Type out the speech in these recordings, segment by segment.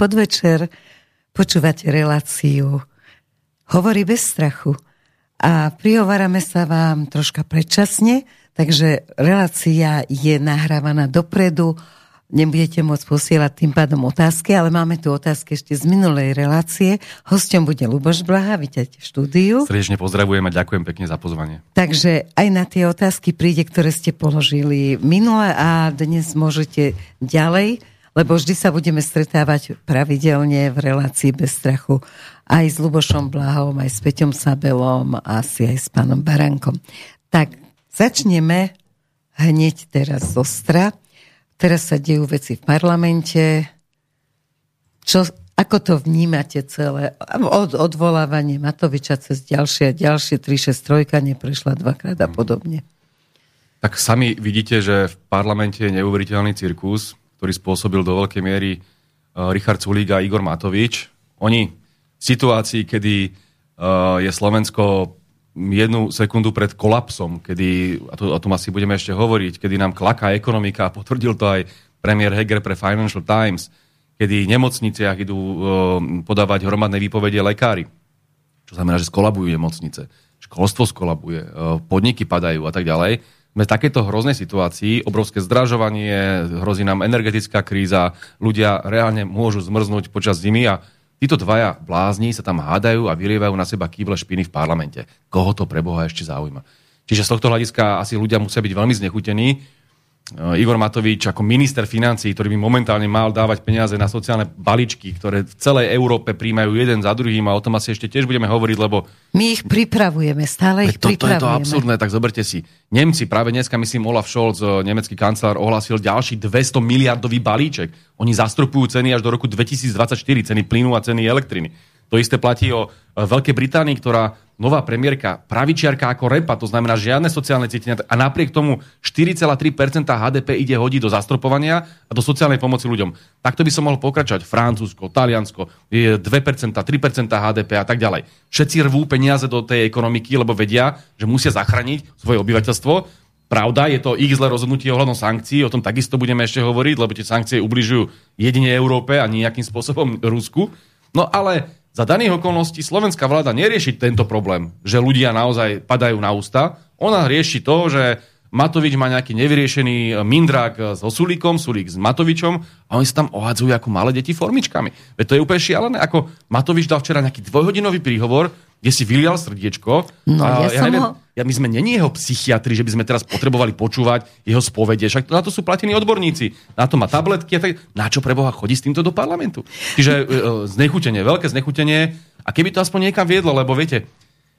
podvečer. Počúvate reláciu Hovorí bez strachu. A prihovárame sa vám troška predčasne, takže relácia je nahrávaná dopredu nebudete môcť posielať tým pádom otázky, ale máme tu otázky ešte z minulej relácie. Hostom bude Luboš Blaha, vítajte v štúdiu. Srdečne pozdravujem a ďakujem pekne za pozvanie. Takže aj na tie otázky príde, ktoré ste položili minule a dnes môžete ďalej, lebo vždy sa budeme stretávať pravidelne v relácii bez strachu aj s Lubošom Blahom, aj s Peťom Sabelom a asi aj s pánom Barankom. Tak začneme hneď teraz zo stra. Teraz sa dejú veci v parlamente. Čo, ako to vnímate celé? Od odvolávanie Matoviča cez ďalšie a ďalšie 363 neprešla dvakrát a podobne. Tak sami vidíte, že v parlamente je neuveriteľný cirkus, ktorý spôsobil do veľkej miery e, Richard Sulík a Igor Matovič. Oni v situácii, kedy e, je Slovensko jednu sekundu pred kolapsom, kedy, a to, o tom asi budeme ešte hovoriť, kedy nám klaká ekonomika, a potvrdil to aj premiér Heger pre Financial Times, kedy v nemocniciach idú uh, podávať hromadné výpovede lekári. Čo znamená, že skolabujú nemocnice, školstvo skolabuje, podniky padajú a tak ďalej. Sme v takéto hroznej situácii, obrovské zdražovanie, hrozí nám energetická kríza, ľudia reálne môžu zmrznúť počas zimy a Títo dvaja blázni sa tam hádajú a vylievajú na seba kýble špiny v parlamente. Koho to pre Boha ešte zaujíma? Čiže z tohto hľadiska asi ľudia musia byť veľmi znechutení Igor Matovič ako minister financí, ktorý by momentálne mal dávať peniaze na sociálne baličky, ktoré v celej Európe príjmajú jeden za druhým a o tom asi ešte tiež budeme hovoriť, lebo... My ich pripravujeme, stále ich to, pripravujeme. To je to absurdné, tak zoberte si. Nemci, práve dneska myslím Olaf Scholz, eh, nemecký kancelár, ohlásil ďalší 200 miliardový balíček. Oni zastrupujú ceny až do roku 2024, ceny plynu a ceny elektriny. To isté platí o eh, Veľkej Británii, ktorá nová premiérka, pravičiarka ako repa, to znamená žiadne sociálne cítenia a napriek tomu 4,3% HDP ide hodiť do zastropovania a do sociálnej pomoci ľuďom. Takto by som mohol pokračovať. Francúzsko, Taliansko, 2%, 3% HDP a tak ďalej. Všetci rvú peniaze do tej ekonomiky, lebo vedia, že musia zachrániť svoje obyvateľstvo. Pravda, je to ich zlé rozhodnutie ohľadom sankcií, o tom takisto budeme ešte hovoriť, lebo tie sankcie ubližujú jedine Európe a nejakým spôsobom Rusku. No ale za daných okolností slovenská vláda nerieši tento problém, že ľudia naozaj padajú na ústa. Ona rieši to, že Matovič má nejaký nevyriešený mindrák so Sulíkom, Sulík s Matovičom a oni sa tam ohadzujú ako malé deti formičkami. Veď to je úplne šialené. Ako Matovič dal včera nejaký dvojhodinový príhovor, kde si vylial srdiečko. No, a ja, ja neviem, ho... ja, my sme není jeho psychiatri, že by sme teraz potrebovali počúvať jeho spovede. Však na to sú platení odborníci. Na to má tabletky a tak. Na čo preboha chodí s týmto do parlamentu? Čiže e, e, znechutenie, veľké znechutenie. A keby to aspoň niekam viedlo, lebo viete,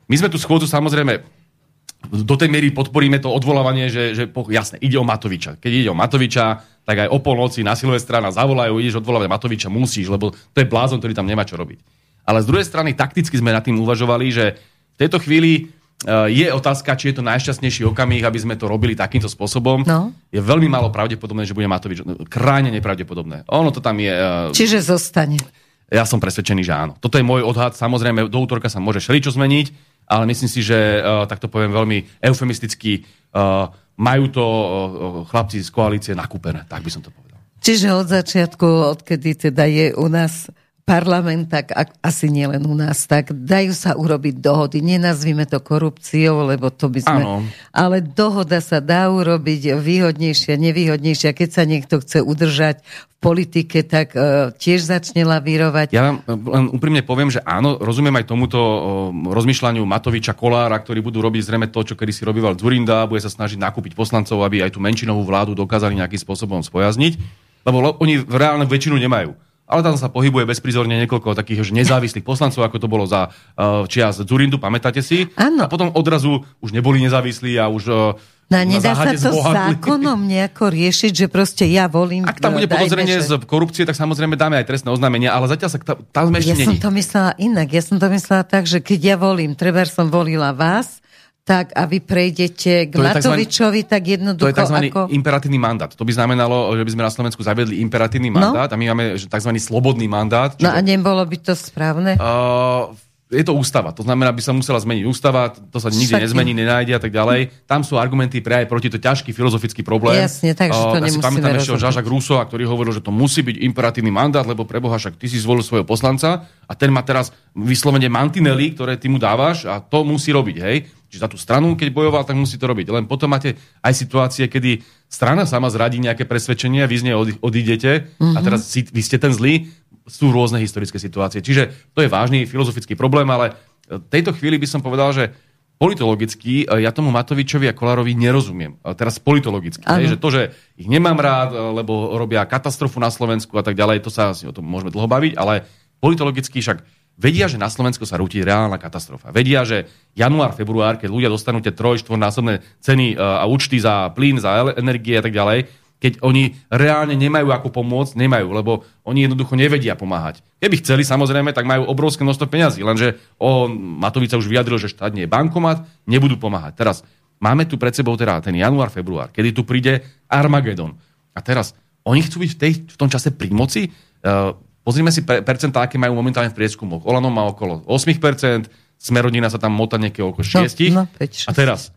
my sme tu schôdzu samozrejme do tej miery podporíme to odvolávanie, že, že jasne, ide o Matoviča. Keď ide o Matoviča, tak aj o polnoci na Silvestra nás zavolajú, ideš odvolávať Matoviča, musíš, lebo to je blázon, ktorý tam nemá čo robiť. Ale z druhej strany takticky sme nad tým uvažovali, že v tejto chvíli e, je otázka, či je to najšťastnejší okamih, aby sme to robili takýmto spôsobom. No. Je veľmi málo pravdepodobné, že bude Matovič. Krajne nepravdepodobné. Ono to tam je... E, Čiže zostane. Ja som presvedčený, že áno. Toto je môj odhad. Samozrejme, do útorka sa môže šeličo zmeniť ale myslím si, že tak to poviem veľmi eufemisticky, majú to chlapci z koalície nakúpené, tak by som to povedal. Čiže od začiatku, odkedy teda je u nás parlament, tak asi nielen u nás, tak dajú sa urobiť dohody. Nenazvime to korupciou, lebo to by sme... Áno. Ale dohoda sa dá urobiť výhodnejšia, nevýhodnejšia. Keď sa niekto chce udržať v politike, tak uh, tiež začne lavírovať. Ja vám len úprimne poviem, že áno, rozumiem aj tomuto uh, rozmýšľaniu Matoviča Kolára, ktorí budú robiť zrejme to, čo kedy si robíval Zurinda, bude sa snažiť nakúpiť poslancov, aby aj tú menšinovú vládu dokázali nejakým spôsobom spojazniť, lebo oni reálne väčšinu nemajú ale tam sa pohybuje bezprizorne niekoľko takých že nezávislých poslancov, ako to bolo za uh, čias Zurindu, pamätáte si? Áno. A potom odrazu už neboli nezávislí a už uh, No nedá sa to zbohatli. zákonom nejako riešiť, že proste ja volím... Ak tam bude podozrenie z korupcie, tak samozrejme dáme aj trestné oznámenie, ale zatiaľ sa tam sme ešte Ja není. som to myslela inak. Ja som to myslela tak, že keď ja volím, treba som volila vás, tak a vy prejdete k to Matovičovi, tak jednoducho... To je tzv. Ako... imperatívny mandát. To by znamenalo, že by sme na Slovensku zaviedli imperatívny no? mandát no? a my máme tzv. slobodný mandát. No a nebolo by to správne? Uh, je to ústava. To znamená, by sa musela zmeniť ústava, to sa nikdy Však nezmení, nenájde a tak ďalej. Tam sú argumenty pre aj proti to ťažký filozofický problém. Jasne, takže to uh, si pamätám ešte Žažak Rousseau, ktorý hovoril, že to musí byť imperatívny mandát, lebo preboha však ty si zvolil svojho poslanca a ten má teraz vyslovene mantinely, ktoré ty mu dávaš a to musí robiť, hej. Čiže za tú stranu, keď bojoval, tak musí to robiť. Len potom máte aj situácie, kedy strana sama zradí nejaké presvedčenia, vy z nej odídete mm-hmm. a mhm. teraz si, vy ste ten zlý, sú rôzne historické situácie. Čiže to je vážny filozofický problém, ale v tejto chvíli by som povedal, že politologicky e, ja tomu Matovičovi a Kolárovi nerozumiem. E, teraz politologicky. Je, že to, že ich nemám rád, e, lebo robia katastrofu na Slovensku a tak ďalej, to sa asi o tom môžeme dlho baviť, ale politologicky však vedia, že na Slovensku sa rúti reálna katastrofa. Vedia, že január, február, keď ľudia dostanú tie troj, štvornásobné ceny a účty za plyn, za energie a tak ďalej, keď oni reálne nemajú ako pomôcť, nemajú, lebo oni jednoducho nevedia pomáhať. Keby chceli, samozrejme, tak majú obrovské množstvo peňazí, lenže o, Matovica už vyjadril, že štát nie je bankomat, nebudú pomáhať. Teraz máme tu pred sebou teda ten január, február, kedy tu príde Armagedon. A teraz oni chcú byť v, tej, v tom čase pri moci. Pozrime si per, percentá, aké majú momentálne v prieskumoch. Olano má okolo 8%, Smerodina sa tam mota niekde okolo 6%. No, no, 5, 6. A teraz,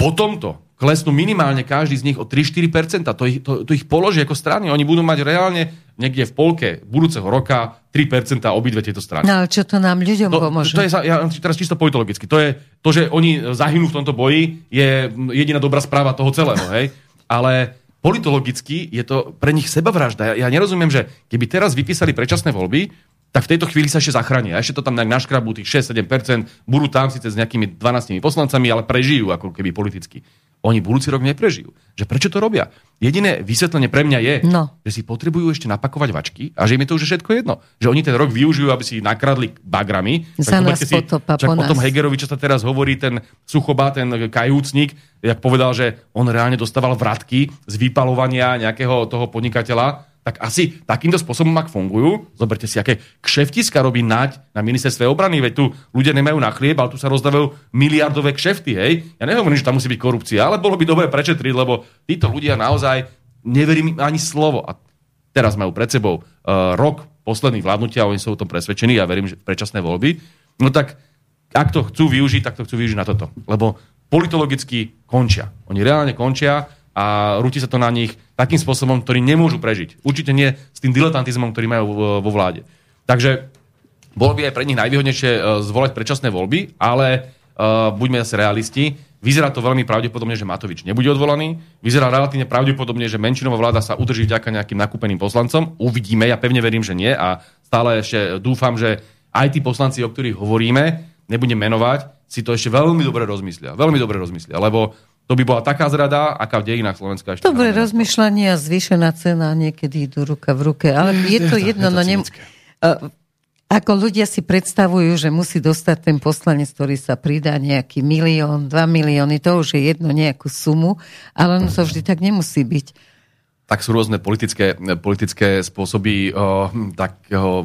po tomto klesnú minimálne každý z nich o 3-4%. To ich, to, to ich položí ako strany. Oni budú mať reálne niekde v polke budúceho roka 3% obidve tieto strany. No čo to nám ľuďom to, pomôže? To je, ja teraz čisto politologicky. To je, to, že oni zahynú v tomto boji, je jediná dobrá správa toho celého. Hej? Ale politologicky je to pre nich sebavražda. Ja, ja nerozumiem, že keby teraz vypísali predčasné voľby, tak v tejto chvíli sa ešte zachránia. Ešte to tam naškrabú tých 6-7%, budú tam síce s nejakými 12 poslancami, ale prežijú ako keby politicky oni budúci rok neprežijú. Že prečo to robia? Jediné vysvetlenie pre mňa je, no. že si potrebujú ešte napakovať vačky a že im je to už všetko jedno. Že oni ten rok využijú, aby si nakradli bagrami. Za nás si, potopa, po potom Hegerovi, čo sa teraz hovorí, ten suchobá, ten kajúcnik, jak povedal, že on reálne dostával vratky z vypalovania nejakého toho podnikateľa, tak asi takýmto spôsobom, ak fungujú, zoberte si, aké kšeftiska robí nať na ministerstve obrany, veď tu ľudia nemajú na chlieb, ale tu sa rozdávajú miliardové kšefty, hej. Ja nehovorím, že tam musí byť korupcia, ale bolo by dobre prečetriť, lebo títo ľudia naozaj neverím ani slovo. A teraz majú pred sebou uh, rok posledných vládnutia, oni sú o tom presvedčení, ja verím, že predčasné voľby. No tak, ak to chcú využiť, tak to chcú využiť na toto. Lebo politologicky končia. Oni reálne končia a rúti sa to na nich takým spôsobom, ktorý nemôžu prežiť. Určite nie s tým diletantizmom, ktorý majú vo vláde. Takže bolo by aj pre nich najvýhodnejšie e, zvolať predčasné voľby, ale uh, buďme zase realisti, vyzerá to veľmi pravdepodobne, že Matovič nebude odvolaný, vyzerá relatívne pravdepodobne, že menšinová vláda sa udrží vďaka nejakým nakúpeným poslancom. Uvidíme, ja pevne verím, že nie a stále ešte dúfam, že aj tí poslanci, o ktorých hovoríme, nebudem menovať, si to ešte veľmi dobre rozmyslia. Veľmi dobre rozmyslia, lebo to by bola taká zrada, aká v dejinách Slovenska ešte... Dobre rozmýšľanie a zvýšená cena niekedy idú ruka v ruke, ale je to jedno, no nem... Ako ľudia si predstavujú, že musí dostať ten poslanec, ktorý sa pridá nejaký milión, dva milióny, to už je jedno nejakú sumu, ale no to vždy tak nemusí byť. Tak sú rôzne politické, politické spôsoby o, takého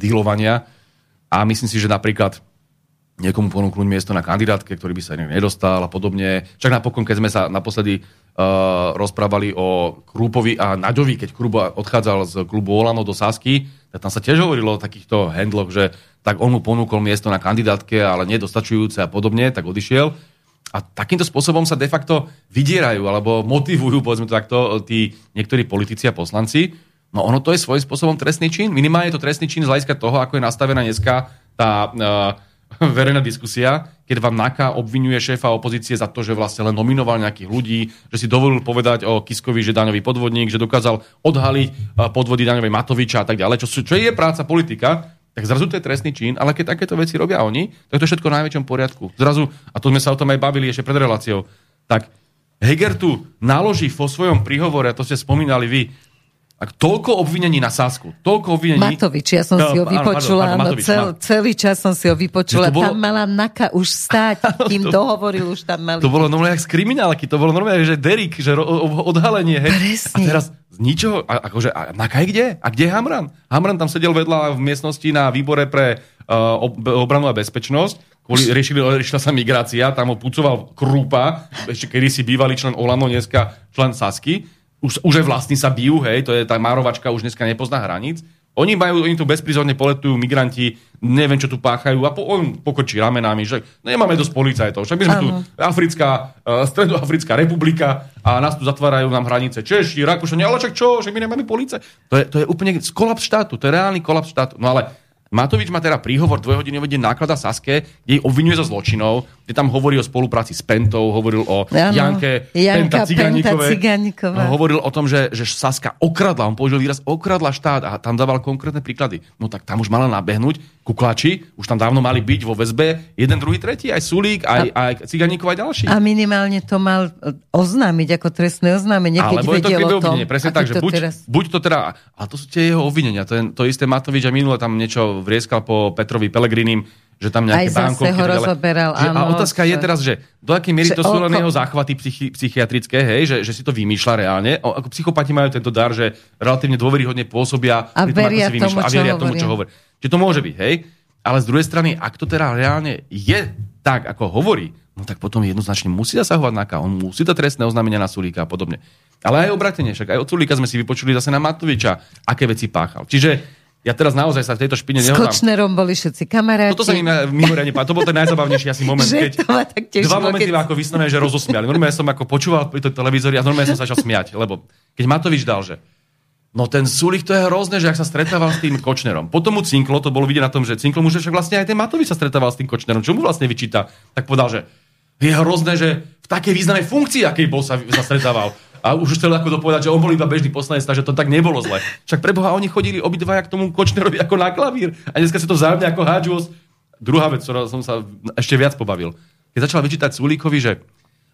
dílovania a myslím si, že napríklad niekomu ponúknuť miesto na kandidátke, ktorý by sa nedostal a podobne. Čak napokon, keď sme sa naposledy uh, rozprávali o Krúpovi a Naďovi, keď Krúbo odchádzal z klubu Olano do Sasky, tak tam sa tiež hovorilo o takýchto handloch, že tak on mu ponúkol miesto na kandidátke, ale nedostačujúce a podobne, tak odišiel. A takýmto spôsobom sa de facto vydierajú alebo motivujú, povedzme to takto, tí niektorí politici a poslanci. No ono to je svojím spôsobom trestný čin. Minimálne je to trestný čin z hľadiska toho, ako je nastavená dneska tá uh, verejná diskusia, keď vám NAKA obvinuje šéfa opozície za to, že vlastne len nominoval nejakých ľudí, že si dovolil povedať o Kiskovi, že daňový podvodník, že dokázal odhaliť podvody daňovej Matoviča a tak ďalej, čo, čo je práca politika, tak zrazu to je trestný čin, ale keď takéto veci robia oni, tak to je všetko v najväčšom poriadku. Zrazu, a tu sme sa o tom aj bavili ešte pred reláciou, tak Heger tu naloží vo svojom príhovore, a to ste spomínali vy, ak toľko obvinení na Sasku, toľko obvinení... Matovič, ja som no, si ho vypočula, áno, áno, Matovič, cel, celý čas som si ho vypočula. Bolo... Tam mala Naka už stáť, kým to, dohovoril, už tam mali... To bolo normálne jak z kriminálky, to bolo normálne, že Derek, že odhalenie. Hej. Presne. A teraz z ničoho, a, akože, a Naka je kde? A kde je Hamran? Hamran tam sedel vedľa v miestnosti na výbore pre uh, obranu a bezpečnosť, kvôli, riešili, riešila sa migrácia, tam ho pucoval Krúpa, ešte kedy si bývalý člen Olano, dneska člen Sasky už, už aj vlastní sa bijú, hej, to je tá Márovačka už dneska nepozná hraníc. Oni majú, oni tu bezprizorne poletujú migranti, neviem, čo tu páchajú a po, on pokočí ramenami, že nemáme dosť policajtov. Však my sme tu Africká, uh, Stredoafrická republika a nás tu zatvárajú nám hranice Češi, Rakúšania, ale čak čo, že my nemáme police. To je, to je úplne kolaps štátu, to je reálny kolaps štátu. No ale Matovič má teda príhovor dvojhodinový deň náklada Saske, kde jej obvinuje zo zločinov, kde tam hovorí o spolupráci s Pentou, hovoril o ano, Janke Janka, Penta Ciganíkové, hovoril o tom, že, že Saska okradla, on použil výraz okradla štát a tam dával konkrétne príklady. No tak tam už mala nabehnúť kuklači, už tam dávno mali byť vo väzbe, jeden, druhý, tretí, aj Sulík, aj, a, aj Ciganíkov, aj ďalší. A minimálne to mal oznámiť ako trestné oznámenie, keď Alebo vedel to o tom. Presne tak, že buď, teraz... buď to teda, a to sú tie jeho obvinenia, to, je, to isté Matovič a minule tam niečo vrieskal po Petrovi Pelegrinim, že tam nejaké bankovky... Aj ho rozoberal, že, áno. A otázka je teraz, že do akej miery to sú len jeho záchvaty psychi, psychiatrické, hej, že, že si to vymýšľa reálne. O, ako psychopati majú tento dar, že relatívne dôveryhodne pôsobia a veria, tom, tomu, a veria tomu, čo hovorí. Čiže to môže byť, hej. Ale z druhej strany, ak to teda reálne je tak, ako hovorí, no tak potom jednoznačne musí zasahovať na On musí to trestné oznámenia na Sulíka a podobne. Ale aj obratenie, však aj od Sulíka sme si vypočuli zase na Matoviča, aké veci páchal. Čiže ja teraz naozaj sa v tejto špine nehodám. S Kočnerom boli všetci kamaráti. Toto sa mi mimoriadne páči. To bol ten najzabavnejší asi moment, keď dva momenty keď... ako vyslovene, že rozosmiali. Normálne som ako počúval pri tej televízori a normálne som sa začal smiať, lebo keď Matovič dal, že No ten Sulich to je hrozné, že ak sa stretával s tým Kočnerom. Potom mu cinklo, to bolo vidieť na tom, že cinklo mu, že však vlastne aj ten Matovič sa stretával s tým Kočnerom. Čo mu vlastne vyčíta? Tak povedal, že je hrozné, že v takej významnej funkcii, akej bol sa, sa stretával. A už chcel ako dopovedať, že on bol iba bežný poslanec, takže to tak nebolo zle. Však preboha, oni chodili obidvaja k tomu Kočnerovi ako na klavír. A dneska sa to vzájomne ako hádžu. Druhá vec, ktorá som sa ešte viac pobavil. Keď začal vyčítať Sulíkovi, že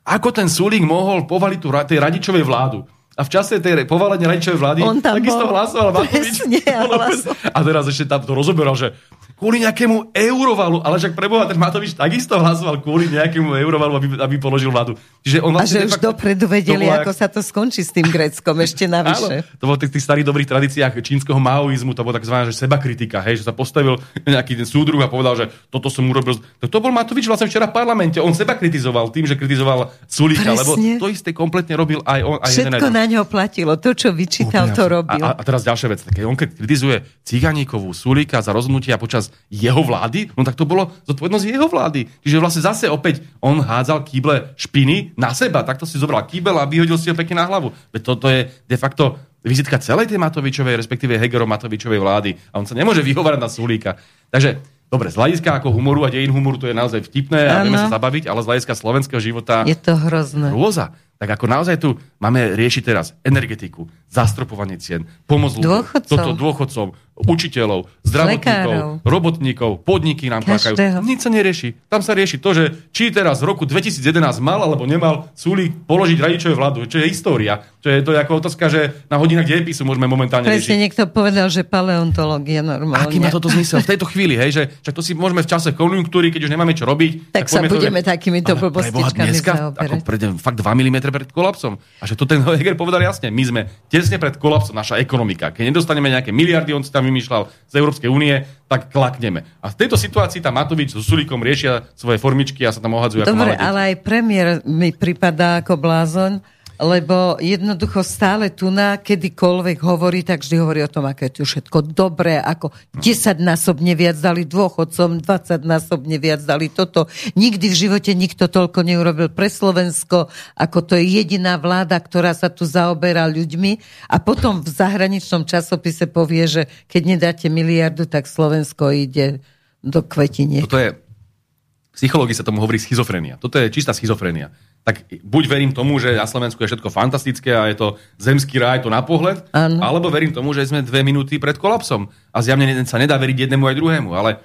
ako ten Sulík mohol povaliť tú, tej radičovej vládu. A v čase tej povalenia radičovej vlády on tam takisto bol hlasoval Matovič. A teraz ešte tam to rozoberal, že kvôli nejakému eurovalu, ale však preboha, ten Matovič takisto hlasoval kvôli nejakému eurovalu, aby, aby položil vládu. Čiže on vlastne a že už fakt, dopredu vedeli, ako ak... sa to skončí s tým Gréckom ešte navyše. Áno, to bolo v tých starých dobrých tradíciách čínskeho maoizmu, to bola takzvaná že seba kritika, hej, že sa postavil nejaký ten súdruh a povedal, že toto som urobil. To, to bol Matovič vlastne včera v parlamente. On seba kritizoval tým, že kritizoval Sulíka, lebo to isté kompletne robil aj on. Aj Všetko na ňo platilo. To, čo vyčítal, to robil. A, a, teraz ďalšia vec. Keď on kritizuje Ciganíkovú, Sulíka za rozhodnutia počas jeho vlády, no tak to bolo zodpovednosť jeho vlády. Čiže vlastne zase opäť on hádzal kýble špiny na seba. Takto si zobral kýbel a vyhodil si ho pekne na hlavu. Veď toto je de facto vizitka celej tej Matovičovej, respektíve Hegerom Matovičovej vlády. A on sa nemôže vyhovárať na Sulíka. Takže Dobre, z hľadiska ako humoru a dejin humoru to je naozaj vtipné a vieme sa zabaviť, ale z hľadiska slovenského života... Je to hrozné. Rôza. Tak ako naozaj tu máme riešiť teraz energetiku, zastropovanie cien, pomoc ľuďom, toto dôchodcom, učiteľov, zdravotníkov, Lekárov. robotníkov, podniky nám plakajú. Nič sa nerieši. Tam sa rieši to, že či teraz v roku 2011 mal alebo nemal súli položiť radičové vládu, čo je história. Čo je to ako otázka, že na hodinách dejepisu môžeme momentálne Presne riešiť. niekto povedal, že paleontológia normálne. Aký má toto zmysel v tejto chvíli, hej, že čak to si môžeme v čase konjunktúry, keď už nemáme čo robiť. Tak, tak sa budeme to, takýmito blbostičkami dneska, ako pred, fakt 2 mm pred kolapsom. A že to ten Heger povedal jasne, my sme tesne pred kolapsom, naša ekonomika. Keď nedostaneme nejaké miliardy, on si tam vymýšľal z Európskej únie, tak klakneme. A v tejto situácii tam Matovič so Sulíkom riešia svoje formičky a sa tam ohadzujú Dobre, ale aj premiér mi pripadá ako blázon, lebo jednoducho stále tu na kedykoľvek hovorí, tak vždy hovorí o tom, aké je tu všetko dobré, ako 10 násobne viac dali dôchodcom, 20 násobne viac dali toto. Nikdy v živote nikto toľko neurobil pre Slovensko, ako to je jediná vláda, ktorá sa tu zaoberá ľuďmi a potom v zahraničnom časopise povie, že keď nedáte miliardu, tak Slovensko ide do kvetine. Toto je, v psychológii sa tomu hovorí schizofrenia. Toto je čistá schizofrenia tak buď verím tomu, že na Slovensku je všetko fantastické a je to zemský ráj to na pohľad, ano. alebo verím tomu, že sme dve minúty pred kolapsom. A zjavne sa nedá veriť jednému aj druhému, ale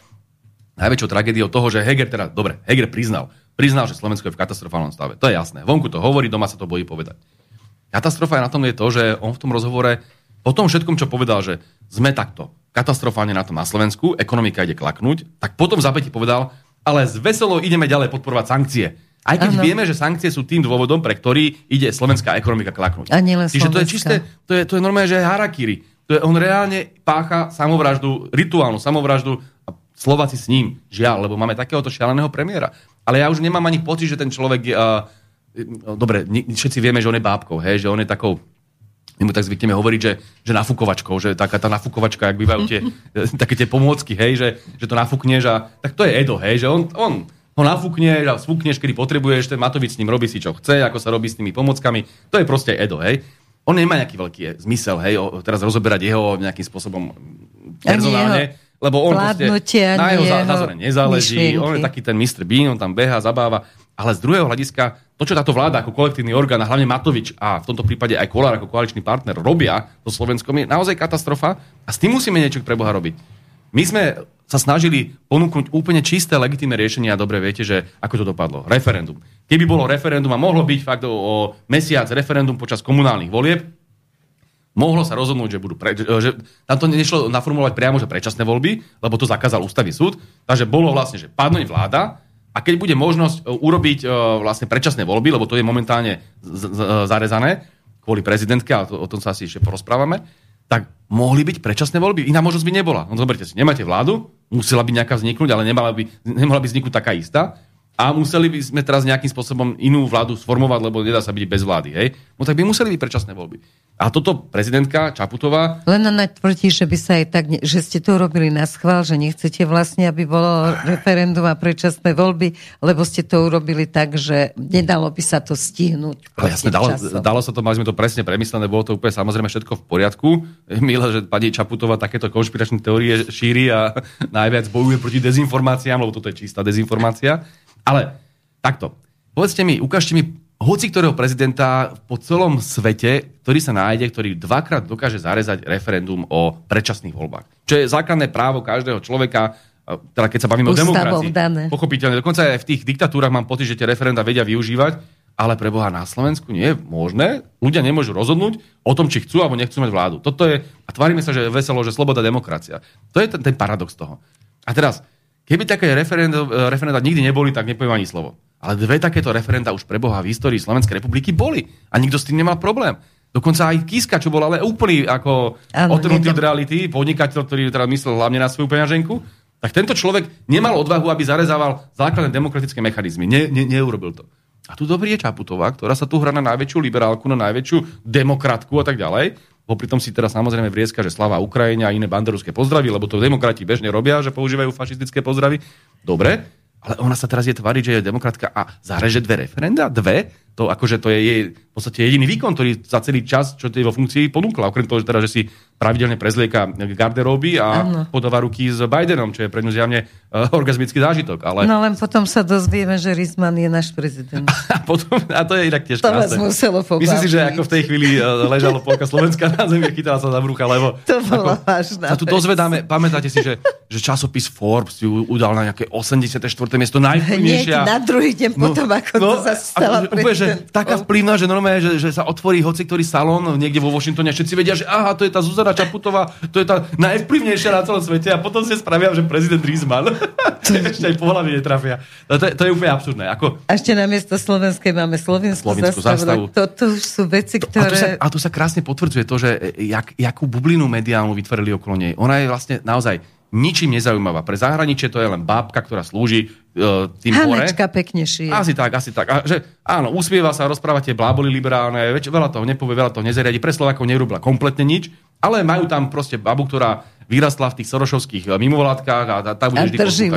najväčšou tragédiou toho, že Heger teda, dobre, Heger priznal, priznal, že Slovensko je v katastrofálnom stave. To je jasné. Vonku to hovorí, doma sa to bojí povedať. Katastrofa je na tom je to, že on v tom rozhovore po tom všetkom, čo povedal, že sme takto katastrofálne na tom na Slovensku, ekonomika ide klaknúť, tak potom za povedal, ale z veselo ideme ďalej podporovať sankcie aj keď ano. vieme, že sankcie sú tým dôvodom, pre ktorý ide slovenská ekonomika klaknúť. A nielen Čiže to je čisté, to je, to je normálne, že je harakiri. To je, on reálne pácha samovraždu, rituálnu samovraždu a Slováci s ním, žiaľ, lebo máme takéhoto šialeného premiéra. Ale ja už nemám ani pocit, že ten človek. Uh, dobre, všetci vieme, že on je bábkou, hej, že on je takou my mu tak zvykneme hovoriť, že, že nafúkovačkou, že taká tá nafúkovačka, ak bývajú tie, také tie pomôcky, hej, že, že to nafúkneš a tak to je Edo, hej, že on, on ho nafúkneš a sfúkneš, kedy potrebuješ, ten Matovič s ním robí si čo chce, ako sa robí s tými pomockami, to je proste Edo, hej. On nemá nejaký veľký zmysel, hej, teraz rozoberať jeho nejakým spôsobom personálne, lebo on proste, na jeho, názore nezáleží, myšlienky. on je taký ten Mr. Bean, on tam beha, zabáva, ale z druhého hľadiska, to, čo táto vláda ako kolektívny orgán, a hlavne Matovič a v tomto prípade aj Kolár ako koaličný partner robia so Slovenskom, je naozaj katastrofa a s tým musíme niečo pre Boha robiť. My sme sa snažili ponúknuť úplne čisté, legitímne riešenie a dobre viete, že ako to dopadlo. Referendum. Keby bolo referendum a mohlo byť fakt o, mesiac referendum počas komunálnych volieb, mohlo sa rozhodnúť, že budú... Pre, že, tam to nešlo naformulovať priamo, že predčasné voľby, lebo to zakázal ústavný súd. Takže bolo vlastne, že padnúť vláda a keď bude možnosť e, urobiť uh, vlastne predčasné voľby, lebo to je momentálne z, z, zarezané kvôli prezidentke, a to, o tom sa asi ešte porozprávame, tak mohli byť predčasné voľby. Iná možnosť by nebola. No zoberte si, nemáte vládu, musela by nejaká vzniknúť, ale nemala by, nemala by vzniknúť taká istá. A museli by sme teraz nejakým spôsobom inú vládu sformovať, lebo nedá sa byť bez vlády. Hej? No tak by museli byť predčasné voľby. A toto prezidentka Čaputová... Len ona tvrdí, že by sa aj tak, že ste to urobili na schvál, že nechcete vlastne, aby bolo referendum a predčasné voľby, lebo ste to urobili tak, že nedalo by sa to stihnúť. Ale jasne, dalo, dalo, sa to, mali sme to presne premyslené, bolo to úplne samozrejme všetko v poriadku. Milé, že pani Čaputová takéto konšpiračné teórie šíri a najviac bojuje proti dezinformáciám, lebo toto je čistá dezinformácia. Ale takto, povedzte mi, ukážte mi hoci ktorého prezidenta po celom svete, ktorý sa nájde, ktorý dvakrát dokáže zarezať referendum o predčasných voľbách. Čo je základné právo každého človeka, teda keď sa bavíme o demokracii. Dané. Pochopiteľne, dokonca aj v tých diktatúrach mám pocit, že tie referenda vedia využívať, ale pre Boha na Slovensku nie je možné. Ľudia nemôžu rozhodnúť o tom, či chcú alebo nechcú mať vládu. Toto je, a tvárime sa, že je veselo, že sloboda demokracia. To je ten, ten paradox toho. A teraz, keby také referenda, referenda nikdy neboli, tak nepoviem ani slovo. Ale dve takéto referenda už preboha v histórii Slovenskej republiky boli. A nikto s tým nemal problém. Dokonca aj Kiska, čo bol ale úplný ako otrhnutý od reality, podnikateľ, ktorý teda myslel hlavne na svoju peňaženku, tak tento človek nemal odvahu, aby zarezával základné demokratické mechanizmy. Ne, ne, neurobil to. A tu dobrý je Čaputová, ktorá sa tu hrá na najväčšiu liberálku, na najväčšiu demokratku a tak ďalej. Popri tom si teraz samozrejme vrieska, že slava Ukrajine a iné banderovské pozdravy, lebo to demokrati bežne robia, že používajú fašistické pozdravy. Dobre, ale ona sa teraz je tváriť, že je demokratka a zareže dve referenda? Dve? To akože to je jej v podstate jediný výkon, ktorý za celý čas, čo je vo funkcii, ponúkla. Okrem toho, že, teda, že si pravidelne prezlieka garderóby a ano. podáva ruky s Bidenom, čo je pre ňu zjavne uh, orgazmický zážitok. Ale... No len potom sa dozvieme, že Rizman je náš prezident. a, potom, a to je inak tiež to krásne. muselo Myslím si, že ako v tej chvíli uh, ležalo polka Slovenska na zemi a chytala sa za brucha, lebo... To bola vážna Sa tu dozvedáme, pamätáte si, že, že časopis Forbes ju udal na nejaké 84. miesto najvplyvnejšia. na druhý deň no, potom, ako no, to zase stala úplne, že taká vplyvná, že normálne, že, že sa otvorí hoci ktorý salón niekde vo Washingtone a všetci vedia, že aha, to je tá Zuzana Čaputová, to je tá najvplyvnejšia na celom svete a potom si spravia, že prezident Rizman. ešte aj po netrafia. To, to, to, je úplne absurdné. Ako... A ešte na miesto slovenskej máme slovenskú, slovenskú zastavu. To, to už sú veci, ktoré... A tu, sa, a tu sa krásne potvrdzuje to, že jak, jakú bublinu mediálnu vytvorili okolo nej. Ona je vlastne naozaj ničím nezaujímavá. Pre zahraničie to je len bábka, ktorá slúži uh, tým Hanečka hore. pekne šije. Asi tak, asi tak. A, že, áno, usmieva sa, rozpráva tie bláboli liberálne, veď, veľa toho nepovie, veľa toho nezariadi. Pre Slovákov nerobila kompletne nič, ale majú tam proste babu, ktorá vyrastla v tých sorošovských eh, mimovládkach a tá, tá bude a vždy drží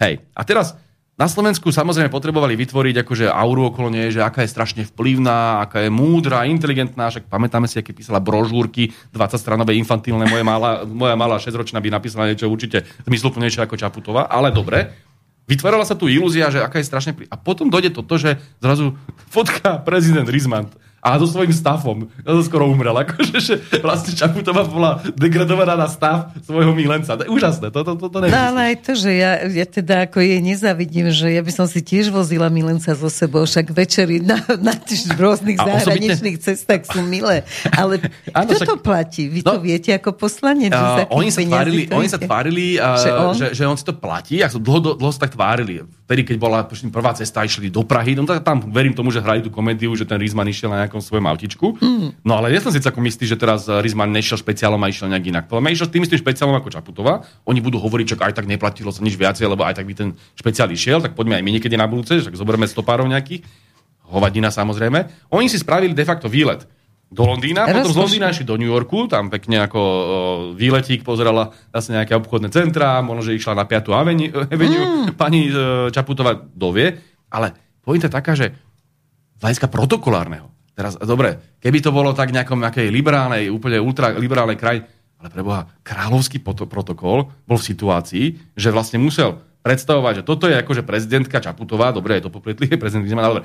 Hej. A teraz na Slovensku samozrejme potrebovali vytvoriť akože auru okolo nej, že aká je strašne vplyvná, aká je múdra, inteligentná, však pamätáme si, aké písala brožúrky 20 stranové infantilné, moja malá, moja malá 6-ročná by napísala niečo určite zmysluplnejšie ako Čaputová, ale dobre. Vytvárala sa tu ilúzia, že aká je strašne... A potom dojde toto, že zrazu fotka prezident Rizman a so svojím stavom. Ja to skoro umrel. Akože, že vlastne Čaputová bola degradovaná na stav svojho milenca. To je úžasné. To, to, to, to no ale aj to, že ja, ja teda ako jej nezavidím, že ja by som si tiež vozila milenca so sebou, však večery na, na tých rôznych a zahraničných osobitne... cestách sú milé. Ale ano, kto však... to platí? Vy no, to viete ako poslanec? Uh, oni, sa tvárili, oni sa tvárili, uh, že, on? Že, že on si to platí. A dlho, dlho sa tak tvárili. Vtedy, keď bola prvá cesta, išli do Prahy, no tak tam verím tomu, že hrali tú komédiu, že ten Rizman išiel na nejakom svojom autičku. Mm. No ale ja som si celkom istý, že teraz Rizman nešiel špeciálom a išiel nejak inak. Podľa mňa išiel s tým istým špeciálom ako Čaputová. Oni budú hovoriť, že aj tak neplatilo sa nič viacej, lebo aj tak by ten špeciál išiel, tak poďme aj my niekedy na budúce, že zoberme stopárov nejakých. Hovadina samozrejme. Oni si spravili de facto výlet. Do Londýna, Rozkošne. potom z Londýna išli do New Yorku, tam pekne ako o, výletík pozerala zase nejaké obchodné centrá, možno, že išla na 5. Avenue, mm. pani e, Čaputová dovie, ale pointa taká, že z hľadiska protokolárneho, teraz, dobre, keby to bolo tak nejakom nejakej liberálnej, úplne ultraliberálnej kraj, ale preboha, kráľovský protokol bol v situácii, že vlastne musel predstavovať, že toto je akože prezidentka Čaputová, dobre, je to popletli, prezident Zeman, ale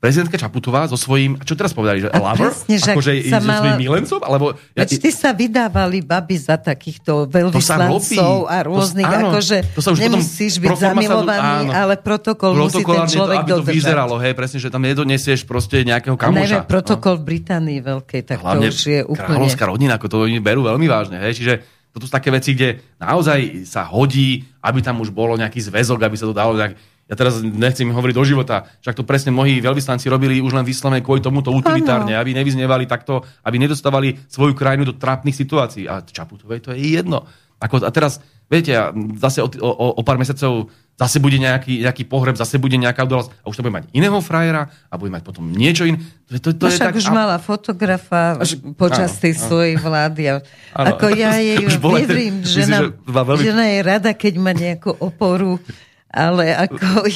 prezidentka Čaputová so svojím, čo teraz povedali, že a lover? Presne, že akože sa so mala... svojím milencom? Alebo, ja, ty sa vydávali baby za takýchto veľvyslancov a rôznych, to, áno, akože to sa už nemusíš byť zamilovaný, sa, ale protokol musí ten človek to, aby dodržať. to vyzeralo, hej, presne, že tam nedonesieš proste nejakého kamoša. Najmä protokol no. v Británii veľkej, tak Hlavne to už je úplne... Kráľovská rodina, ako to oni berú veľmi vážne, hej, čiže toto sú také veci, kde naozaj sa hodí, aby tam už bolo nejaký zväzok, aby sa to dalo nejak ja teraz nechcem hovoriť do života, však to presne mnohí veľvyslanci robili už len vyslovene kvôli tomuto utilitárne, aby nevyznievali takto, aby nedostávali svoju krajinu do trápnych situácií. A Čaputovej to je jedno. Ako, a teraz, viete, zase o, o, o pár mesiacov zase bude nejaký, nejaký pohreb, zase bude nejaká udalosť a už to bude mať iného frajera a bude mať potom niečo iné. To, to, to no je však tak, už a... mala fotografa až, počas áno, tej áno. svojej vlády. Áno. Ako ja jej verím, že, že veľmi... žena je rada, keď má nejakú oporu ale ako...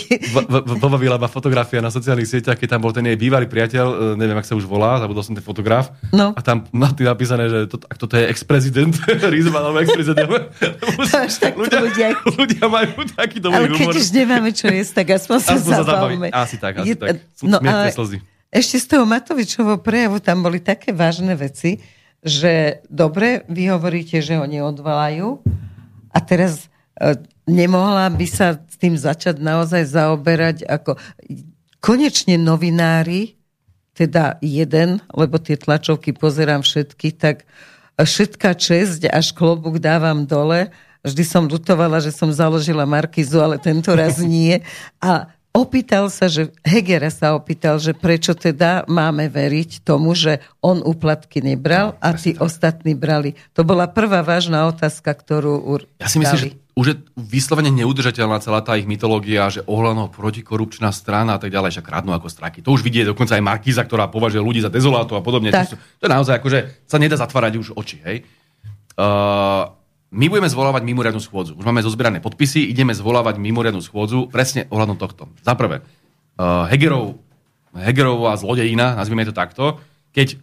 Pobavila ma fotografia na sociálnych sieťach, keď tam bol ten jej bývalý priateľ, e, neviem, ak sa už volá, zabudol som ten fotograf. No. A tam má tým napísané, že to, ak toto je ex-prezident, Rizman alebo ex-prezident. ľudia, ľudia, ľudia majú taký dobrý Ale keď už nemáme čo jesť, tak aspoň sa aspoň zabavíme. Asi tak, asi je, tak. No, ale slzy. Ešte z toho Matovičovho prejavu tam boli také vážne veci, že dobre, vy hovoríte, že ho neodvolajú a teraz e, nemohla by sa s tým začať naozaj zaoberať ako konečne novinári, teda jeden, lebo tie tlačovky pozerám všetky, tak všetká česť až klobúk dávam dole. Vždy som lutovala, že som založila Markizu, ale tento raz nie. A opýtal sa, že Hegera sa opýtal, že prečo teda máme veriť tomu, že on úplatky nebral a tí ostatní brali. To bola prvá vážna otázka, ktorú Ja si myslím, že už je vyslovene neudržateľná celá tá ich mytológia, že ohľadno protikorupčná strana a tak ďalej, že kradnú ako straky. To už vidie dokonca aj Markíza, ktorá považuje ľudí za dezolátov a podobne. To, to je naozaj akože sa nedá zatvárať už oči. Hej? Uh, my budeme zvolávať mimoriadnu schôdzu. Už máme zozbierané podpisy, ideme zvolávať mimoriadnu schôdzu presne ohľadom tohto. Za prvé, uh, Hegerov, Hegerová zlodejina, nazvime to takto, keď,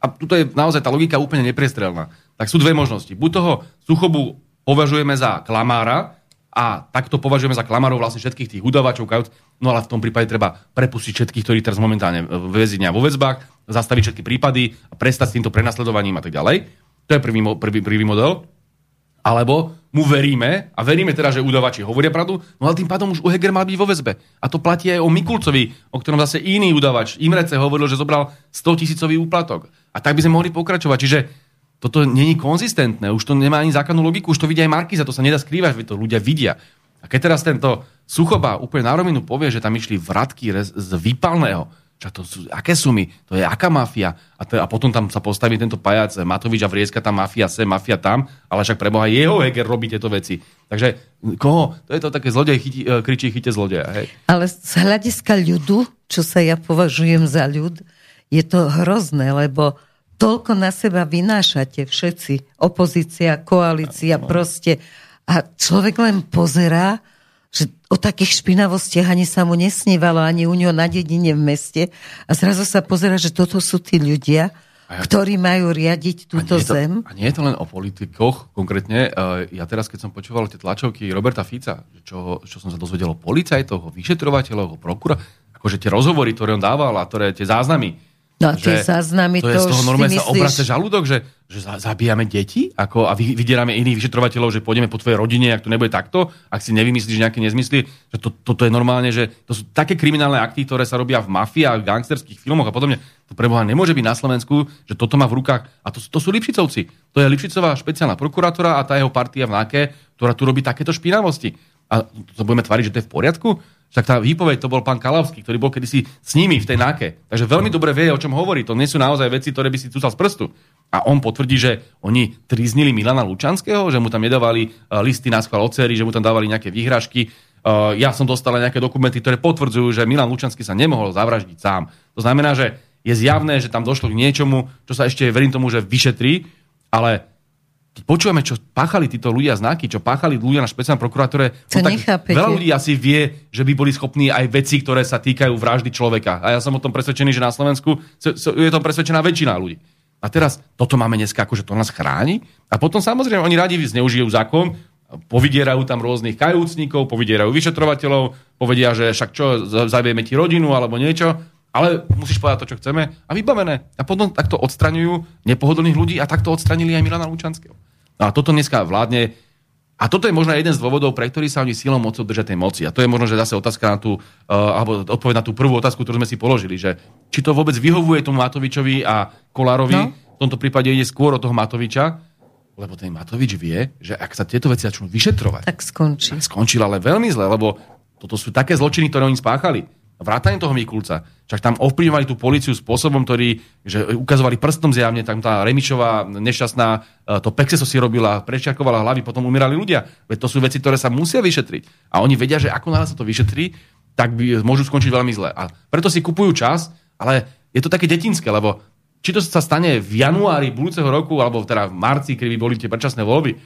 a tuto je naozaj tá logika úplne nepriestrelná, tak sú dve možnosti. Buď toho Suchobu považujeme za klamára, a takto považujeme za klamárov vlastne všetkých tých udavačov, no ale v tom prípade treba prepustiť všetkých, ktorí teraz momentálne väzenia vo väzbách, zastaviť všetky prípady a prestať s týmto prenasledovaním a tak ďalej. To je prvý, prvý, prvý model alebo mu veríme a veríme teda, že udavači hovoria pravdu, no ale tým pádom už u Heger mal byť vo väzbe. A to platí aj o Mikulcovi, o ktorom zase iný udavač, Imrece, hovoril, že zobral 100 tisícový úplatok. A tak by sme mohli pokračovať. Čiže toto není konzistentné, už to nemá ani základnú logiku, už to vidia aj Markiza, to sa nedá skrývať, to ľudia vidia. A keď teraz tento Suchoba úplne na rovinu povie, že tam išli vratky z výpalného, čo to sú, aké sumy? To je aká mafia? A, to, a potom tam sa postaví tento pajac Matovič a Vrieska, tam mafia sem, mafia tam, ale však preboha jeho Heger robí tieto veci. Takže koho? To je to také zlodej chyti, e, kričí chyte zlodeja. Hej? Ale z hľadiska ľudu, čo sa ja považujem za ľud, je to hrozné, lebo toľko na seba vynášate všetci, opozícia, koalícia, no. proste. A človek len pozerá, o takých špinavostiach ani sa mu nesnívalo, ani u ňo na dedine v meste. A zrazu sa pozera, že toto sú tí ľudia, ja, ktorí majú riadiť túto a to, zem. A nie je to len o politikoch konkrétne. E, ja teraz, keď som počúval tie tlačovky Roberta Fica, čo, čo som sa dozvedel o policajtoch, o vyšetrovateľoch, o prokura, akože tie rozhovory, ktoré on dával a ktoré tie záznamy, No a tie záznamy to, to je z toho normálne sa obrace žalúdok, že, že zabíjame deti ako, a vydierame iných vyšetrovateľov, že pôjdeme po tvojej rodine, ak to nebude takto, ak si nevymyslíš nejaké nezmysly, že to, toto je normálne, že to sú také kriminálne akty, ktoré sa robia v mafiách, v gangsterských filmoch a podobne. To preboha nemôže byť na Slovensku, že toto má v rukách. A to, to sú Lipšicovci. To je Lipšicová špeciálna prokurátora a tá jeho partia v NAKE, ktorá tu robí takéto špinavosti. A to budeme tvariť, že to je v poriadku? Však tá výpoveď to bol pán Kalavský, ktorý bol kedysi s nimi v tej náke. Takže veľmi dobre vie, o čom hovorí. To nie sú naozaj veci, ktoré by si cúcal z prstu. A on potvrdí, že oni triznili Milana Lučanského, že mu tam nedávali e, listy na schvál ocery, že mu tam dávali nejaké výhražky. E, ja som dostal nejaké dokumenty, ktoré potvrdzujú, že Milan Lučanský sa nemohol zavraždiť sám. To znamená, že je zjavné, že tam došlo k niečomu, čo sa ešte, verím tomu, že vyšetrí, ale keď počujeme, čo páchali títo ľudia znaky, čo páchali ľudia na špeciálnom prokurátore, no tak nechápete. veľa ľudí asi vie, že by boli schopní aj veci, ktoré sa týkajú vraždy človeka. A ja som o tom presvedčený, že na Slovensku je tom presvedčená väčšina ľudí. A teraz toto máme dneska, akože to nás chráni. A potom samozrejme oni radi zneužijú zákon, povydierajú tam rôznych kajúcnikov, povydierajú vyšetrovateľov, povedia, že však čo, zavieme ti rodinu alebo niečo, ale musíš povedať to, čo chceme a vybavené. A potom takto odstraňujú nepohodlných ľudí a takto odstranili aj Milana Lučanského. No a toto dneska vládne a toto je možno jeden z dôvodov, pre ktorý sa oni silou mocou držia tej moci. A to je možno, že zase otázka na tú, uh, alebo odpoveď na tú prvú otázku, ktorú sme si položili, že či to vôbec vyhovuje tomu Matovičovi a Kolárovi, no. v tomto prípade ide skôr o toho Matoviča, lebo ten Matovič vie, že ak sa tieto veci začnú vyšetrovať, tak skončí. Tak skončil ale veľmi zle, lebo toto sú také zločiny, ktoré oni spáchali. Vrátanie toho Mikulca. Však tam ovplyvňovali tú policiu spôsobom, ktorý, že ukazovali prstom zjavne, tam tá Remičová nešťastná, e, to Pexeso si robila, prečiakovala hlavy, potom umierali ľudia. Veď to sú veci, ktoré sa musia vyšetriť. A oni vedia, že ako náhle sa to vyšetrí, tak by môžu skončiť veľmi zle. A preto si kupujú čas, ale je to také detinské, lebo či to sa stane v januári budúceho roku, alebo teda v marci, keď by boli tie predčasné voľby,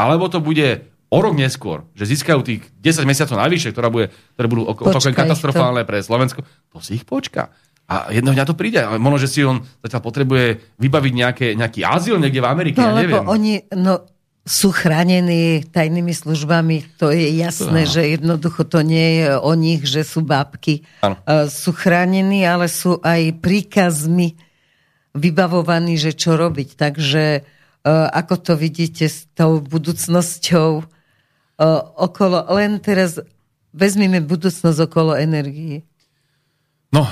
alebo to bude o rok neskôr, že získajú tých 10 mesiacov najvyššie, ktoré, bude, ktoré budú opakujem katastrofálne to. pre Slovensko, to si ich počka. A jedného dňa to príde. Možno, že si on zatiaľ potrebuje vybaviť nejaké, nejaký azyl niekde v Amerike, no, ja neviem. oni, no, sú chránení tajnými službami, to je jasné, no. že jednoducho to nie je o nich, že sú bábky. Ano. Sú chránení, ale sú aj príkazmi vybavovaní, že čo robiť. Takže e, ako to vidíte s tou budúcnosťou e, okolo, len teraz vezmime budúcnosť okolo energii. No,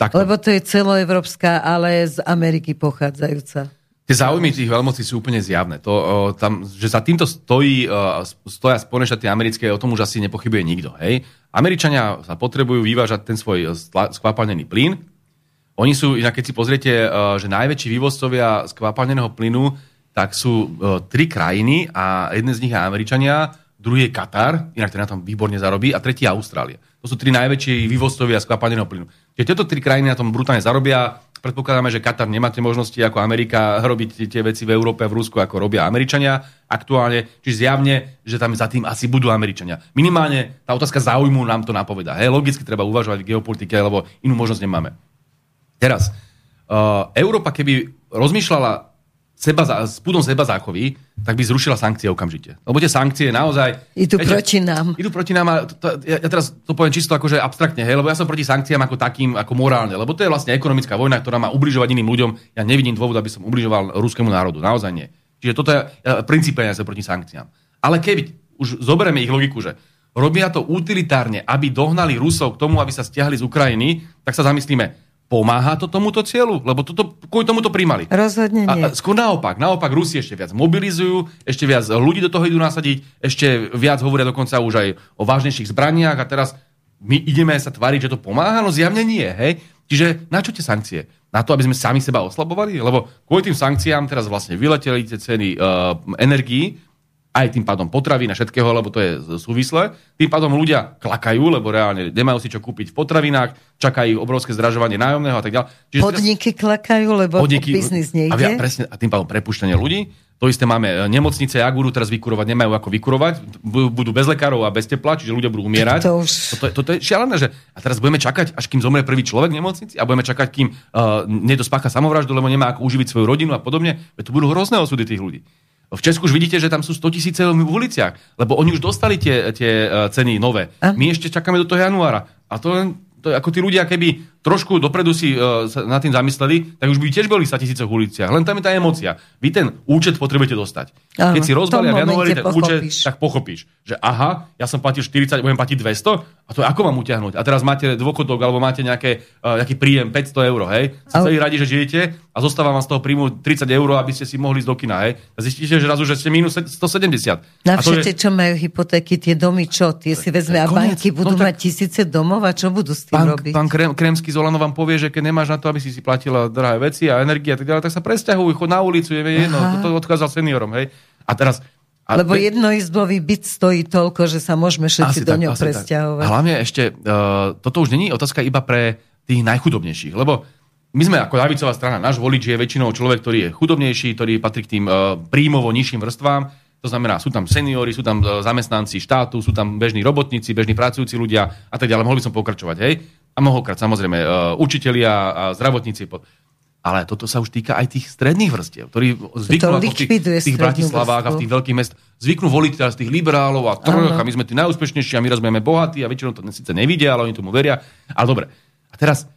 tak. Lebo to je celoevropská, ale z Ameriky pochádzajúca. Tie záujmy tých veľmocí sú úplne zjavné. To, o, tam, že za týmto stojí, o, stoja Spojené štáty americké, o tom už asi nepochybuje nikto. Hej? Američania sa potrebujú vyvážať ten svoj skvapalnený plyn, oni sú, inak keď si pozriete, eh, že najväčší vývozcovia skvapalneného plynu, tak sú eh, tri krajiny a jeden z nich je Američania, druhý je Katar, inak ten na tom výborne zarobí, a tretí je Austrália. To sú tri najväčší vývozcovia skvapalneného plynu. Čiže tieto tri krajiny na tom brutálne zarobia. Predpokladáme, že Katar nemá tie možnosti ako Amerika robiť tie veci v Európe a v Rusku, ako robia Američania aktuálne. Čiže zjavne, že tam za tým asi budú Američania. Minimálne tá otázka záujmu nám to napoveda. Hej, logicky treba uvažovať v geopolitike, lebo inú možnosť nemáme. Teraz, uh, Európa keby rozmýšľala seba, s púdom seba záchovy, tak by zrušila sankcie okamžite. Lebo tie sankcie naozaj... Idú viete, proti nám. Idú proti nám a to, to, ja, ja teraz to poviem čisto akože abstraktne, hej, lebo ja som proti sankciám ako takým, ako morálne, lebo to je vlastne ekonomická vojna, ktorá má ubližovať iným ľuďom. Ja nevidím dôvod, aby som ubližoval ruskému národu. Naozaj nie. Čiže toto je ja, princípe ja sa proti sankciám. Ale keď už zoberieme ich logiku, že robia to utilitárne, aby dohnali Rusov k tomu, aby sa stiahli z Ukrajiny, tak sa zamyslíme, Pomáha to tomuto cieľu? Lebo toto, kvôli tomu to príjmali. Rozhodne nie. A, a skôr naopak. Naopak Rusi ešte viac mobilizujú, ešte viac ľudí do toho idú nasadiť, ešte viac hovoria dokonca už aj o vážnejších zbraniach a teraz my ideme sa tváriť, že to pomáha? No zjavne nie, hej? Čiže na čo tie sankcie? Na to, aby sme sami seba oslabovali? Lebo kvôli tým sankciám teraz vlastne vyleteli tie ceny uh, energií, aj tým pádom potravy na všetkého, lebo to je súvislé. Tým pádom ľudia klakajú, lebo reálne nemajú si čo kúpiť v potravinách, čakajú obrovské zdražovanie nájomného a tak ďalej. Čiže podniky teraz... klakajú, lebo podniky, biznis nejde. A, presne, a tým pádom prepušťanie ľudí. To isté máme e, nemocnice, ak budú teraz vykurovať, nemajú ako vykurovať, budú bez lekárov a bez tepla, čiže ľudia budú umierať. To už... toto, je, toto je šialené, že a teraz budeme čakať, až kým zomrie prvý človek v nemocnici a budeme čakať, kým uh, niekto spácha samovraždu, lebo nemá ako uživiť svoju rodinu a podobne. Veď to budú hrozné osudy tých ľudí. V Česku už vidíte, že tam sú 100 tisíce v uliciach, lebo oni už dostali tie, tie e, ceny nové. My ešte čakáme do toho januára. A to len to, ako tí ľudia, keby trošku dopredu si uh, sa nad tým zamysleli, tak už by tiež boli 100 tisíce v uliciach. Len tam je tá emocia. Vy ten účet potrebujete dostať. Aha, Keď si rozbalia v januári ten účet, tak pochopíš, že aha, ja som platil 40, budem platiť 200, a to je ako mám utiahnuť? A teraz máte dôchodok, alebo máte nejaké, uh, nejaký príjem 500 eur, hej? Ste celý radi, že žijete a zostáva vám z toho príjmu 30 eur, aby ste si mohli ísť do kina, hej? A zistíte, že razu, že ste minus 170. Na všetci, je... čo majú hypotéky, tie domy, čo? Tie si vezme a banky budú no, mať tisíce domov a čo budú s tým robiť? Pán Krem, Kremský Zolano vám povie, že keď nemáš na to, aby si si platila drahé veci a energie a tak ďalej, tak sa presťahujú, chod na ulicu, je jedno, to, to odkázal seniorom, hej. A teraz a Lebo pe... jednoizbový byt stojí toľko, že sa môžeme všetci asi do ňoho presťahovať. A hlavne ešte, uh, toto už není otázka iba pre tých najchudobnejších, lebo my sme ako ľavicová strana, náš volič je väčšinou človek, ktorý je chudobnejší, ktorý patrí k tým uh, príjmovo nižším vrstvám. To znamená, sú tam seniori, sú tam uh, zamestnanci štátu, sú tam bežní robotníci, bežní pracujúci ľudia a tak ďalej. Mohli by som pokračovať, hej? A mnohokrát samozrejme uh, učitelia a zdravotníci. Ale toto sa už týka aj tých stredných vrstiev, ktorí zvyknú v tých, tých Bratislavách a v tých veľkých mest, zvyknú voliť teraz tých liberálov a troch a my sme tí najúspešnejší a my raz budeme bohatí a väčšinou to síce nevidia, ale oni tomu veria. Ale dobre. A teraz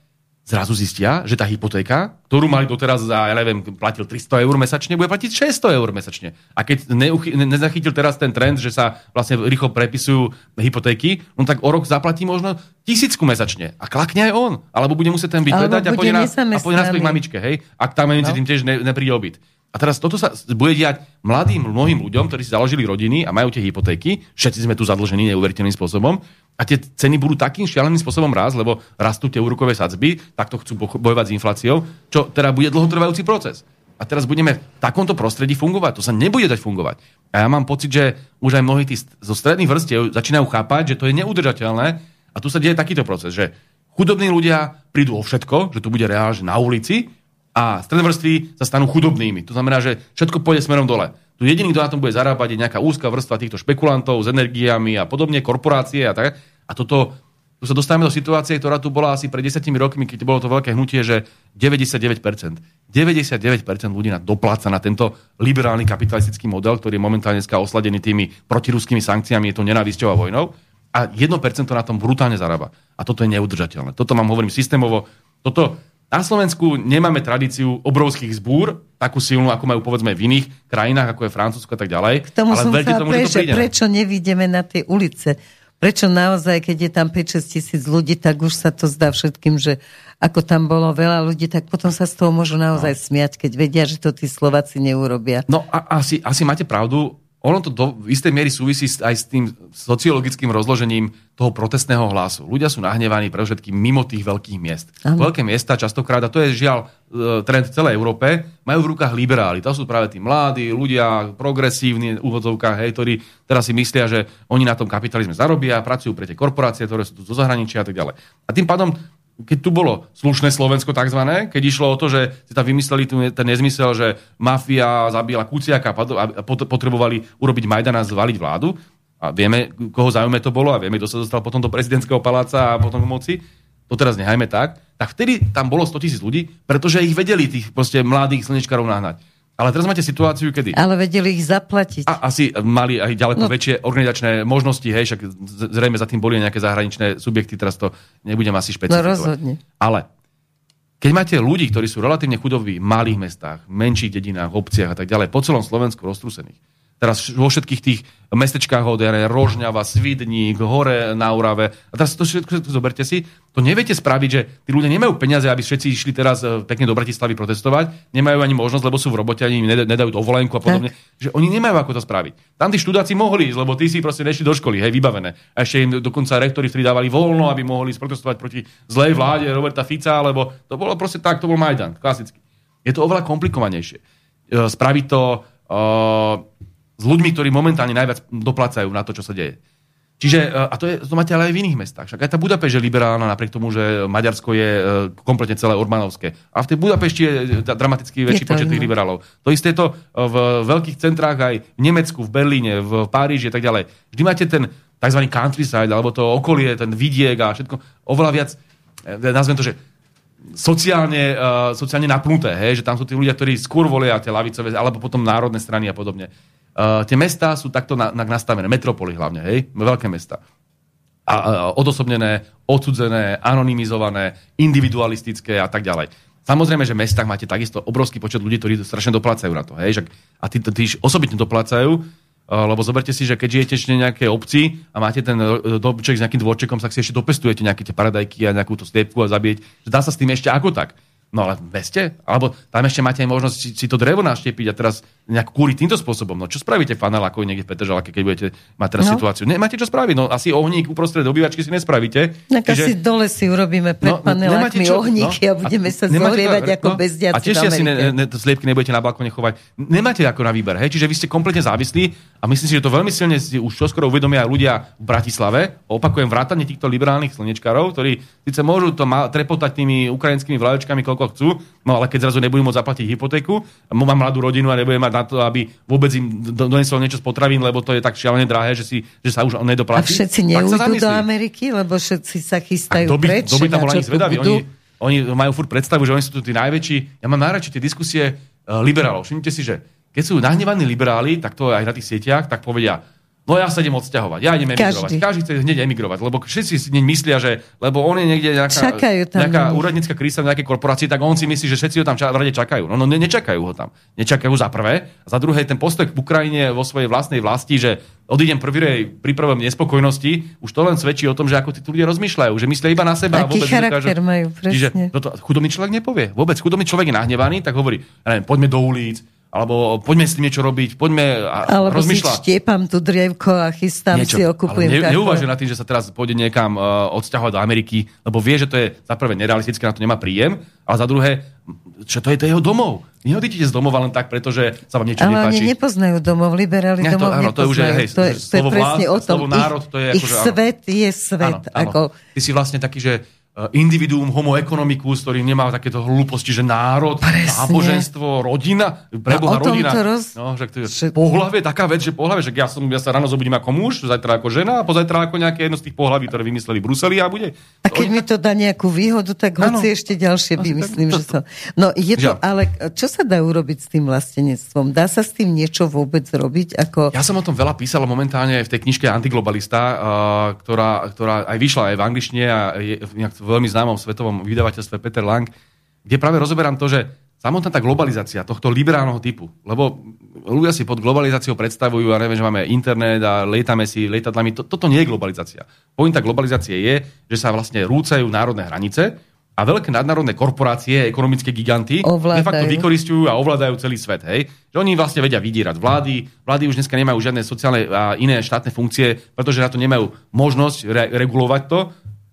zrazu zistia, že tá hypotéka, ktorú mali doteraz za, ja neviem, platil 300 eur mesačne, bude platiť 600 eur mesačne. A keď neuchy, ne, nezachytil teraz ten trend, že sa vlastne rýchlo prepisujú hypotéky, no tak o rok zaplatí možno tisícku mesačne. A klakne aj on. Alebo bude musieť ten byt predať a pôjde na, a pôjde na svojich mamičke, hej? Ak tam medzi no. tým tiež ne, nepríde obyt. A teraz toto sa bude diať mladým, mnohým ľuďom, ktorí si založili rodiny a majú tie hypotéky. Všetci sme tu zadlžení neuveriteľným spôsobom. A tie ceny budú takým šialeným spôsobom rásť, lebo rastú tie úrokové sadzby, takto chcú bojovať s infláciou, čo teda bude dlhotrvajúci proces. A teraz budeme v takomto prostredí fungovať. To sa nebude dať fungovať. A ja mám pocit, že už aj mnohí tí zo stredných vrstiev začínajú chápať, že to je neudržateľné. A tu sa deje takýto proces, že chudobní ľudia prídu o všetko, že to bude reálne na ulici, a stredné vrstvy sa stanú chudobnými. To znamená, že všetko pôjde smerom dole. Tu jediný, kto na tom bude zarábať, je nejaká úzka vrstva týchto špekulantov s energiami a podobne, korporácie a tak. A toto, tu sa dostávame do situácie, ktorá tu bola asi pred 10 rokmi, keď bolo to veľké hnutie, že 99%, 99% ľudí na dopláca na tento liberálny kapitalistický model, ktorý je momentálne osladený tými protiruskými sankciami, je to nenávisťou a vojnou. A 1% na tom brutálne zarába. A toto je neudržateľné. Toto vám hovorím systémovo. Toto, na Slovensku nemáme tradíciu obrovských zbúr, takú silnú, ako majú povedzme v iných krajinách, ako je Francúzsko a tak ďalej. K tomu ale som sa tomu, pre, že to prečo nevidíme na tie ulice? Prečo naozaj, keď je tam 5-6 tisíc ľudí, tak už sa to zdá všetkým, že ako tam bolo veľa ľudí, tak potom sa z toho môžu naozaj no. smiať, keď vedia, že to tí Slováci neurobia. No a asi, asi máte pravdu, ono to do istej miery súvisí aj s tým sociologickým rozložením toho protestného hlasu. Ľudia sú nahnevaní pre všetkým mimo tých veľkých miest. Ano. Veľké miesta častokrát, a to je žiaľ e, trend v celej Európe, majú v rukách liberáli. To sú práve tí mladí ľudia, progresívni úvodzovkách, hej, ktorí teraz si myslia, že oni na tom kapitalizme zarobia, pracujú pre tie korporácie, ktoré sú tu zo zahraničia a tak ďalej. A tým pádom keď tu bolo slušné Slovensko takzvané, keď išlo o to, že si tam vymysleli ten nezmysel, že mafia zabila Kuciaka a potrebovali urobiť Majdan a zvaliť vládu, a vieme, koho záujme to bolo a vieme, kto sa dostal potom do prezidentského paláca a potom k moci, to teraz nehajme tak, tak vtedy tam bolo 100 tisíc ľudí, pretože ich vedeli tých proste mladých slnečkarov nahnať. Ale teraz máte situáciu, kedy... Ale vedeli ich zaplatiť. A, asi mali aj ďaleko no. väčšie organizačné možnosti, hej, však zrejme za tým boli nejaké zahraničné subjekty, teraz to nebudem asi špecifikovať. No rozhodne. Ale keď máte ľudí, ktorí sú relatívne chudobní v malých mestách, menších dedinách, obciach a tak ďalej, po celom Slovensku roztrúsených, teraz vo všetkých tých mestečkách od Rožňava, Svidník, Hore na Urave. A teraz to všetko, všetko zoberte si. To neviete spraviť, že tí ľudia nemajú peniaze, aby všetci išli teraz e, pekne do Bratislavy protestovať. Nemajú ani možnosť, lebo sú v robote, ani nedajú dovolenku a podobne. Tak. Že oni nemajú ako to spraviť. Tam tí študáci mohli ísť, lebo tí si proste nešli do školy, hej, vybavené. A ešte im dokonca rektori vtedy dávali voľno, aby mohli protestovať proti zlej vláde Roberta Fica, lebo to bolo proste tak, to bol Majdan, klasicky. Je to oveľa komplikovanejšie. E, spraviť to uh, s ľuďmi, ktorí momentálne najviac doplácajú na to, čo sa deje. Čiže, e, a to, je, to máte ale aj v iných mestách. Však aj tá Budapešť je liberálna, napriek tomu, že Maďarsko je e, kompletne celé Orbánovské. A v tej Budapešti je dramaticky väčší počet tých liberálov. To isté je to v veľkých centrách aj v Nemecku, v Berlíne, v Páriži a tak ďalej. Vždy máte ten tzv. countryside, alebo to okolie, ten vidiek a všetko oveľa viac, e, nazvem to, že sociálne, uh, sociálne napnuté, hej? že tam sú tí ľudia, ktorí skôr volia tie lavicové, alebo potom národné strany a podobne. Uh, tie mesta sú takto na, na, nastavené, metropoly hlavne, hej, veľké mesta. A, uh, odosobnené, odsudzené, anonymizované, individualistické a tak ďalej. Samozrejme, že v mestách máte takisto obrovský počet ľudí, ktorí strašne doplácajú na to. Hej? A tí, tí osobitne doplácajú, uh, lebo zoberte si, že keď žijete ešte nejaké obci a máte ten domček s nejakým dvorčekom, tak si ešte dopestujete nejaké tie paradajky a nejakú tú stiepku a zabieť. Dá sa s tým ešte ako tak. No ale v meste? Alebo tam ešte máte aj možnosť si, si to drevo naštiepiť a teraz nejak kúriť týmto spôsobom. No čo spravíte v ako niekde v Petržalake, keď budete mať teraz no. situáciu? Nemáte čo spraviť. No asi ohník uprostred obývačky si nespravíte. Tak čiže... asi dole si urobíme pred no, panelákmi čo, ohníky no, a budeme sa zohrievať ako no, bezdiaci A tiež si asi ne, ne, sliepky nebudete na balkone chovať. Nemáte ako na výber. Hej? Čiže vy ste kompletne závislí a myslím si, že to veľmi silne si už čoskoro uvedomia ľudia v Bratislave. Opakujem vrátane týchto liberálnych slnečkarov, ktorí síce môžu to trepotať tými ukrajinskými vlajočkami, koľko koľko chcú, no ale keď zrazu nebudú môcť zaplatiť hypotéku, mám mladú rodinu a nebudem mať na to, aby vôbec im donesol niečo z potravín, lebo to je tak šialené drahé, že, si, že sa už nedoplatí. A všetci neújdu do Ameriky, lebo všetci sa chystajú by, preč. To by tam bol ani zvedavý. Oni, oni majú furt predstavu, že oni sú tu tí najväčší. Ja mám najradšej tie diskusie uh, liberálov. Všimnite si, že keď sú nahnevaní liberáli, tak to aj na tých sieťach, tak povedia, No ja sa idem odsťahovať, ja idem emigrovať. Každý. Každý chce hneď emigrovať, lebo všetci si myslia, že lebo on je niekde nejaká, nejaká úradnícka kríza v nejakej korporácii, tak on si myslí, že všetci ho tam ča, rade čakajú. No, no ne, nečakajú ho tam. Nečakajú za prvé. A za druhé, ten postoj k Ukrajine vo svojej vlastnej vlasti, že odídem prvý pri prvom nespokojnosti, už to len svedčí o tom, že ako tí ľudia rozmýšľajú, že myslia iba na seba. Taký a vôbec charakter nedokážu... majú, presne. Čiže toto chudobný človek nepovie. Vôbec chudobný človek je nahnevaný, tak hovorí, neviem, poďme do ulic, alebo poďme s tým niečo robiť, poďme a alebo rozmýšľať. si štiepam tu drevko a chystám niečo, si, okupujem ne, Neuvažujem na tým, že sa teraz pôjde niekam uh, odsťahovať do Ameriky, lebo vie, že to je za prvé nerealistické, na to nemá príjem, a za druhé, čo to je, to jeho domov. Neodídete z domova len tak, pretože sa vám niečo Ale nepáči. Ale oni nepoznajú domov, liberáli domov to, áno, to je už hej, to je, to je presne vlast, o tom. národ, to je ich, ich akože, svet je svet. Áno, áno. Ako... Ty si vlastne taký, že individuum homo economicus, ktorý nemá takéto hlúposti, že národ, Presne. náboženstvo, rodina, preboha no, rodina. Roz... No, že to je že... pohlavie, taká vec, že pohlavie, že ja, som, ja sa ráno zobudím ako muž, zajtra ako žena a pozajtra ako nejaké jedno z tých pohlaví, ktoré vymysleli Bruseli a bude. A keď mi to dá nejakú výhodu, tak hoci ano. ešte ďalšie vymyslím, to, že to... No je to, ale čo sa dá urobiť s tým vlastenectvom? Dá sa s tým niečo vôbec robiť? Ako... Ja som o tom veľa písal momentálne v tej knižke Antiglobalista, uh, ktorá, ktorá aj vyšla aj v angličtine a je veľmi známom svetovom vydavateľstve Peter Lang, kde práve rozoberám to, že samotná tá globalizácia tohto liberálneho typu, lebo ľudia si pod globalizáciou predstavujú, a neviem, že máme internet a lietame si lietadlami, to, toto nie je globalizácia. Pointa globalizácie je, že sa vlastne rúcajú národné hranice a veľké nadnárodné korporácie, ekonomické giganty, ovládajú. de facto vykoristujú a ovládajú celý svet. Hej? Že oni vlastne vedia vydírať vlády. Vlády už dneska nemajú žiadne sociálne a iné štátne funkcie, pretože na to nemajú možnosť re- regulovať to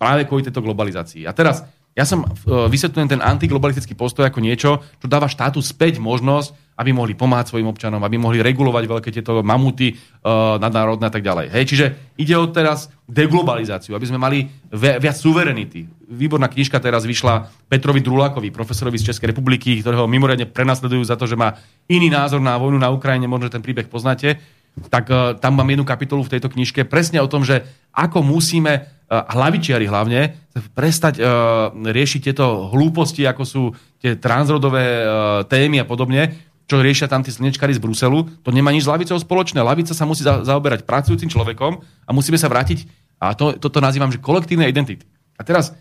práve kvôli tejto globalizácii. A teraz ja som e, vysvetľujem ten antiglobalistický postoj ako niečo, čo dáva štátu späť možnosť, aby mohli pomáhať svojim občanom, aby mohli regulovať veľké tieto mamuty uh, nadnárodné a tak ďalej. Hej, čiže ide o teraz deglobalizáciu, aby sme mali vi- viac suverenity. Výborná knižka teraz vyšla Petrovi Drulákovi, profesorovi z Českej republiky, ktorého mimoriadne prenasledujú za to, že má iný názor na vojnu na Ukrajine, možno ten príbeh poznáte tak uh, tam mám jednu kapitolu v tejto knižke presne o tom, že ako musíme, uh, hlavičiari hlavne, prestať uh, riešiť tieto hlúposti, ako sú tie transrodové témy a podobne, čo riešia tam tí slnečkári z Bruselu. To nemá nič s lavicou spoločné. Lavica sa musí za, zaoberať pracujúcim človekom a musíme sa vrátiť, a to, toto nazývam, že kolektívne identity. A teraz,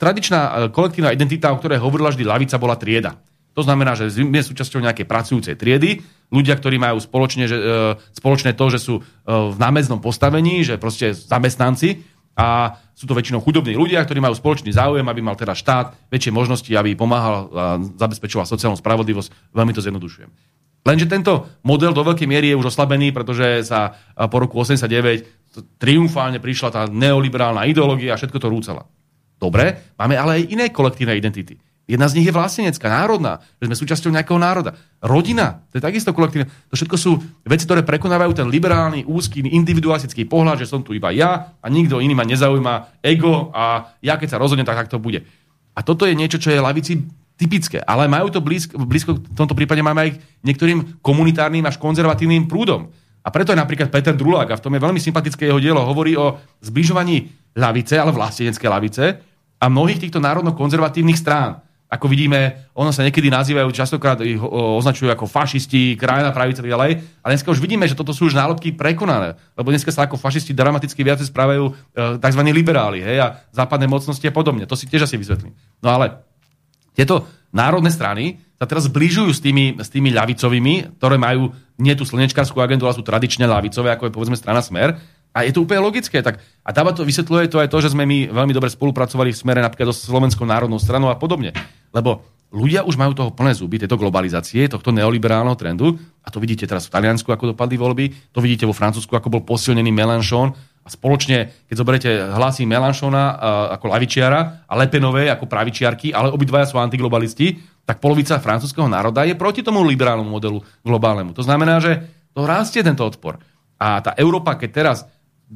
tradičná kolektívna identita, o ktorej hovorila vždy lavica, bola trieda. To znamená, že sme súčasťou nejakej pracujúcej triedy, ľudia, ktorí majú spoločne, že, e, spoločné to, že sú e, v námeznom postavení, že proste zamestnanci a sú to väčšinou chudobní ľudia, ktorí majú spoločný záujem, aby mal teda štát väčšie možnosti, aby pomáhal a zabezpečoval sociálnu spravodlivosť. Veľmi to zjednodušujem. Lenže tento model do veľkej miery je už oslabený, pretože sa e, po roku 89 triumfálne prišla tá neoliberálna ideológia a všetko to rúcala. Dobre, máme ale aj iné kolektívne identity. Jedna z nich je vlastenecká, národná, že sme súčasťou nejakého národa. Rodina, to je takisto kolektívne. To všetko sú veci, ktoré prekonávajú ten liberálny, úzky, individualistický pohľad, že som tu iba ja a nikto iný ma nezaujíma, ego a ja keď sa rozhodnem, tak, tak to bude. A toto je niečo, čo je lavici typické. Ale majú to blízko, blízko v tomto prípade máme aj niektorým komunitárnym až konzervatívnym prúdom. A preto je napríklad Peter Drulák, a v tom je veľmi sympatické jeho dielo, hovorí o zbližovaní lavice, ale vlastenecké lavice a mnohých týchto národno-konzervatívnych strán ako vidíme, ono sa niekedy nazývajú, častokrát ich označujú ako fašisti, krajná pravica a ďalej. A dneska už vidíme, že toto sú už nálepky prekonané. Lebo dneska sa ako fašisti dramaticky viac správajú e, tzv. liberáli hej, a západné mocnosti a podobne. To si tiež asi vysvetlím. No ale tieto národné strany sa teraz zbližujú s tými, s tými ľavicovými, ktoré majú nie tú slnečkárskú agendu, ale sú tradične ľavicové, ako je povedzme strana Smer. A je to úplne logické. Tak, a dáva to, vysvetľuje to aj to, že sme my veľmi dobre spolupracovali v smere napríklad so Slovenskou národnou stranou a podobne. Lebo ľudia už majú toho plné zuby, tejto globalizácie, tohto neoliberálneho trendu. A to vidíte teraz v Taliansku, ako dopadli voľby, to vidíte vo Francúzsku, ako bol posilnený Melanchon. A spoločne, keď zoberiete hlasy Melanchona ako lavičiara a Lepenové ako pravičiarky, ale obidvaja sú antiglobalisti, tak polovica francúzského národa je proti tomu liberálnemu modelu globálnemu. To znamená, že to rastie tento odpor. A tá Európa, keď teraz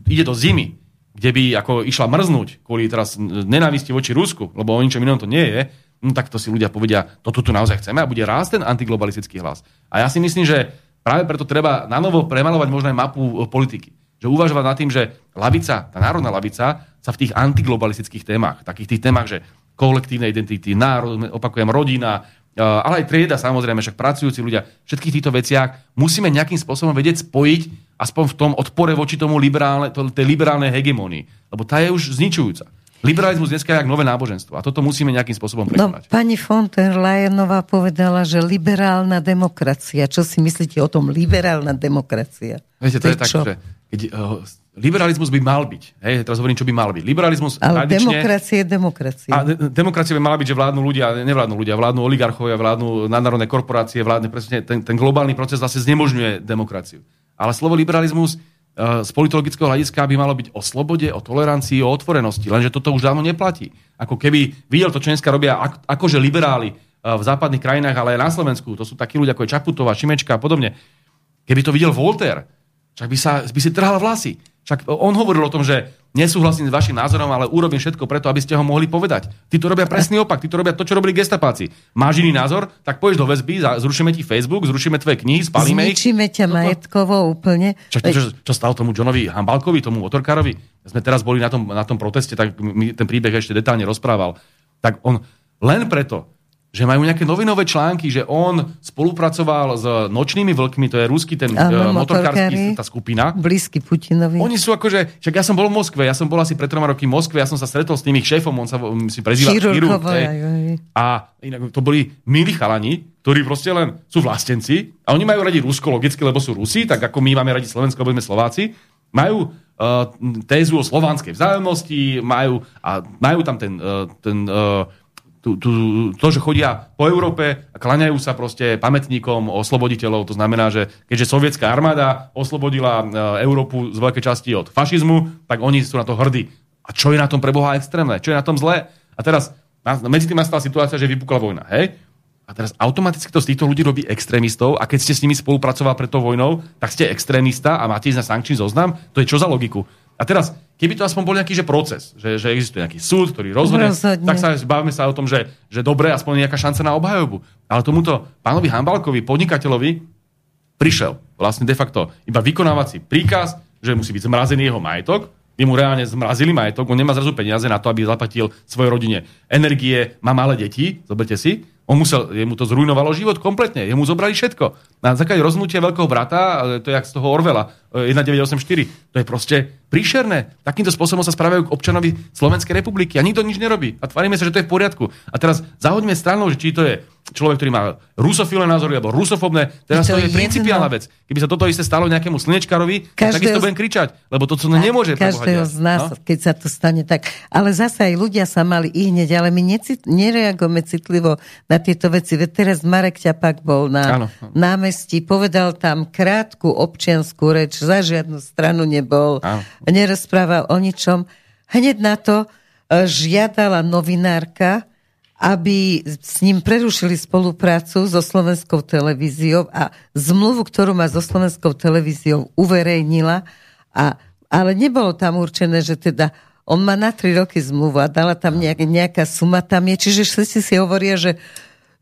ide do zimy, kde by ako išla mrznúť kvôli teraz nenávisti voči Rusku, lebo o ničom inom to nie je, no tak to si ľudia povedia, toto tu naozaj chceme a bude rásť ten antiglobalistický hlas. A ja si myslím, že práve preto treba na novo premalovať možno aj mapu e, politiky. Že uvažovať nad tým, že lavica, tá národná lavica sa v tých antiglobalistických témach, takých tých témach, že kolektívne identity, národ, opakujem, rodina, ale aj trieda, samozrejme, však pracujúci ľudia, všetkých týchto veciach musíme nejakým spôsobom vedieť spojiť aspoň v tom odpore voči tomu liberálne, to, tej liberálnej hegemónii. Lebo tá je už zničujúca. Liberalizmus dneska je jak nové náboženstvo a toto musíme nejakým spôsobom No, prekonať. pani von der Leyenová povedala, že liberálna demokracia. Čo si myslíte o tom liberálna demokracia? Viete, to je, je tak, čo? že keď, uh, liberalizmus by mal byť. Hej, teraz hovorím, čo by mal byť. Liberalizmus Ale tradične... demokracia je demokracia. A de- demokracia by mala byť, že vládnu ľudia, nevládnu ľudia, vládnu oligarchovia, vládnu nadnárodné korporácie, vládne presne ten, ten globálny proces zase znemožňuje demokraciu. Ale slovo liberalizmus uh, z politologického hľadiska by malo byť o slobode, o tolerancii, o otvorenosti. Lenže toto už dávno neplatí. Ako keby videl to, čo dneska robia ak, akože liberáli uh, v západných krajinách, ale aj na Slovensku. To sú takí ľudia ako je Čaputová, Šimečka a podobne. Keby to videl Voltaire, však by, sa, by si trhal vlasy. Však on hovoril o tom, že nesúhlasím s vašim názorom, ale urobím všetko preto, aby ste ho mohli povedať. Tí to robia presný opak, tí to robia to, čo robili gestapáci. Máš iný názor, tak pôjdeš do väzby, zrušíme ti Facebook, zrušíme tvoje knihy, spalíme ich. Zničíme ťa majetkovo úplne. Čo, čo, čo stalo tomu Johnovi Hambalkovi, tomu motorkárovi? Sme teraz boli na tom, na tom proteste, tak mi ten príbeh ešte detálne rozprával. Tak on len preto, že majú nejaké novinové články, že on spolupracoval s nočnými vlkmi, to je ruský ten Áno, eh, motorkársky, tá skupina. Blízky Putinovi. Oni sú akože, však ja som bol v Moskve, ja som bol asi pred troma roky v Moskve, ja som sa stretol s tým ich šéfom, on sa on si prezýva Chirurg. A inak to boli milí chalani, ktorí proste len sú vlastenci a oni majú radi Rusko logicky, lebo sú Rusi, tak ako my máme radi Slovensko, lebo sme Slováci. Majú uh, tézu o slovanskej vzájomnosti, majú, a majú tam ten, uh, ten uh, tu, tu, to, že chodia po Európe a klaňajú sa proste pamätníkom osloboditeľov. To znamená, že keďže sovietská armáda oslobodila e, Európu z veľkej časti od fašizmu, tak oni sú na to hrdí. A čo je na tom pre Boha extrémne? Čo je na tom zlé? A teraz medzi tým nastala situácia, že vypukla vojna. Hej? A teraz automaticky to z týchto ľudí robí extrémistov a keď ste s nimi spolupracoval pred tou vojnou, tak ste extrémista a máte ísť na sankčný zoznam. To je čo za logiku? A teraz, keby to aspoň bol nejaký že proces, že, že existuje nejaký súd, ktorý rozhodne, Rozhodne. tak sa bavíme sa o tom, že, že dobre, aspoň nejaká šanca na obhajobu. Ale tomuto pánovi Hambalkovi, podnikateľovi, prišiel vlastne de facto iba vykonávací príkaz, že musí byť zmrazený jeho majetok, by mu reálne zmrazili majetok, on nemá zrazu peniaze na to, aby zaplatil svojej rodine energie, má malé deti, zoberte si, on musel, jemu to zrujnovalo život kompletne, jemu zobrali všetko. Na základe rozhodnutia veľkého brata, e, to je jak z toho Orvela, e, 1984, to je proste príšerné. Takýmto spôsobom sa správajú k občanovi Slovenskej republiky a nikto nič nerobí. A tvárime sa, že to je v poriadku. A teraz zahoďme stranou, že či to je človek, ktorý má rusofilné názory alebo rusofobné, teraz Je to, to je principiálna vec. Keby sa toto isté stalo nejakému slnečkarovi, tak takisto budem kričať, lebo to, co nemôže Každého z nás, No? keď sa to stane tak. Ale zase aj ľudia sa mali i hneď, ale my necit, nereagujeme citlivo na tieto veci. Veď teraz Marek Ťapak bol na Áno. námestí, povedal tam krátku občianskú reč, za žiadnu stranu nebol, Áno. nerozprával o ničom. Hneď na to e, žiadala novinárka, aby s ním prerušili spoluprácu so slovenskou televíziou a zmluvu, ktorú má so slovenskou televíziou, uverejnila. A, ale nebolo tam určené, že teda on má na tri roky zmluvu a dala tam nejak, nejaká suma tam je. Čiže všetci si hovoria, že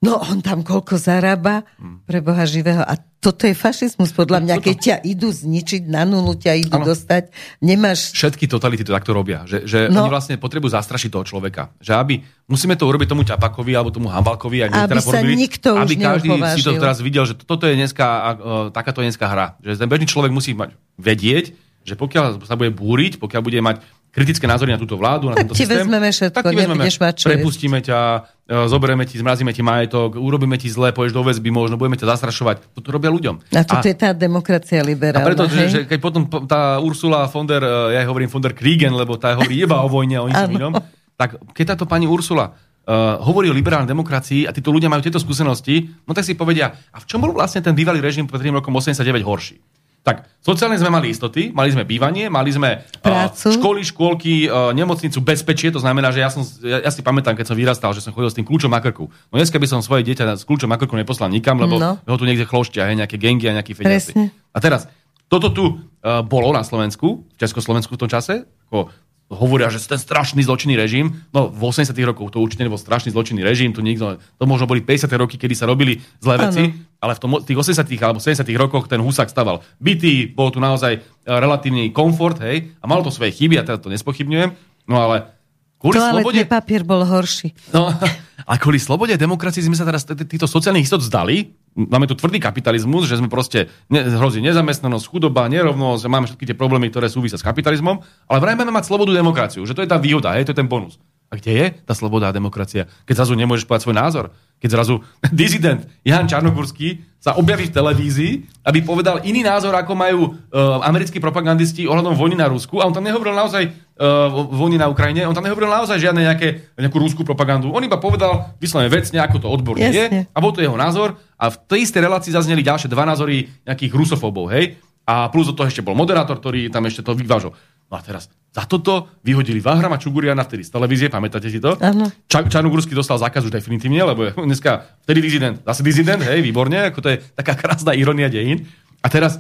no on tam koľko zarába pre Boha živého. A toto je fašizmus podľa mňa, keď ťa idú zničiť, na nulu ťa idú Áno. dostať. Nemáš Všetky totality to takto robia. Že, že No. oni vlastne potrebujú zastrašiť toho človeka. Že aby, musíme to urobiť tomu Ťapakovi alebo tomu Hambalkovi, aby, Aby sa porobili, nikto už aby každý si to teraz videl, že toto je dneska, uh, takáto je dneska hra. Že ten bežný človek musí mať, vedieť, že pokiaľ sa bude búriť, pokiaľ bude mať kritické názory na túto vládu, na Tak tento ti systém, vezmeme všetko, tak ti vezmeme, čo prepustíme ťa, uh, zoberieme ti, zmrazíme ti majetok, urobíme ti zle, pôjdeš do väzby, možno budeme ťa zastrašovať. Toto robia ľuďom. A toto je tá demokracia A liberálna. preto, že, hej? že keď potom po- tá Ursula von der, eh, ja jej hovorím von der Kriegen, lebo tá hovorí iba o vojne a o ničom inom, tak keď táto pani Ursula uh, hovorí o liberálnej demokracii a títo ľudia majú tieto skúsenosti, no tak si povedia, a v čom bol vlastne ten bývalý režim pred tým rokom 89 horší? Tak, sociálne sme mali istoty, mali sme bývanie, mali sme uh, Prácu. školy, škôlky, uh, nemocnicu, bezpečie, to znamená, že ja, som, ja, ja si pamätám, keď som vyrastal, že som chodil s tým kľúčom na krku. No dneska by som svoje dieťa s kľúčom na krku neposlal nikam, lebo No. ho tu niekde chloštia, hej, nejaké gengy a nejakí fediaci. A teraz, toto tu uh, bolo na Slovensku, v Československu v tom čase, ako hovoria, že ten strašný zločinný režim, no v 80 rokoch to určite nebol strašný zločinný režim, to, nikto, to možno boli 50 roky, kedy sa robili zlé veci, ano. Ale v tom, tých 80 alebo 70 rokoch ten Husák staval byty, bol tu naozaj e, relatívny komfort, hej, a malo to svoje chyby, a teda to nespochybňujem, no ale kvôli slobode... papier bol horší. No, a kvôli slobode a demokracii sme sa teraz týchto sociálnych istot zdali, máme tu tvrdý kapitalizmus, že sme proste ne, hrozí nezamestnanosť, chudoba, nerovnosť, máme všetky tie problémy, ktoré súvisia s kapitalizmom, ale vraj máme mať slobodu demokraciu, že to je tá výhoda, hej, to je ten bonus. A kde je tá sloboda a demokracia? Keď zrazu nemôžeš povedať svoj názor. Keď zrazu dizident Jan Čarnogurský sa objaví v televízii, aby povedal iný názor, ako majú uh, americkí propagandisti ohľadom vojny na Rusku. A on tam nehovoril naozaj uh, vojny na Ukrajine, on tam nehovoril naozaj žiadne nejaké, nejakú rúskú propagandu. On iba povedal vyslovene vecne, ako to odborne je. A bol to jeho názor. A v tej istej relácii zazneli ďalšie dva názory nejakých rusofóbov, hej? A plus do toho ešte bol moderátor, ktorý tam ešte to vyvážil. No a teraz za toto vyhodili Vahrama Čuguriana vtedy z televízie, pamätáte si to? Áno. Ča- Čarnogórsky dostal zákaz už definitívne, lebo je dneska vtedy dizident, zase dizident, hej, výborne, ako to je taká krásna ironia dejín. A teraz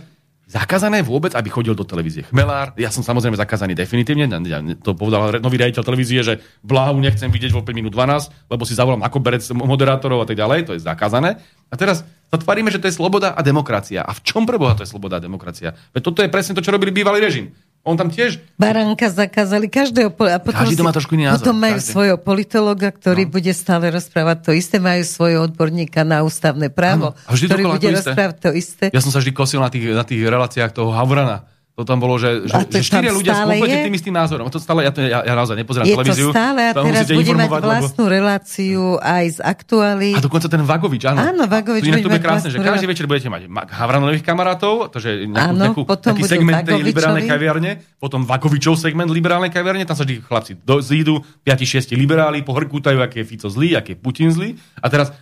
zakázané vôbec, aby chodil do televízie. Chmelár, ja som samozrejme zakázaný definitívne, ja, to povedal nový riaditeľ televízie, že Blahu nechcem vidieť vo 5 minút 12, lebo si zavolám ako berec moderátorov a tak ďalej, to je zakázané. A teraz sa tvárime, že to je sloboda a demokracia. A v čom preboha to je sloboda a demokracia? Veď toto je presne to, čo robili bývalý režim. On tam tiež... Baránka zakázali každého... A potom Každý to má trošku iný názor. Potom majú každý. svojho politologa, ktorý no. bude stále rozprávať to isté. Majú svojho odborníka na ústavné právo, ano. A vždy ktorý bude to rozprávať to isté. Ja som sa vždy kosil na tých, na tých reláciách toho Havrana to tam bolo, že, že, že štyria ľudia s kompletne tým istým názorom. To stále, ja, to, ja, ja naozaj nepozerám je televíziu. Je to stále a teraz bude mať vlastnú lebo... reláciu aj z aktuálí. A dokonca ten Vagovič, áno. Áno, Vagovič. To, to bude krásne, že každý večer budete mať Havranových kamarátov, to je nejakú, áno, nejakú, taký segment tej liberálnej kaviarne, potom Vagovičov segment liberálnej kaviarne, tam sa vždy chlapci do, zídu, 5-6 liberáli, pohrkútajú, aký je Fico zlý, aký je Putin zlý. A teraz,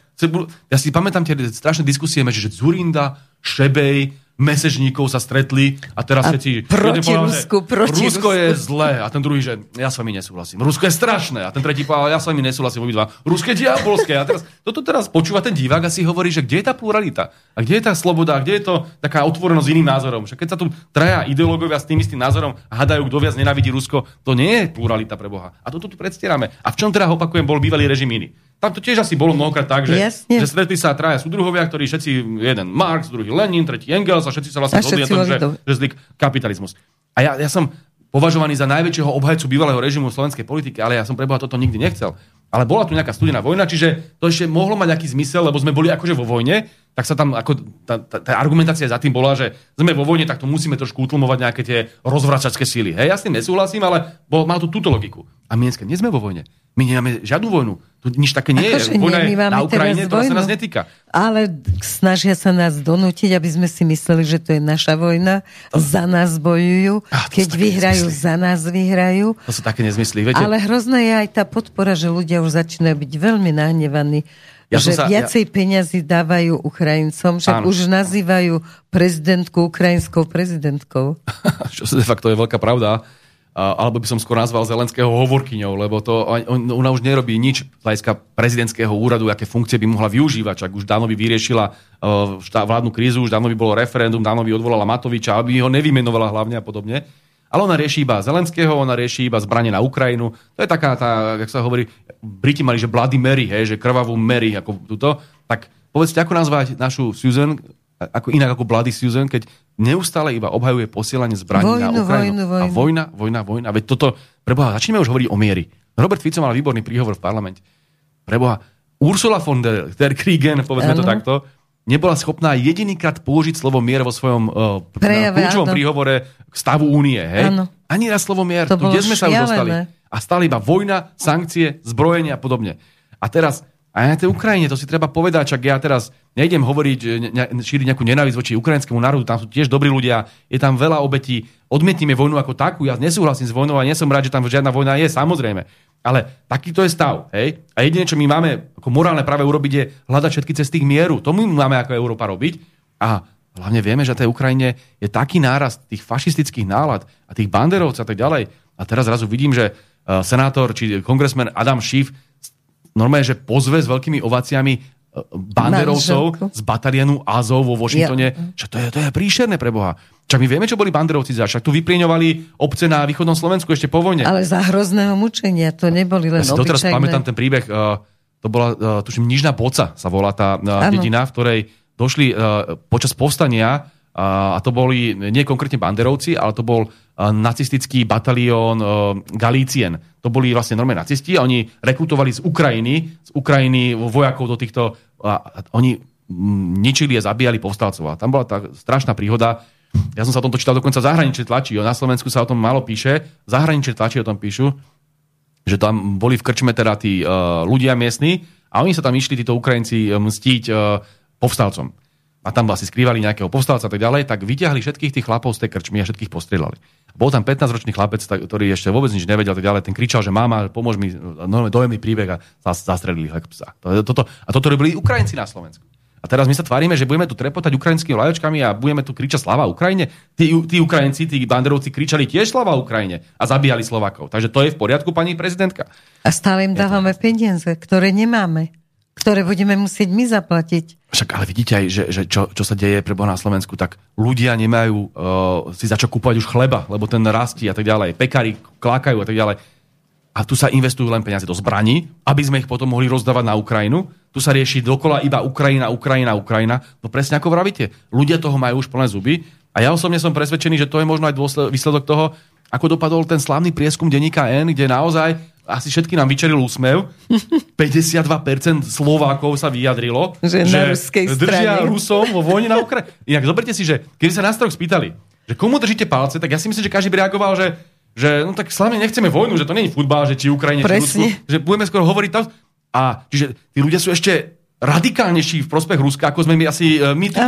ja si pamätám tie strašné diskusie, že Zurinda, Šebej, mesežníkov sa stretli a teraz a všetci... Proti Rusku, proti Rusko je zlé a ten druhý, že ja s vami nesúhlasím. Rusko je strašné a ten tretí povedal, ja s vami nesúhlasím obidva. Rusko je diabolské. A teraz, toto teraz počúva ten divák a si hovorí, že kde je tá pluralita? A kde je tá sloboda? A kde je to taká otvorenosť iným názorom? Však keď sa tu traja ideológovia s tým istým názorom hadajú, kto viac nenávidí Rusko, to nie je pluralita pre Boha. A toto tu predstierame. A v čom teda opakujem, bol bývalý režim iný? Tam to tiež asi bolo mnohokrát tak, že, že stretli sa traja súdruhovia, ktorí všetci, jeden Marx, druhý Lenin, tretí Engels a všetci sa vlastne zhodli na tom, že, že zlik kapitalizmus. A ja, ja som považovaný za najväčšieho obhajcu bývalého režimu slovenskej politike, ale ja som preboha toto nikdy nechcel. Ale bola tu nejaká studená vojna, čiže to ešte mohlo mať nejaký zmysel, lebo sme boli akože vo vojne, tak sa tam ako tá, tá, tá argumentácia za tým bola, že sme vo vojne, tak to musíme trošku utlmovať nejaké tie rozvračačské síly. Hej, ja s tým nesúhlasím, ale bol, má to túto logiku. A my dneska nie sme vo vojne. My nemáme žiadnu vojnu. Tu nič také nie je. Vojna je na Ukrajine, to sa nás netýka. Ale snažia sa nás donútiť, aby sme si mysleli, že to je naša vojna. Za nás bojujú. Ah, Keď vyhrajú, nezmysly. za nás vyhrajú. To sú také nezmysly, viete? Ale hrozná je aj tá podpora, že ľudia už začínajú byť veľmi nahnevaní. Ja že sa, viacej ja... peňazí dávajú Ukrajincom, že už nazývajú prezidentku ukrajinskou prezidentkou. Čo sa de facto je veľká pravda alebo by som skôr nazval Zelenského hovorkyňou, lebo to, on, ona už nerobí nič z hľadiska prezidentského úradu, aké funkcie by mohla využívať, čak už by vyriešila uh, vládnu krízu, už by bolo referendum, by odvolala Matoviča, aby ho nevymenovala hlavne a podobne. Ale ona rieši iba Zelenského, ona rieši iba zbranie na Ukrajinu. To je taká, tá, jak sa hovorí, Briti mali, že Bloody Mary, hej, že krvavú Mary, ako túto. Tak povedzte, ako nazvať našu Susan, ako inak ako Bloody Susan, keď neustále iba obhajuje posielanie zbraní vojnu, na Ukrajinu. Vojnu, vojnu. A vojna, vojna, vojna. Veď toto, preboha, začneme už hovoriť o miery. Robert Fico mal výborný príhovor v parlamente. Preboha, Ursula von der, der Kriegen, povedzme ano. to takto, nebola schopná jedinýkrát použiť slovo mier vo svojom uh, Prejave, kľúčovom príhovore k stavu únie. Hej? Ani raz slovo mier. To tu, kde sme sa už dostali? A stále iba vojna, sankcie, zbrojenie a podobne. A teraz a na tej Ukrajine, to si treba povedať, čak ja teraz nejdem hovoriť, ne, šíriť nejakú nenávisť voči ukrajinskému národu, tam sú tiež dobrí ľudia, je tam veľa obetí, odmietnime vojnu ako takú, ja nesúhlasím s vojnou a nie som rád, že tam žiadna vojna je, samozrejme. Ale takýto je stav. Hej? A jediné, čo my máme ako morálne práve urobiť, je hľadať všetky cesty k mieru. To my máme ako Európa robiť. A hlavne vieme, že na tej Ukrajine je taký nárast tých fašistických nálad a tých banderovcov a tak ďalej. A teraz zrazu vidím, že eh, senátor či kongresmen Adam Schiff normálne, že pozve s veľkými ováciami e, banderovcov z batalionu Azov vo Washingtone, ja. že to je, to je príšerné pre Boha. Čak my vieme, čo boli banderovci za. Však tu vyprieňovali obce na východnom Slovensku ešte po vojne. Ale za hrozného mučenia, to neboli len ja si doteraz pamätám ten príbeh, uh, to bola, uh, tuším, Nižná Boca sa volá tá uh, dedina, v ktorej došli počas povstania a to boli nie konkrétne banderovci, ale to bol nacistický batalión uh, Galícien. To boli vlastne normálne nacisti a oni rekrutovali z Ukrajiny, z Ukrajiny vojakov do týchto... Uh, oni ničili a zabíjali povstalcov. A tam bola tá strašná príhoda, ja som sa o tomto čítal dokonca v zahraničnej tlači. Na Slovensku sa o tom málo píše. V zahraničnej tlači o tom píšu, že tam boli v krčme teda tí uh, ľudia miestni a oni sa tam išli, títo Ukrajinci, mstiť povstalcom. A tam asi skrývali nejakého povstalca a tak ďalej, tak vyťahli všetkých tých chlapov z tej krčmy a všetkých postrelali. Bol tam 15-ročný chlapec, ktorý ešte vôbec nič nevedel, tak ďalej. Ten kričal, že mama, pomôž mi, dojemný príbeh a zastrelili psa. Toto, a toto robili Ukrajinci na Slovensku. A teraz my sa tvárime, že budeme tu trepotať ukrajinskými vlajočkami a budeme tu kričať slava Ukrajine. Tí, tí Ukrajinci, tí banderovci kričali tiež slava Ukrajine a zabíjali Slovakov. Takže to je v poriadku, pani prezidentka. A stále im dávame peniaze, ktoré nemáme, ktoré budeme musieť my zaplatiť. Však ale vidíte aj, že, že čo, čo sa deje pre na Slovensku, tak ľudia nemajú uh, si za čo kúpovať už chleba, lebo ten rastí a tak ďalej. Pekári klákajú a tak ďalej a tu sa investujú len peniaze do zbraní, aby sme ich potom mohli rozdávať na Ukrajinu. Tu sa rieši dokola iba Ukrajina, Ukrajina, Ukrajina. No presne ako vravíte, ľudia toho majú už plné zuby a ja osobne som presvedčený, že to je možno aj výsledok toho, ako dopadol ten slávny prieskum denníka N, kde naozaj asi všetky nám vyčeril úsmev. 52% Slovákov sa vyjadrilo, že, že držia strane. Rusom vo vojne na Ukrajine. Inak zoberte si, že keby sa nás troch spýtali, že komu držíte palce, tak ja si myslím, že každý by reagoval, že že no tak slavne nechceme vojnu, že to je futbal, že či Ukrajine, či Rusku, že budeme skoro hovoriť tam. A čiže tí ľudia sú ešte radikálnejší v prospech Ruska, ako sme my asi e, my tu.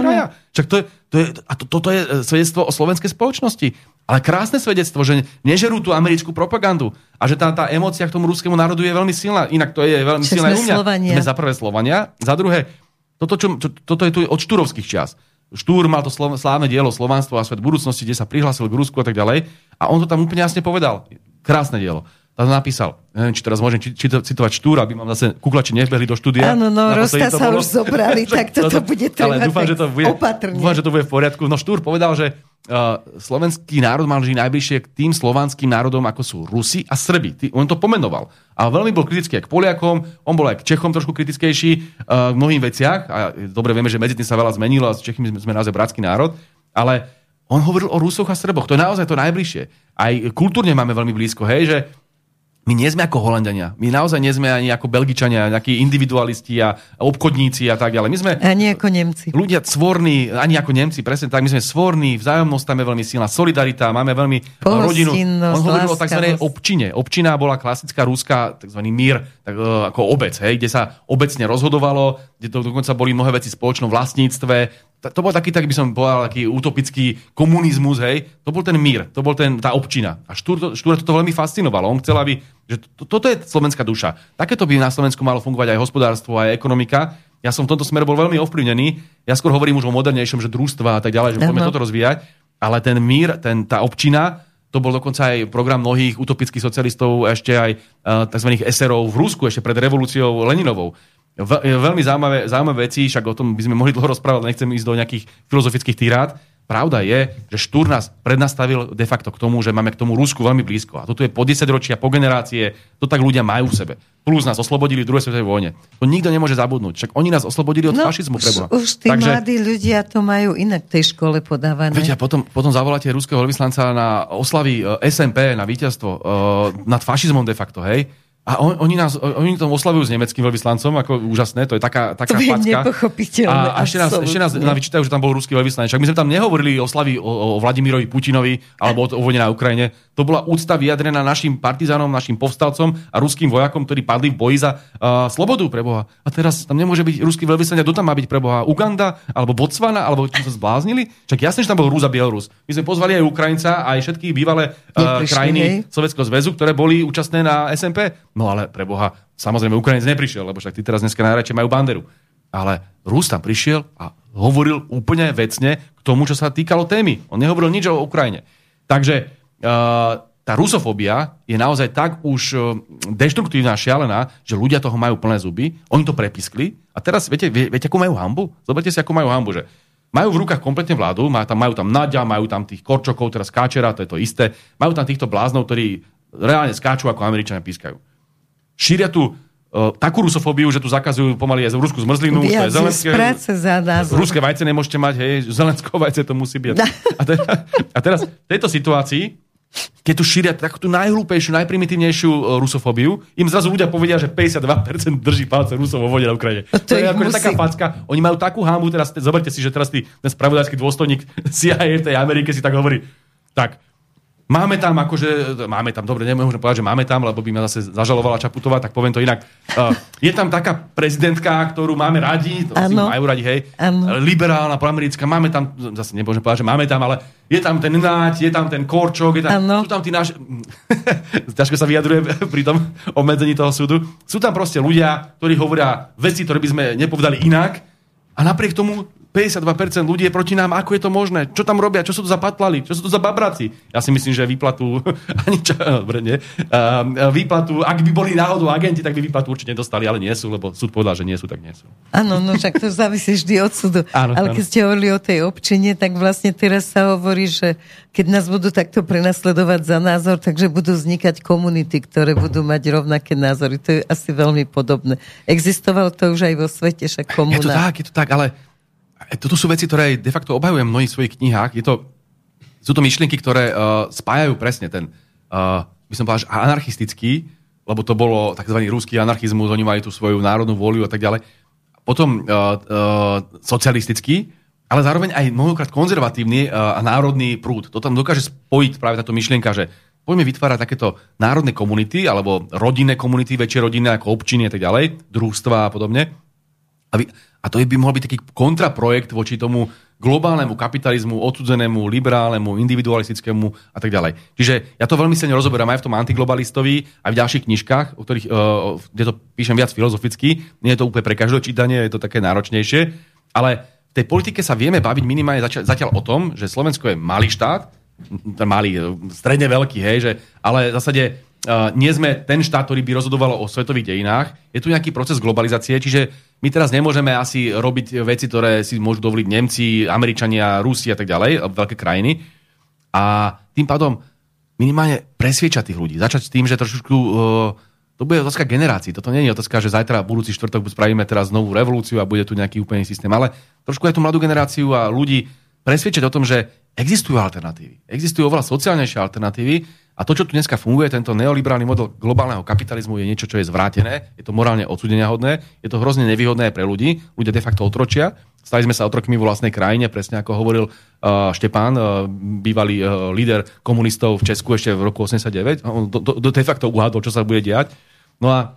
Čak to je, to je, a to, toto je e, svedectvo o slovenskej spoločnosti. Ale krásne svedectvo, že nežerú tú americkú propagandu a že tá, tá emócia k tomu ruskému národu je veľmi silná. Inak to je veľmi silná u mňa. Slovania. Sme za prvé Slovania. Za druhé, toto, čo, čo, toto je tu od štúrovských čias. Štúr mal to slávne dielo Slovanstvo a svet budúcnosti, kde sa prihlásil k Rusku a tak ďalej. A on to tam úplne jasne povedal. Krásne dielo. Tam napísal, neviem, či teraz môžem či, či, citovať Štúra, aby mám zase kuklači nebehli do štúdia. Áno, no, Rosta sa bolo. už zobrali, tak toto bude treba ale dúfam, že to bude, opatrne. Dúfam, že to bude v poriadku. No Štúr povedal, že slovenský národ mal žiť najbližšie k tým slovanským národom, ako sú Rusi a Srbi. On to pomenoval. A veľmi bol kritický aj k Poliakom, on bol aj k Čechom trošku kritickejší uh, v mnohých veciach. A dobre vieme, že medzi tým sa veľa zmenilo a s Čechmi sme naozaj bratský národ. Ale on hovoril o Rusoch a Srboch. To je naozaj to najbližšie. Aj kultúrne máme veľmi blízko, hej, že my nie sme ako Holandania. My naozaj nie sme ani ako Belgičania, nejakí individualisti a obchodníci a tak ďalej. My sme... Ani ako Nemci. Ľudia svorní, ani ako Nemci, presne tak. My sme svorní, vzájomnosť tam je veľmi silná, solidarita, máme veľmi rodinu. On hovoril o tzv. občine. Občina bola klasická rúska, tzv. mír, tak, uh, ako obec, hej, kde sa obecne rozhodovalo, kde to dokonca boli mnohé veci v spoločnom vlastníctve, to bol taký, tak by som povedal, taký utopický komunizmus, hej, to bol ten mír, to bol ten, tá občina. A Štúr, Štúr to veľmi fascinovalo. On chcel, aby, že to, toto je slovenská duša. Takéto by na Slovensku malo fungovať aj hospodárstvo, aj ekonomika. Ja som v tomto smere bol veľmi ovplyvnený. Ja skôr hovorím už o modernejšom, že družstva a tak ďalej, že poďme toto rozvíjať. Ale ten mír, ten, tá občina, to bol dokonca aj program mnohých utopických socialistov, ešte aj uh, tzv. eserov v Rusku, ešte pred revolúciou Leninovou veľmi zaujímavé, zaujímavé veci, však o tom by sme mohli dlho rozprávať, nechcem ísť do nejakých filozofických týrát. Pravda je, že Štúr nás prednastavil de facto k tomu, že máme k tomu Rusku veľmi blízko. A toto je po 10 ročia, po generácie, to tak ľudia majú v sebe. Plus nás oslobodili v druhej svetovej vojne. To nikto nemôže zabudnúť. Však oni nás oslobodili od no, fašizmu. Preboha. Už tí Takže, mladí ľudia to majú inak v tej škole podávané. Viete, a potom, potom zavoláte ruského veľvyslanca na oslavy e, SMP, na víťazstvo uh, nad fašizmom de facto, hej? A on, oni, nás, oni to oslavujú s nemeckým veľvyslancom, ako úžasné, to je taká, taká to je nepochopiteľné. A ešte nás, ešte nás vyčítajú, že tam bol ruský veľvyslanec. Však my sme tam nehovorili o slavi o, o Vladimirovi Putinovi alebo o, o vojne na Ukrajine. To bola úcta vyjadrená našim partizánom, našim povstalcom a ruským vojakom, ktorí padli v boji za uh, slobodu pre Boha. A teraz tam nemôže byť ruský veľvyslanec, kto tam má byť pre Boha? Uganda alebo Botswana, alebo čo sa zbláznili? Však jasne, že tam bol Rus a Bielorus. My sme pozvali aj Ukrajinca, aj všetky bývalé uh, krajiny Sovjetského zväzu, ktoré boli účastné na SMP. No ale pre Boha, samozrejme Ukrajinec neprišiel, lebo však ty teraz dneska najradšej majú banderu. Ale Rus tam prišiel a hovoril úplne vecne k tomu, čo sa týkalo témy. On nehovoril nič o Ukrajine. Takže tá rusofóbia je naozaj tak už uh, deštruktívna a šialená, že ľudia toho majú plné zuby, oni to prepiskli a teraz viete, vie, viete, akú majú hambu? Zoberte si, akú majú hambu, že majú v rukách kompletne vládu, majú tam, majú tam Nadia, majú tam tých Korčokov, teraz Káčera, to je to isté, majú tam týchto bláznov, ktorí reálne skáču, ako Američania pískajú. Šíria tu uh, takú rusofóbiu, že tu zakazujú pomaly aj rusku zmrzlinu. Viac to je Zelenské, práce za. Ruské vajce nemôžete mať, hej, Zelenského vajce to musí byť. A, teda, a teraz v tejto situácii keď tu šíria takú tú najhlúpejšiu, najprimitívnejšiu uh, rusofóbiu, im zrazu ľudia povedia, že 52% drží palce Rusov vo vode na Ukrajine. To, to je akože musí... taká facka. Oni majú takú hámu, teraz zoberte si, že teraz tý, ten spravodajský dôstojník CIA v tej Amerike si tak hovorí, tak Máme tam akože, máme tam, dobre, nemôžem povedať, že máme tam, lebo by ma zase zažalovala Čaputová, tak poviem to inak. Uh, je tam taká prezidentka, ktorú máme radi, to si majú radi, hej, ano. liberálna, proamerická, máme tam, zase nemôžem povedať, že máme tam, ale je tam ten Náť, je tam ten Korčok, je tam, ano. sú tam tí naši... Ťažko sa vyjadruje pri tom obmedzení toho súdu. Sú tam proste ľudia, ktorí hovoria veci, ktoré by sme nepovedali inak a napriek tomu 52% ľudí je proti nám, ako je to možné? Čo tam robia? Čo sú to za patlali? Čo sú to za babraci? Ja si myslím, že výplatu, ani čo, dobre, nie, výplatu, ak by boli náhodou agenti, tak by výplatu určite nedostali, ale nie sú, lebo súd povedal, že nie sú, tak nie sú. Áno, no však to závisí vždy od súdu. Áno, ale keď áno. ste hovorili o tej občine, tak vlastne teraz sa hovorí, že keď nás budú takto prenasledovať za názor, takže budú vznikať komunity, ktoré budú mať rovnaké názory. To je asi veľmi podobné. Existovalo to už aj vo svete, však komuna. Je to tak, je to tak, ale toto sú veci, ktoré de facto obhajujem v mnohých svojich knihách. Je to, sú to myšlienky, ktoré uh, spájajú presne ten, uh, by som povedal, anarchistický, lebo to bolo tzv. ruský anarchizmus, oni mali tú svoju národnú vôľu a tak ďalej. Potom uh, uh, socialistický, ale zároveň aj mnohokrát konzervatívny uh, a národný prúd. To tam dokáže spojiť práve táto myšlienka, že poďme vytvárať takéto národné komunity alebo rodinné komunity, väčšie rodinné ako občiny a tak ďalej, družstva a podobne. A, vy, a to by mohol byť taký kontraprojekt voči tomu globálnemu kapitalizmu, odsudzenému, liberálnemu, individualistickému a tak ďalej. Čiže ja to veľmi sa rozoberám aj v tom antiglobalistovi, aj v ďalších knižkách, o ktorých, uh, kde to píšem viac filozoficky. Nie je to úplne pre každé čítanie, je to také náročnejšie. Ale v tej politike sa vieme baviť minimálne zatiaľ, o tom, že Slovensko je malý štát, malý, e, stredne veľký, hej, že, ale v zásade nie sme ten štát, ktorý by rozhodoval o svetových dejinách. Je tu nejaký proces globalizácie, čiže my teraz nemôžeme asi robiť veci, ktoré si môžu dovoliť Nemci, Američania, Rusi a tak ďalej, veľké krajiny. A tým pádom minimálne presviečať tých ľudí. Začať s tým, že trošku... Uh, to bude otázka generácií. Toto nie je otázka, že zajtra budúci štvrtok spravíme teraz novú revolúciu a bude tu nejaký úplný systém. Ale trošku aj tú mladú generáciu a ľudí presviečať o tom, že existujú alternatívy. Existujú oveľa sociálnejšie alternatívy a to, čo tu dneska funguje, tento neoliberálny model globálneho kapitalizmu je niečo, čo je zvrátené, je to morálne odsudenia hodné, je to hrozne nevýhodné pre ľudí, ľudia de facto otročia. Stali sme sa otrokmi vo vlastnej krajine, presne ako hovoril uh, Štepán, uh, bývalý uh, líder komunistov v Česku ešte v roku 89. On do, do, do de facto uhádol, čo sa bude diať. No a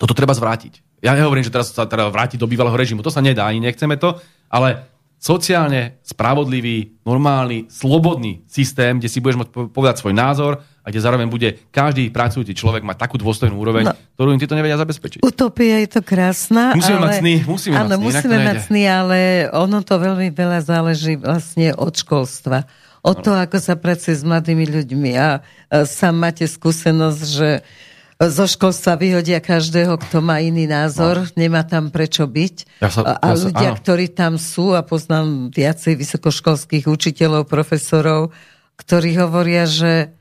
toto treba zvrátiť. Ja nehovorím, že teraz sa teda vrátiť do bývalého režimu. To sa nedá, ani nechceme to, ale sociálne spravodlivý, normálny, slobodný systém, kde si budeš môcť povedať svoj názor a kde zároveň bude každý pracujúci človek mať takú dôstojnú úroveň, no, ktorú im títo nevedia zabezpečiť. Utopia je to krásna. Musíme ale... mať sny, musíme áno, mať sny. musíme mať sny, ale ono to veľmi veľa záleží vlastne od školstva. Od no. toho, ako sa pracuje s mladými ľuďmi. A, a sám máte skúsenosť, že zo školstva vyhodia každého, kto má iný názor, no. nemá tam prečo byť. Ja sa, ja a ľudia, sa, ktorí tam sú, a poznám viacej vysokoškolských učiteľov, profesorov, ktorí hovoria, že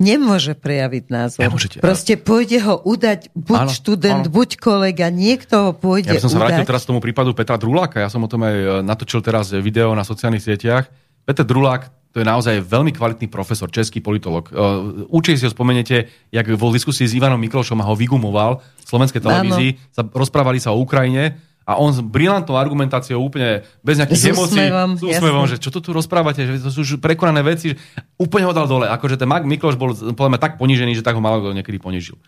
nemôže prejaviť názor. Nemôžete. Proste pôjde ho udať buď áno, študent, áno. buď kolega, niekto ho pôjde Ja by som sa vrátil teraz k tomu prípadu Petra Druláka. Ja som o tom aj e, natočil teraz video na sociálnych sieťach. Peter Drulák to je naozaj veľmi kvalitný profesor, český politolog. Uh, určite si ho spomenete, jak vo diskusii s Ivanom Miklošom a ho vygumoval v slovenskej televízii, sa, rozprávali sa o Ukrajine a on s brilantnou argumentáciou úplne bez nejakých emócií, s úsmevom, že čo to tu rozprávate, že to sú už prekonané veci, že úplne ho dal dole. Akože ten Mark Mikloš bol podľa tak ponížený, že tak ho malo niekedy ponižil.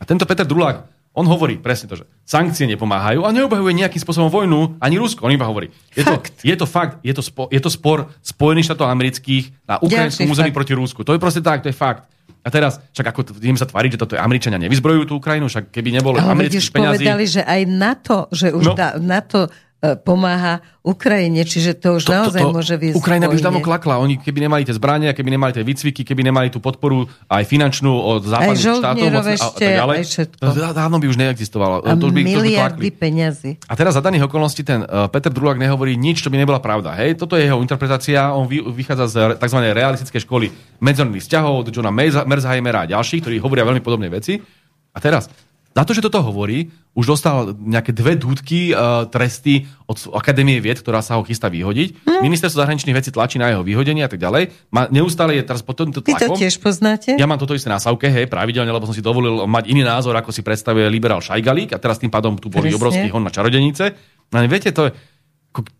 A tento Peter Drulák on hovorí presne to, že sankcie nepomáhajú a neobhajuje nejakým spôsobom vojnu ani Rusko. On iba hovorí. Je to fakt. Je to fakt, je to, spo, je to spor Spojených štátov amerických na ukrajinskom území proti Rusku. To je proste tak, to je fakt. A teraz, však ako idem sa tváriť, že toto je Američania nevyzbrojujú tú Ukrajinu, však keby nebolo Ale amerických peniazí... povedali, že aj NATO, že už no. da, NATO pomáha Ukrajine, čiže to už to, naozaj to, to, môže viesť Ukrajina by už dávno klakla. Oni keby nemali tie zbrania, keby nemali tie výcviky, keby nemali tú podporu aj finančnú od západných štátov moc, a, a tak ďalej, aj všetko. dávno by už neexistovalo. A to by, miliardy to peňazí. A teraz za daných okolností ten uh, Peter Drulak nehovorí nič, čo by nebola pravda. Hej, toto je jeho interpretácia. On vy, vychádza z tzv. realistickej školy medzinárodných vzťahov od Johna Merzheimera a ďalších, ktorí hovoria veľmi podobné veci. A teraz, za to, že toto hovorí, už dostal nejaké dve dúdky uh, tresty od Akadémie vied, ktorá sa ho chystá vyhodiť. Hm. Ministerstvo zahraničných vecí tlačí na jeho vyhodenie a tak ďalej. Ma, neustále je teraz pod týmto tlakom. Vy to tiež poznáte? Ja mám toto isté na Savke, hej, pravidelne, lebo som si dovolil mať iný názor, ako si predstavuje liberál Šajgalík a teraz tým pádom tu boli obrovský hon na čarodenice. No, viete, to je,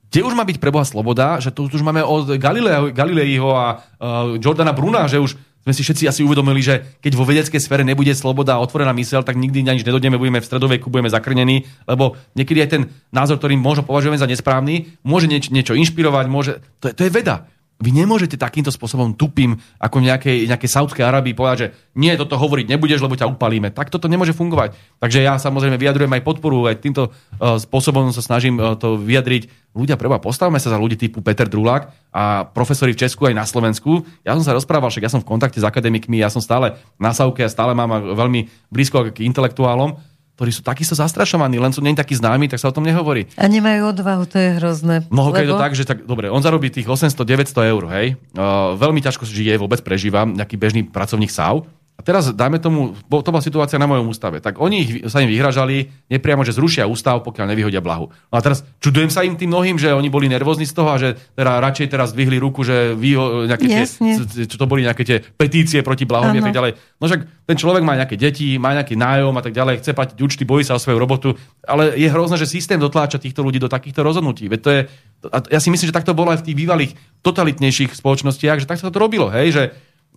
kde už má byť preboha sloboda, že tu už máme od Galileiho a uh, Jordana Bruna, že už sme si všetci asi uvedomili, že keď vo vedeckej sfére nebude sloboda a otvorená mysel, tak nikdy na nič nedodneme, budeme v stredoveku, budeme zakrnení, lebo niekedy aj ten názor, ktorý možno považujeme za nesprávny, môže nieč, niečo inšpirovať, môže... To je, to je veda. Vy nemôžete takýmto spôsobom tupým, ako v nejakej, nejakej Saudskej Arabii povedať, že nie, toto hovoriť nebudeš, lebo ťa upalíme. Tak toto nemôže fungovať. Takže ja samozrejme vyjadrujem aj podporu, aj týmto uh, spôsobom sa snažím uh, to vyjadriť. Ľudia, preba, postavme sa za ľudí typu Peter Drulák a profesori v Česku aj na Slovensku. Ja som sa rozprával, však ja som v kontakte s akademikmi, ja som stále na Sauke a stále mám veľmi blízko k intelektuálom ktorí sú takisto zastrašovaní, len sú nie takí známi, tak sa o tom nehovorí. A nemajú odvahu, to je hrozné. Mnoho lebo... je to tak, že tak, dobre, on zarobí tých 800-900 eur, hej. Uh, veľmi ťažko žije, vôbec prežíva, nejaký bežný pracovník SAU. A teraz, dajme tomu, to bola situácia na mojom ústave, tak oni ich, sa im vyhražali nepriamo, že zrušia ústav, pokiaľ nevyhodia blahu. No a teraz čudujem sa im tým mnohým, že oni boli nervózni z toho a že teda radšej teraz vyhli ruku, že vy, nejaké tie, čo to boli nejaké tie petície proti blahu a tak ďalej. No však ten človek má nejaké deti, má nejaký nájom a tak ďalej, chce platiť účty, bojí sa o svoju robotu, ale je hrozné, že systém dotláča týchto ľudí do takýchto rozhodnutí. Veď to je, a ja si myslím, že takto bolo aj v tých bývalých totalitnejších spoločnostiach, že tak sa to robilo, hej, že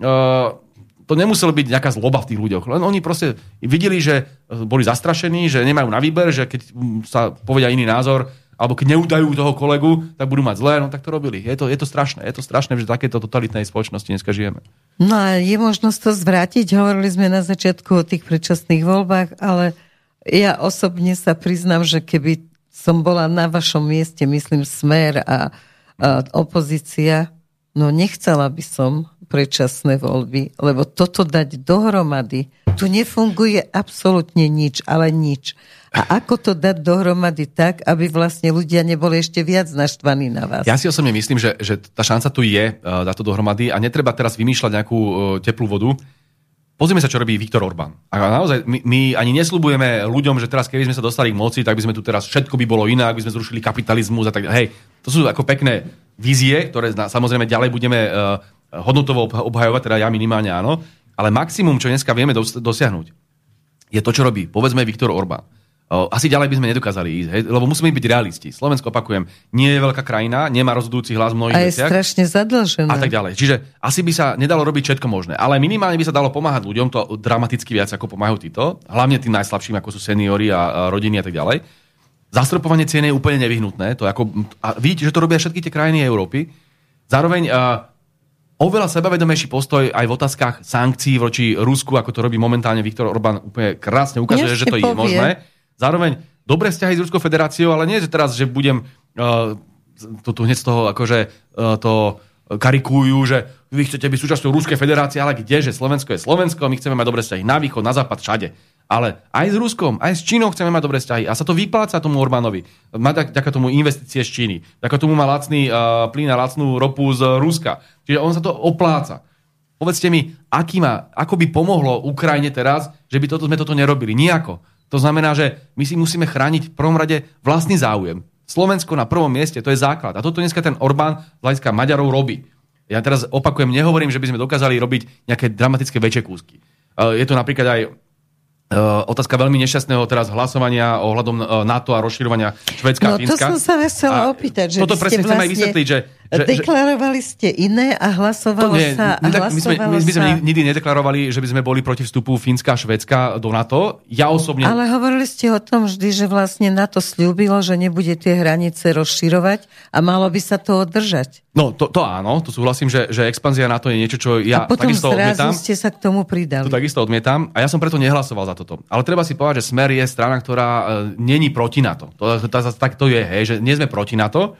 uh, to nemuselo byť nejaká zloba v tých ľuďoch. Len oni proste videli, že boli zastrašení, že nemajú na výber, že keď sa povedia iný názor, alebo keď neudajú toho kolegu, tak budú mať zlé, no tak to robili. Je to, je to strašné, je to strašné, že takéto totalitnej spoločnosti dneska žijeme. No a je možnosť to zvrátiť, hovorili sme na začiatku o tých predčasných voľbách, ale ja osobne sa priznám, že keby som bola na vašom mieste, myslím, smer a, a opozícia, no nechcela by som, predčasné voľby, lebo toto dať dohromady, tu nefunguje absolútne nič, ale nič. A ako to dať dohromady tak, aby vlastne ľudia neboli ešte viac naštvaní na vás? Ja si osobne myslím, že, že tá šanca tu je uh, dať to dohromady a netreba teraz vymýšľať nejakú uh, teplú vodu. Pozrieme sa, čo robí Viktor Orbán. A naozaj, my, my ani neslubujeme ľuďom, že teraz, keby sme sa dostali k moci, tak by sme tu teraz všetko by bolo inak, by sme zrušili kapitalizmus a tak Hej, to sú ako pekné vízie, ktoré samozrejme ďalej budeme uh, hodnotovo obhajovať, teda ja minimálne áno, ale maximum, čo dneska vieme dosiahnuť, je to, čo robí, povedzme, Viktor Orbán. Asi ďalej by sme nedokázali ísť, hej? lebo musíme byť realisti. Slovensko, opakujem, nie je veľká krajina, nemá rozhodujúci hlas v mnohých A je veciach. strašne zadlžené. A tak ďalej. Čiže asi by sa nedalo robiť všetko možné. Ale minimálne by sa dalo pomáhať ľuďom, to dramaticky viac, ako pomáhajú títo. Hlavne tým najslabším, ako sú seniory a rodiny a tak ďalej. Zastropovanie cien je úplne nevyhnutné. To ako, a vidíte, že to robia všetky tie krajiny Európy. Zároveň oveľa sebavedomejší postoj aj v otázkach sankcií voči Rusku, ako to robí momentálne Viktor Orbán, úplne krásne ukazuje, Ešte že to povie. je možné. Zároveň dobré vzťahy s Ruskou federáciou, ale nie, že teraz, že budem uh, to tu hneď z toho akože uh, to karikujú, že vy chcete byť súčasťou Ruskej federácie, ale kde, že Slovensko je Slovensko, my chceme mať dobré vzťahy na východ, na západ, všade. Ale aj s Ruskom, aj s Čínou chceme mať dobré vzťahy. A sa to vypláca tomu Orbánovi. Má ďaká tomu investície z Číny. Ďaká tomu má lacný uh, plyn a lacnú ropu z Ruska. Čiže on sa to opláca. Povedzte mi, aký má, ako by pomohlo Ukrajine teraz, že by toto, sme toto nerobili? Nijako. To znamená, že my si musíme chrániť v prvom rade vlastný záujem. Slovensko na prvom mieste, to je základ. A toto dneska ten Orbán z hľadiska Maďarov robí. Ja teraz opakujem, nehovorím, že by sme dokázali robiť nejaké dramatické väčšie kúsky. Je to napríklad aj otázka veľmi nešťastného teraz hlasovania ohľadom eh, NATO a rozširovania Švedska no, a Fínska. to som sa vás chcela opýtať. Že toto presne vlastne... chcem aj vysvetliť, že Že, Deklarovali ste iné a hlasovalo nie, sa... A tak, my, sme, my, my sme nikdy nedeklarovali, že by sme boli proti vstupu Fínska a Švedska do NATO. Ja osobne... Ale hovorili ste o tom vždy, že vlastne NATO slúbilo, že nebude tie hranice rozširovať a malo by sa to održať. No, to, to áno, to súhlasím, že, že expanzia NATO je niečo, čo ja a potom takisto odmietam. ste sa k tomu pridali. To takisto odmietam a ja som preto nehlasoval za toto. Ale treba si povedať, že Smer je strana, ktorá e, není proti NATO. To, to, to, tak to je, hej, že nie sme proti NATO,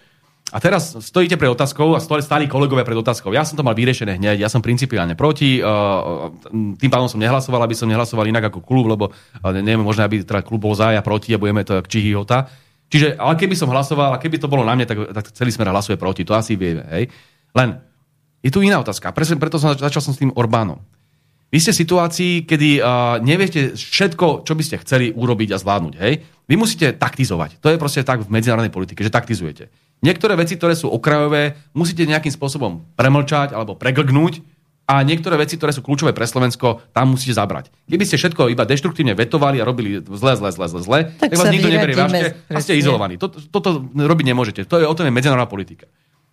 a teraz stojíte pred otázkou a stáli kolegovia pred otázkou. Ja som to mal vyriešené hneď, ja som principiálne proti, uh, tým pádom som nehlasoval, aby som nehlasoval inak ako klub, lebo uh, neviem, možno, aby teda klub bol za a proti a budeme to čihihota. Čiže, ale keby som hlasoval, a keby to bolo na mne, tak, tak celý smer hlasuje proti, to asi vieme. Hej? Len, je tu iná otázka, preto, preto som začal som s tým Orbánom. Vy ste v situácii, kedy uh, neviete všetko, čo by ste chceli urobiť a zvládnuť. Hej? Vy musíte taktizovať. To je proste tak v medzinárodnej politike, že taktizujete. Niektoré veci, ktoré sú okrajové, musíte nejakým spôsobom premlčať alebo preglgnúť a niektoré veci, ktoré sú kľúčové pre Slovensko, tam musíte zabrať. Keby ste všetko iba deštruktívne vetovali a robili zle, zle, zle, zle, zle, tak, tak vás nikto neberie vážne a ste izolovaní. Toto, toto robiť nemôžete. To je o tom je medzinárodná politika.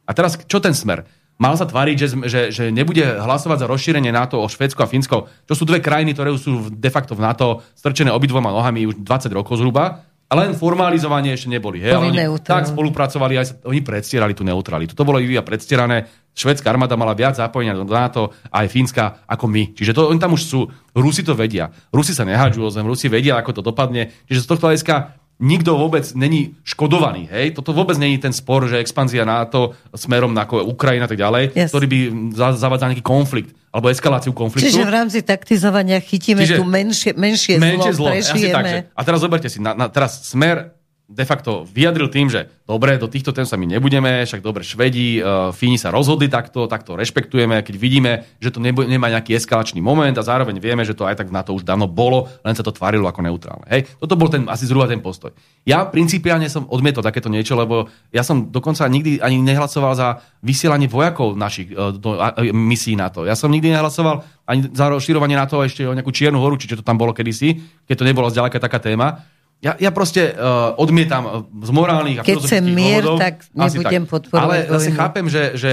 A teraz, čo ten smer? Mal sa tváriť, že, že, že nebude hlasovať za rozšírenie NATO o Švedsko a Fínsko, čo sú dve krajiny, ktoré sú de facto v NATO strčené obidvoma nohami už 20 rokov zhruba a len formalizovanie ešte neboli. Hej? oni tak spolupracovali, aj sa, oni predstierali tú neutralitu. To bolo iba predstierané. Švedská armáda mala viac zapojenia do NATO, aj Fínska ako my. Čiže to, oni tam už sú. Rusi to vedia. Rusi sa nehádžu o zem, Rusi vedia, ako to dopadne. Čiže z tohto hľadiska nikto vôbec není škodovaný. Hej? Toto vôbec není ten spor, že expanzia NATO smerom na Ukrajina a tak ďalej, yes. ktorý by zavádzal nejaký konflikt alebo eskaláciu konfliktu. Čiže v rámci taktizovania chytíme Čiže tu menšie, menšie, menšie zlo, zlo. prežijeme. tak, že, a teraz zoberte si, na, na, teraz smer de facto vyjadril tým, že dobre, do týchto tém sa my nebudeme, však dobre, Švedi, uh, Fíni sa rozhodli takto, takto rešpektujeme, keď vidíme, že to nebo, nemá nejaký eskalačný moment a zároveň vieme, že to aj tak na to už dávno bolo, len sa to tvarilo ako neutrálne. Hej? Toto bol ten, asi zhruba ten postoj. Ja principiálne som odmietol takéto niečo, lebo ja som dokonca nikdy ani nehlasoval za vysielanie vojakov našich uh, do, uh, misií na to. Ja som nikdy nehlasoval ani za rozširovanie na to ešte o nejakú Čiernu horu, čo to tam bolo kedysi, keď to nebolo zďaleka taká téma. Ja, ja proste uh, odmietam z morálnych a Keď chcem mier, dôvodov, tak nebudem tak. podporovať Ale zase chápem, že, že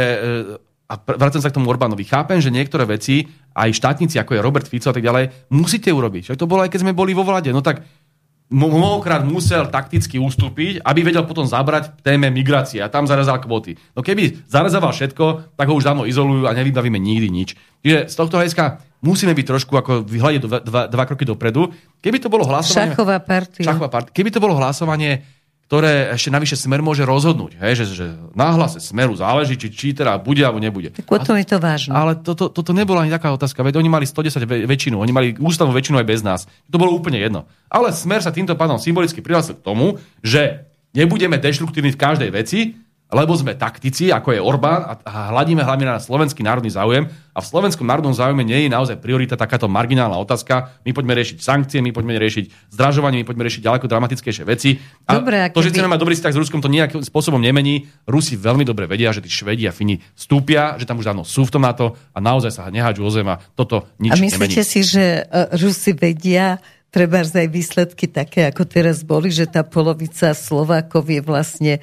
uh, a vracem sa k tomu Orbánovi, chápem, že niektoré veci, aj štátnici, ako je Robert Fico a tak ďalej, musíte urobiť. Však to bolo aj keď sme boli vo vlade. No tak mnohokrát musel takticky ustúpiť, aby vedel potom zabrať v téme migrácie a tam zarezal kvóty. No keby zarezoval všetko, tak ho už dávno izolujú a nevybavíme nikdy nič. Čiže z tohto hľadiska musíme byť trošku ako vyhľadiť dva, dva, dva kroky dopredu. Keby to bolo hlasovanie... Šachová partia. Šachová partia. Keby to bolo hlasovanie ktoré ešte navyše smer môže rozhodnúť. Hej, že, že náhlase smeru záleží, či, či teda bude alebo nebude. Tak o to je to vážne. Ale toto to, to, to nebola ani taká otázka, veď oni mali 110 väčšinu, oni mali ústavnú väčšinu aj bez nás. To bolo úplne jedno. Ale smer sa týmto pádom symbolicky prihlásil k tomu, že nebudeme deštruktívni v každej veci, lebo sme taktici, ako je Orbán, a hľadíme hlavne na slovenský národný záujem. A v slovenskom národnom záujme nie je naozaj priorita takáto marginálna otázka. My poďme riešiť sankcie, my poďme riešiť zdražovanie, my poďme riešiť ďaleko dramatickejšie veci. A dobre, to, že chceme mať dobrý vzťah s Ruskom, to nejakým spôsobom nemení. Rusi veľmi dobre vedia, že tí Švedi a Fini vstúpia, že tam už dávno sú v tom NATO a naozaj sa nehádžu o zem a toto nič A myslíte nemení. si, že uh, Rusi vedia, treba aj výsledky také, ako teraz boli, že tá polovica Slovákov je vlastne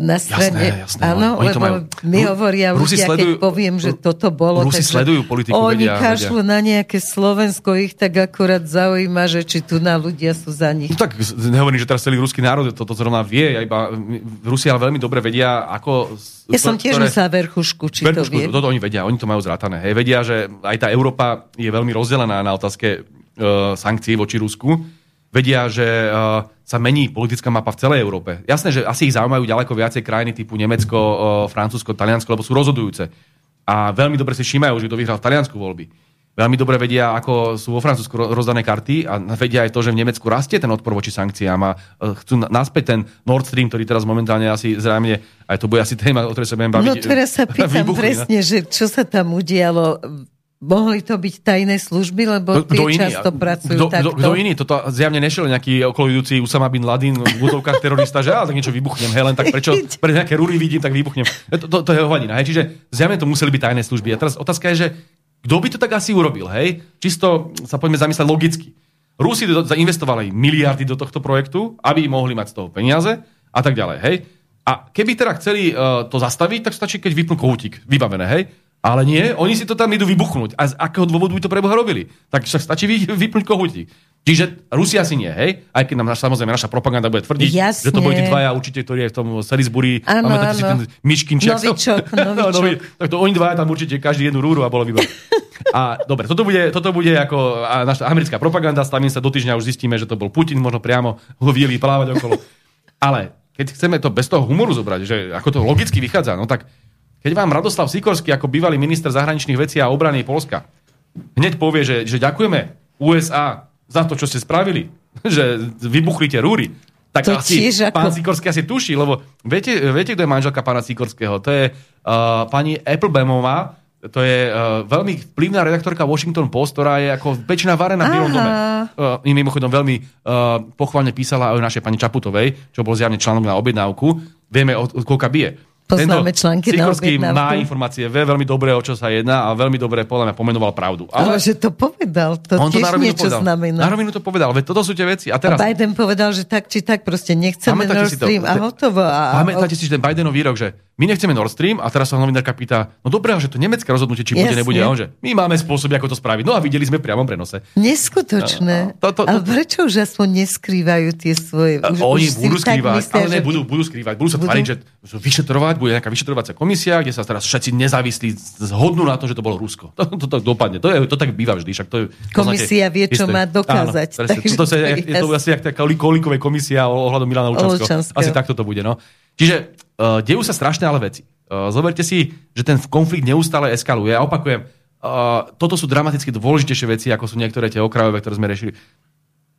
na strane... Jasné, jasné, áno, oni lebo majú... my hovoria Rusi ľudia, sledujú, keď poviem, že toto bolo... Rusi sledujú politiku, Oni vedia, kašľú vedia. na nejaké Slovensko, ich tak akurát zaujíma, že či tu na ľudia sú za nich. No tak nehovorím, že teraz celý ruský národ toto zrovna vie, iba Rusi ale veľmi dobre vedia, ako... Ja som tiež ktoré... myslela verchušku, či verchušku, to vie. Toto oni vedia, oni to majú zrátané. Hej, vedia, že aj tá Európa je veľmi rozdelená na otázke uh, sankcií voči Rusku vedia, že uh, sa mení politická mapa v celej Európe. Jasné, že asi ich zaujímajú ďaleko viacej krajiny typu Nemecko, uh, Francúzsko, Taliansko, lebo sú rozhodujúce. A veľmi dobre si všímajú, že kto vyhral v Taliansku voľby. Veľmi dobre vedia, ako sú vo Francúzsku rozdané karty a vedia aj to, že v Nemecku rastie ten odpor voči sankciám a uh, chcú naspäť ten Nord Stream, ktorý teraz momentálne asi zrejme, aj to bude asi téma, o ktorej sa budem baviť. No teraz sa pýtam vybuchli, presne, no? že čo sa tam udialo Mohli to byť tajné služby, lebo tie kdo často iný? pracujú kdo, takto. Kto iný? Toto zjavne nešiel nejaký okolujúci Usama bin Ladin v útovkách terorista, že ale tak niečo vybuchnem, hej, len tak prečo, pre nejaké rúry vidím, tak vybuchnem. To, to, to je hovadina, hej, čiže zjavne to museli byť tajné služby. A teraz otázka je, že kto by to tak asi urobil, hej? Čisto sa poďme zamyslieť logicky. Rusi zainvestovali miliardy do tohto projektu, aby mohli mať z toho peniaze a tak ďalej, hej? A A keby teda chceli uh, to zastaviť, tak stačí, keď vypnú kohútik. Vybavené, hej? Ale nie, oni si to tam idú vybuchnúť. A z akého dôvodu by to preboha robili? Tak však stačí vy, vypnúť kohútik. Čiže Rusia si nie, hej? Aj keď nám naša, samozrejme naša propaganda bude tvrdiť, Jasne. že to boli tí dvaja určite, ktorí je v tom Salisbury, Áno, pamätáte si áno. ten Miškinček. Novičok, novičok. Nový, tak to oni dvaja tam určite každý jednu rúru a bolo vybavené. A dobre, toto bude, toto bude ako naša americká propaganda, stavím sa do týždňa, už zistíme, že to bol Putin, možno priamo ho vieli plávať okolo. Ale keď chceme to bez toho humoru zobrať, že ako to logicky vychádza, no tak keď vám Radoslav Sikorský ako bývalý minister zahraničných vecí a obrany Polska hneď povie, že, že ďakujeme USA za to, čo ste spravili, že vybuchli tie rúry, tak To asi tiež ako- pán Sikorský asi tuší, lebo viete, viete, kto je manželka pána Sikorského? To je uh, pani Applebamová, to je uh, veľmi vplyvná redaktorka Washington Post, ktorá je ako väčšina varená v Bielom dome. Uh, mimochodom veľmi uh, pochválne písala aj o našej pani Čaputovej, čo bol zjavne článok na objednávku. Vieme, od, od koľka bije. Poznáme články na Sikorský objednávku. má informácie, vie veľmi dobre, o čo sa jedná a veľmi dobre podľa mňa pomenoval pravdu. Ale že to povedal, to on to na tiež rovinu niečo povedal. znamená. Na rovinu to povedal, veď toto sú tie veci. A A teraz, Biden povedal, že tak či tak proste nechceme Nord to? Stream a hotovo. A, Pamätáte si ten Bidenov výrok, že my nechceme Nord Stream a teraz sa novinárka pýta, no dobré, že to nemecké rozhodnutie, či bude, Jasne. nebude. A on že, my máme spôsoby, ako to spraviť. No a videli sme priamo prenose. Neskutočné. No, to- to- to- Ale prečo už aspoň neskrývajú tie svoje... Už, Oni už budú tak skrývať, myslia, ale ne, že- budú, budú skrývať. Budú sa Budú? tváriť, že vyšetrovať, bude nejaká vyšetrovacia komisia, kde sa teraz všetci nezávislí zhodnú na to, že to bolo Rusko. To, to, to dopadne. To, je, to tak býva vždy. Však to je, Komisia vie, čo isté. má dokázať. Áno. Takže to, to, je, to je je to asi jak taká kolíkovej komisia ohľadom Milana. Lučanského. Asi takto to bude. No. Čiže uh, dejú sa strašné ale veci. Uh, zoberte si, že ten konflikt neustále eskaluje. A opakujem, uh, toto sú dramaticky dôležitejšie veci, ako sú niektoré tie okrajové, ktoré sme riešili.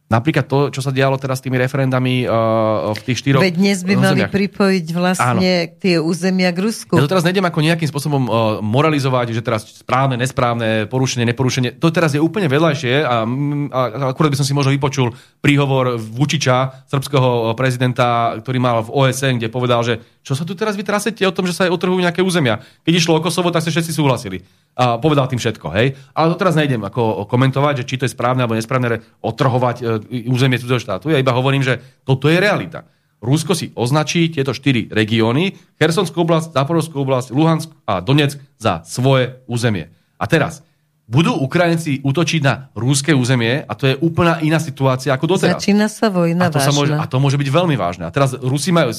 Napríklad to, čo sa dialo teraz s tými referendami uh, v tých štyroch Veď dnes by mali územiach. pripojiť vlastne tie územia k Rusku. Ja to teraz nejdem ako nejakým spôsobom uh, moralizovať, že teraz správne, nesprávne, porušenie, neporušenie. To teraz je úplne vedľajšie a, mm, a akurát by som si možno vypočul príhovor Vučiča, srbského prezidenta, ktorý mal v OSN, kde povedal, že čo sa tu teraz vytrasete o tom, že sa aj otrhujú nejaké územia. Keď išlo o Kosovo, tak ste všetci súhlasili. A povedal tým všetko, hej. Ale to teraz nejdem ako komentovať, že či to je správne alebo nesprávne otrhovať územie cudzieho štátu. Ja iba hovorím, že toto je realita. Rusko si označí tieto štyri regióny, Chersonskú oblasť, Záporovskú oblasť, Luhansk a Donetsk za svoje územie. A teraz, budú Ukrajinci útočiť na rúské územie a to je úplná iná situácia ako doteraz. Začína sa vojna A to, sa môže, vážna. a to môže byť veľmi vážne. A teraz Rusi majú,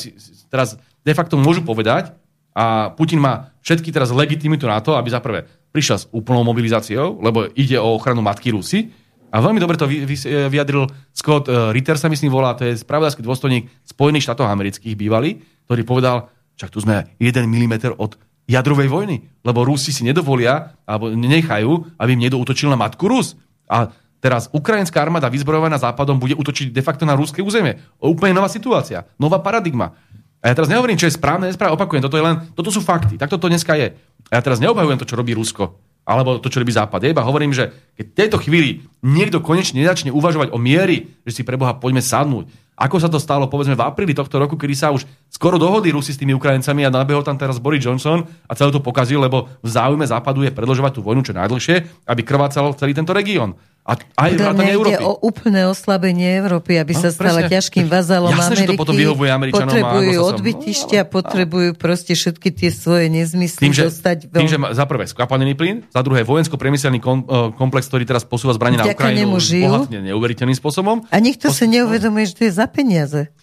teraz de facto môžu povedať, a Putin má všetky teraz legitimitu na to, aby za prvé prišiel s úplnou mobilizáciou, lebo ide o ochranu matky Rusy. A veľmi dobre to vy, vyjadril Scott eh, Ritter, sa myslím volá, to je spravodajský dôstojník Spojených štátov amerických bývalý, ktorý povedal, však tu sme 1 mm od jadrovej vojny, lebo Rusi si nedovolia, alebo nenechajú, aby im niekto útočil na matku Rus. A teraz ukrajinská armáda vyzbrojovaná západom bude útočiť de facto na ruské územie. Úplne nová situácia, nová paradigma. A ja teraz nehovorím, čo je správne, nesprávne, opakujem, toto, je len, toto sú fakty, takto to dneska je. A ja teraz neobhajujem to, čo robí Rusko, alebo to, čo robí Západ. Ja iba hovorím, že keď v tejto chvíli niekto konečne nezačne uvažovať o miery, že si pre Boha poďme sadnúť, ako sa to stalo povedzme v apríli tohto roku, kedy sa už skoro dohodli Rusi s tými Ukrajincami a nabehol tam teraz Boris Johnson a celé to pokazil, lebo v záujme Západu je predlžovať tú vojnu čo najdlhšie, aby krvácal celý tento región. A aj vrátane Európy. o úplné oslabenie Európy, aby No, sa stala presne. ťažkým vazalom Jasné, že to Ameriky. potom vyhovuje Američanom a potrebujú anglosasom. odbytištia, potrebujú proste všetky tie svoje nezmysly Tým, že, dostať tým, že za prvé skvapalnený plyn, za druhé vojensko-priemyselný eh, komplex, ktorý teraz posúva zbranie na Ukrajinu bohatne neuveriteľným spôsobom. A nikto sa neuvedomuje, že to je za peniaze.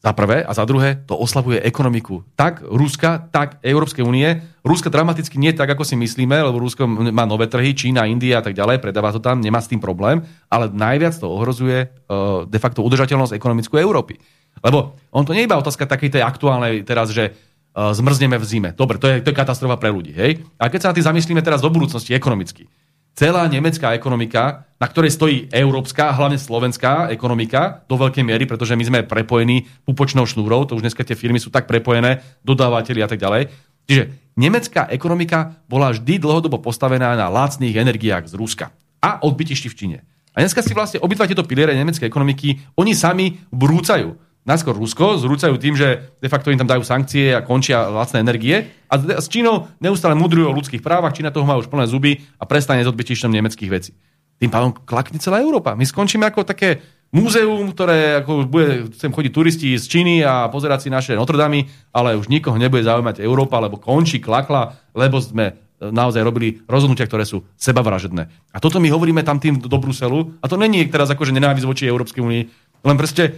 Za prvé a za druhé to oslabuje ekonomiku. Tak Ruska, tak Európskej únie. Ruska dramaticky nie tak, ako si myslíme, lebo Rusko má nové trhy, Čína, India a tak ďalej, predáva to tam, nemá s tým problém, ale najviac to ohrozuje uh, de facto udržateľnosť ekonomickú Európy. Lebo on to nie je iba otázka takej tej aktuálnej teraz, že uh, zmrzneme v zime. Dobre, to je, to je katastrofa pre ľudí. Hej? A keď sa na tým zamyslíme teraz do budúcnosti ekonomicky, celá nemecká ekonomika, na ktorej stojí európska, hlavne slovenská ekonomika do veľkej miery, pretože my sme prepojení pupočnou šnúrou, to už dneska tie firmy sú tak prepojené, dodávateľi a tak ďalej. Čiže nemecká ekonomika bola vždy dlhodobo postavená na lacných energiách z Ruska a odbytišti v Číne. A dneska si vlastne obidva tieto piliere nemeckej ekonomiky, oni sami brúcajú. Najskôr Rusko zrúcajú tým, že de facto im tam dajú sankcie a končia lacné energie. A s Čínou neustále mudrujú o ľudských právach, Čína toho má už plné zuby a prestane s odbytišťom nemeckých vecí. Tým pádom klakne celá Európa. My skončíme ako také múzeum, ktoré ako bude sem chodiť turisti z Číny a pozerať si naše Notre Dame, ale už nikoho nebude zaujímať Európa, lebo končí, klakla, lebo sme e, naozaj robili rozhodnutia, ktoré sú sebavražedné. A toto my hovoríme tam tým do Bruselu, a to není teraz akože nenávisť voči Európskej únii, len proste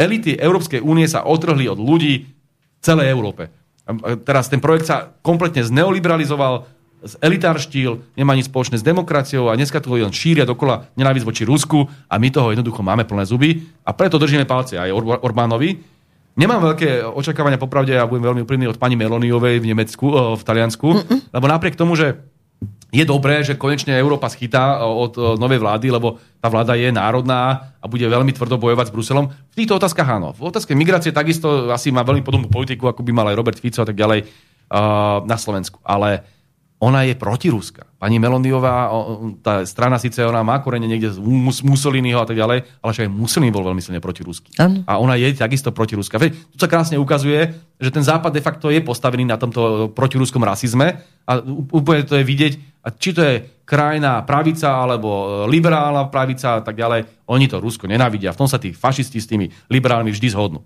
elity Európskej únie sa otrhli od ľudí v celej Európe. A teraz ten projekt sa kompletne zneoliberalizoval, elitárštil, nemá nič spoločné s demokraciou a dneska to len šíria dokola nenávisť voči Rusku a my toho jednoducho máme plné zuby a preto držíme palce aj Or- Orbánovi. Nemám veľké očakávania, popravde, ja budem veľmi úprimný od pani Meloniovej v Nemecku, v Taliansku, Mm-mm. lebo napriek tomu, že je dobré, že konečne Európa schytá od novej vlády, lebo tá vláda je národná a bude veľmi tvrdo bojovať s Bruselom. V týchto otázkach áno. V otázke migrácie takisto asi má veľmi podobnú politiku, ako by mal aj Robert Fico a tak ďalej uh, na Slovensku. Ale ona je protirúska. Pani Meloniová, tá strana síce ona má korene niekde z Mussoliniho a tak ďalej, ale že aj Mussolini bol veľmi silne protirúsky. A ona je takisto protirúska. Tu sa krásne ukazuje, že ten západ de facto je postavený na tomto protirúskom rasizme a úplne to je vidieť, a či to je krajná pravica alebo e, liberálna pravica a tak ďalej, oni to Rusko nenávidia. V tom sa tí fašisti s tými liberálmi vždy zhodnú.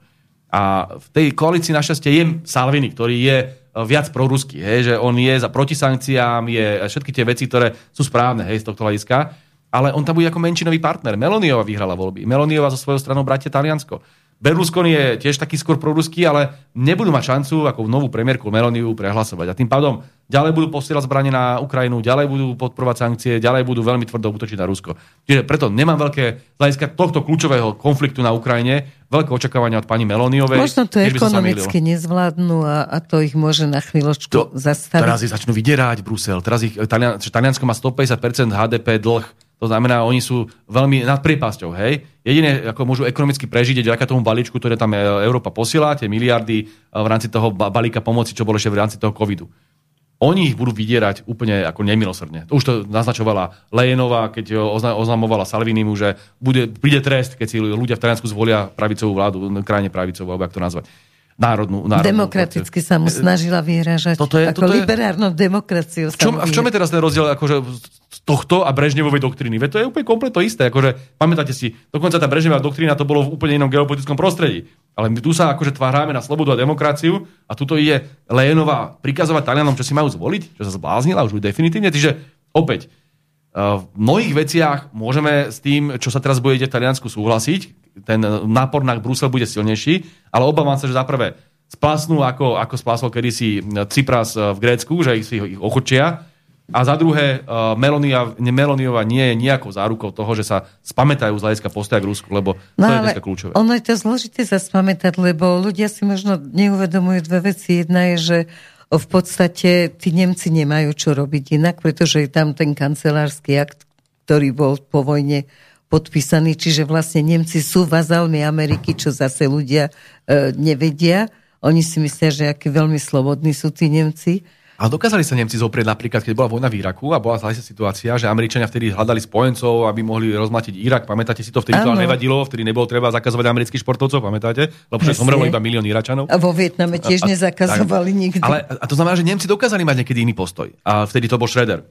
A v tej koalícii našťastie je Salvini, ktorý je viac proruský, hej, že on je za protisankciám, je všetky tie veci, ktoré sú správne hej, z tohto hľadiska, ale on tam bude ako menšinový partner. Meloniova vyhrala voľby. Meloniova zo svojou stranou bratia Taliansko. Berlusconi je tiež taký skôr proruský, ale nebudú mať šancu ako novú premiérku Meloniu prehlasovať. A tým pádom ďalej budú posielať zbranie na Ukrajinu, ďalej budú podporovať sankcie, ďalej budú veľmi tvrdo útočiť na Rusko. Čiže preto nemám veľké z hľadiska tohto kľúčového konfliktu na Ukrajine veľké očakávania od pani Meloniovej. Možno to ekonomicky nezvládnu a, a to ich môže na chvíľočku to, zastaviť. Teraz ich začnú vydierať Brusel. Teraz ich, Taliansko má 150% HDP dlh to znamená, oni sú veľmi nad priepasťou, hej. Jediné, ako môžu ekonomicky prežiť, je vďaka tomu balíčku, ktoré tam e, Európa posiela, tie miliardy e, v rámci toho balíka pomoci, čo bolo ešte v rámci toho covidu. Oni ich budú vydierať úplne ako nemilosrdne. To už to naznačovala Lejenová, keď oznamovala Salvinimu, že bude, príde trest, keď si ľudia v Taliansku zvolia pravicovú vládu, krajine pravicovú, alebo ako to nazvať národnú, národnú Demokraticky sa mu snažila vyhražať. Toto je, ako toto liberárnou demokraciou. V čom, v čom je teraz ten rozdiel akože, z tohto a Brežnevovej doktriny? Veď to je úplne komplet to isté. Akože, pamätáte si, dokonca tá Brežnevá doktrína to bolo v úplne inom geopolitickom prostredí. Ale my tu sa akože tváráme na slobodu a demokraciu a tuto je Lejenová prikazovať Talianom, čo si majú zvoliť, čo sa zbláznila už definitívne. Čiže opäť, v mnohých veciach môžeme s tým, čo sa teraz bude v Taliansku súhlasiť, ten nápor na Brusel bude silnejší, ale obávam sa, že za prvé splasnú, ako, ako splasol kedysi Cypras v Grécku, že ich si ich ochočia, a za druhé, uh, Melonia, Meloniova nie je nejakou zárukou toho, že sa spamätajú z hľadiska postoja k Rusku, lebo no, to je dneska kľúčové. Ono je to zložité sa spamätať, lebo ľudia si možno neuvedomujú dve veci. Jedna je, že v podstate tí Nemci nemajú čo robiť inak, pretože je tam ten kancelársky akt, ktorý bol po vojne podpísaní, čiže vlastne Nemci sú vazalmi Ameriky, čo zase ľudia e, nevedia. Oni si myslia, že aký veľmi slobodní sú tí Nemci. A dokázali sa Nemci zoprieť napríklad, keď bola vojna v Iraku a bola zlá situácia, že Američania vtedy hľadali spojencov, aby mohli rozmatiť Irak. Pamätáte si to? Vtedy ano. to nevadilo, vtedy nebolo treba zakazovať amerických športovcov, pamätáte? Lebo že zomrelo iba milión Iračanov. A vo Vietname tiež a, nezakazovali a, nikdy. Ale a to znamená, že Nemci dokázali mať niekedy iný postoj. A vtedy to bol Schroeder.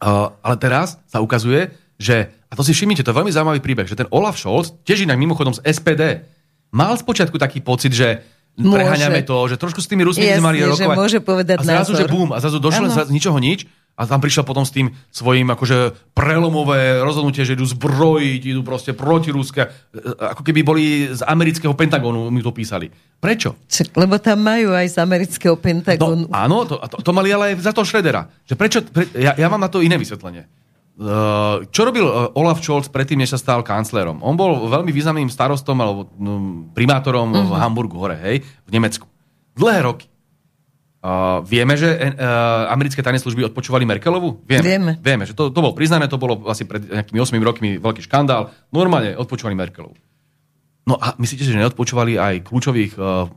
Uh, ale teraz sa ukazuje, že, a to si všimnite, to je veľmi zaujímavý príbeh, že ten Olaf Scholz, tiež inak mimochodom z SPD, mal spočiatku taký pocit, že preháňame to, že trošku s tými Rusmi sme mali rokovať. Že môže povedať a zrazu, názor. že bum, a zrazu došlo z ničoho nič a tam prišiel potom s tým svojím akože prelomové rozhodnutie, že idú zbrojiť, idú proste proti Ruska, ako keby boli z amerického Pentagónu, mi to písali. Prečo? Lebo tam majú aj z amerického Pentagónu. No, áno, to, to, to mali ale aj za to Šredera. Že prečo, pre, ja, ja mám na to iné vysvetlenie. Eh, čo robil eh, Olaf Scholz predtým, než sa stal kanclerom? On bol veľmi významným starostom alebo no, primátorom uh-huh. v mhm. Hamburgu hore, hej, v Nemecku. Dlhé roky. Uh, vieme, že uh, americké tajné služby odpočúvali Merkelovu? Vieme. Vieme. Vieme, že to, to bolo priznané, to bolo asi pred nejakými 8 rokmi veľký škandál. Normálne odpočúvali Merkelovu. No a myslíte, že neodpočúvali aj kľúčových uh,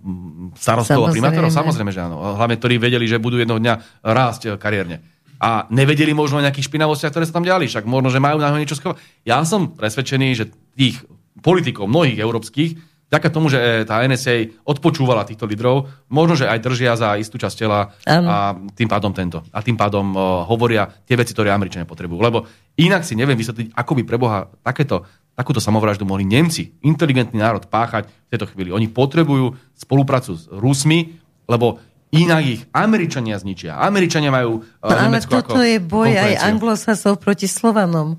starostov a primátorov? Samozrejme, že áno. Hlavne, ktorí vedeli, že budú jednoho dňa rásť kariérne a nevedeli možno o nejakých špinavostiach, ktoré sa tam diali. Však možno, že majú na niečo schovať. Ja som presvedčený, že tých politikov, mnohých európskych, vďaka tomu, že e, tá NSA odpočúvala týchto lídrov, možno, že aj držia za istú časť tela a tým pádom tento. A tým pádom uh, hovoria tie veci, ktoré Američania potrebujú. Lebo inak si neviem vysvetliť, ako by preboha takéto takúto samovraždu mohli Nemci, inteligentný národ, páchať v tejto chvíli. Oni potrebujú spoluprácu s Rusmi, lebo inak ich Američania zničia. Američania majú uh, Ale Nemecko toto ako je boj aj konkurenciu. anglosasov proti Slovanom.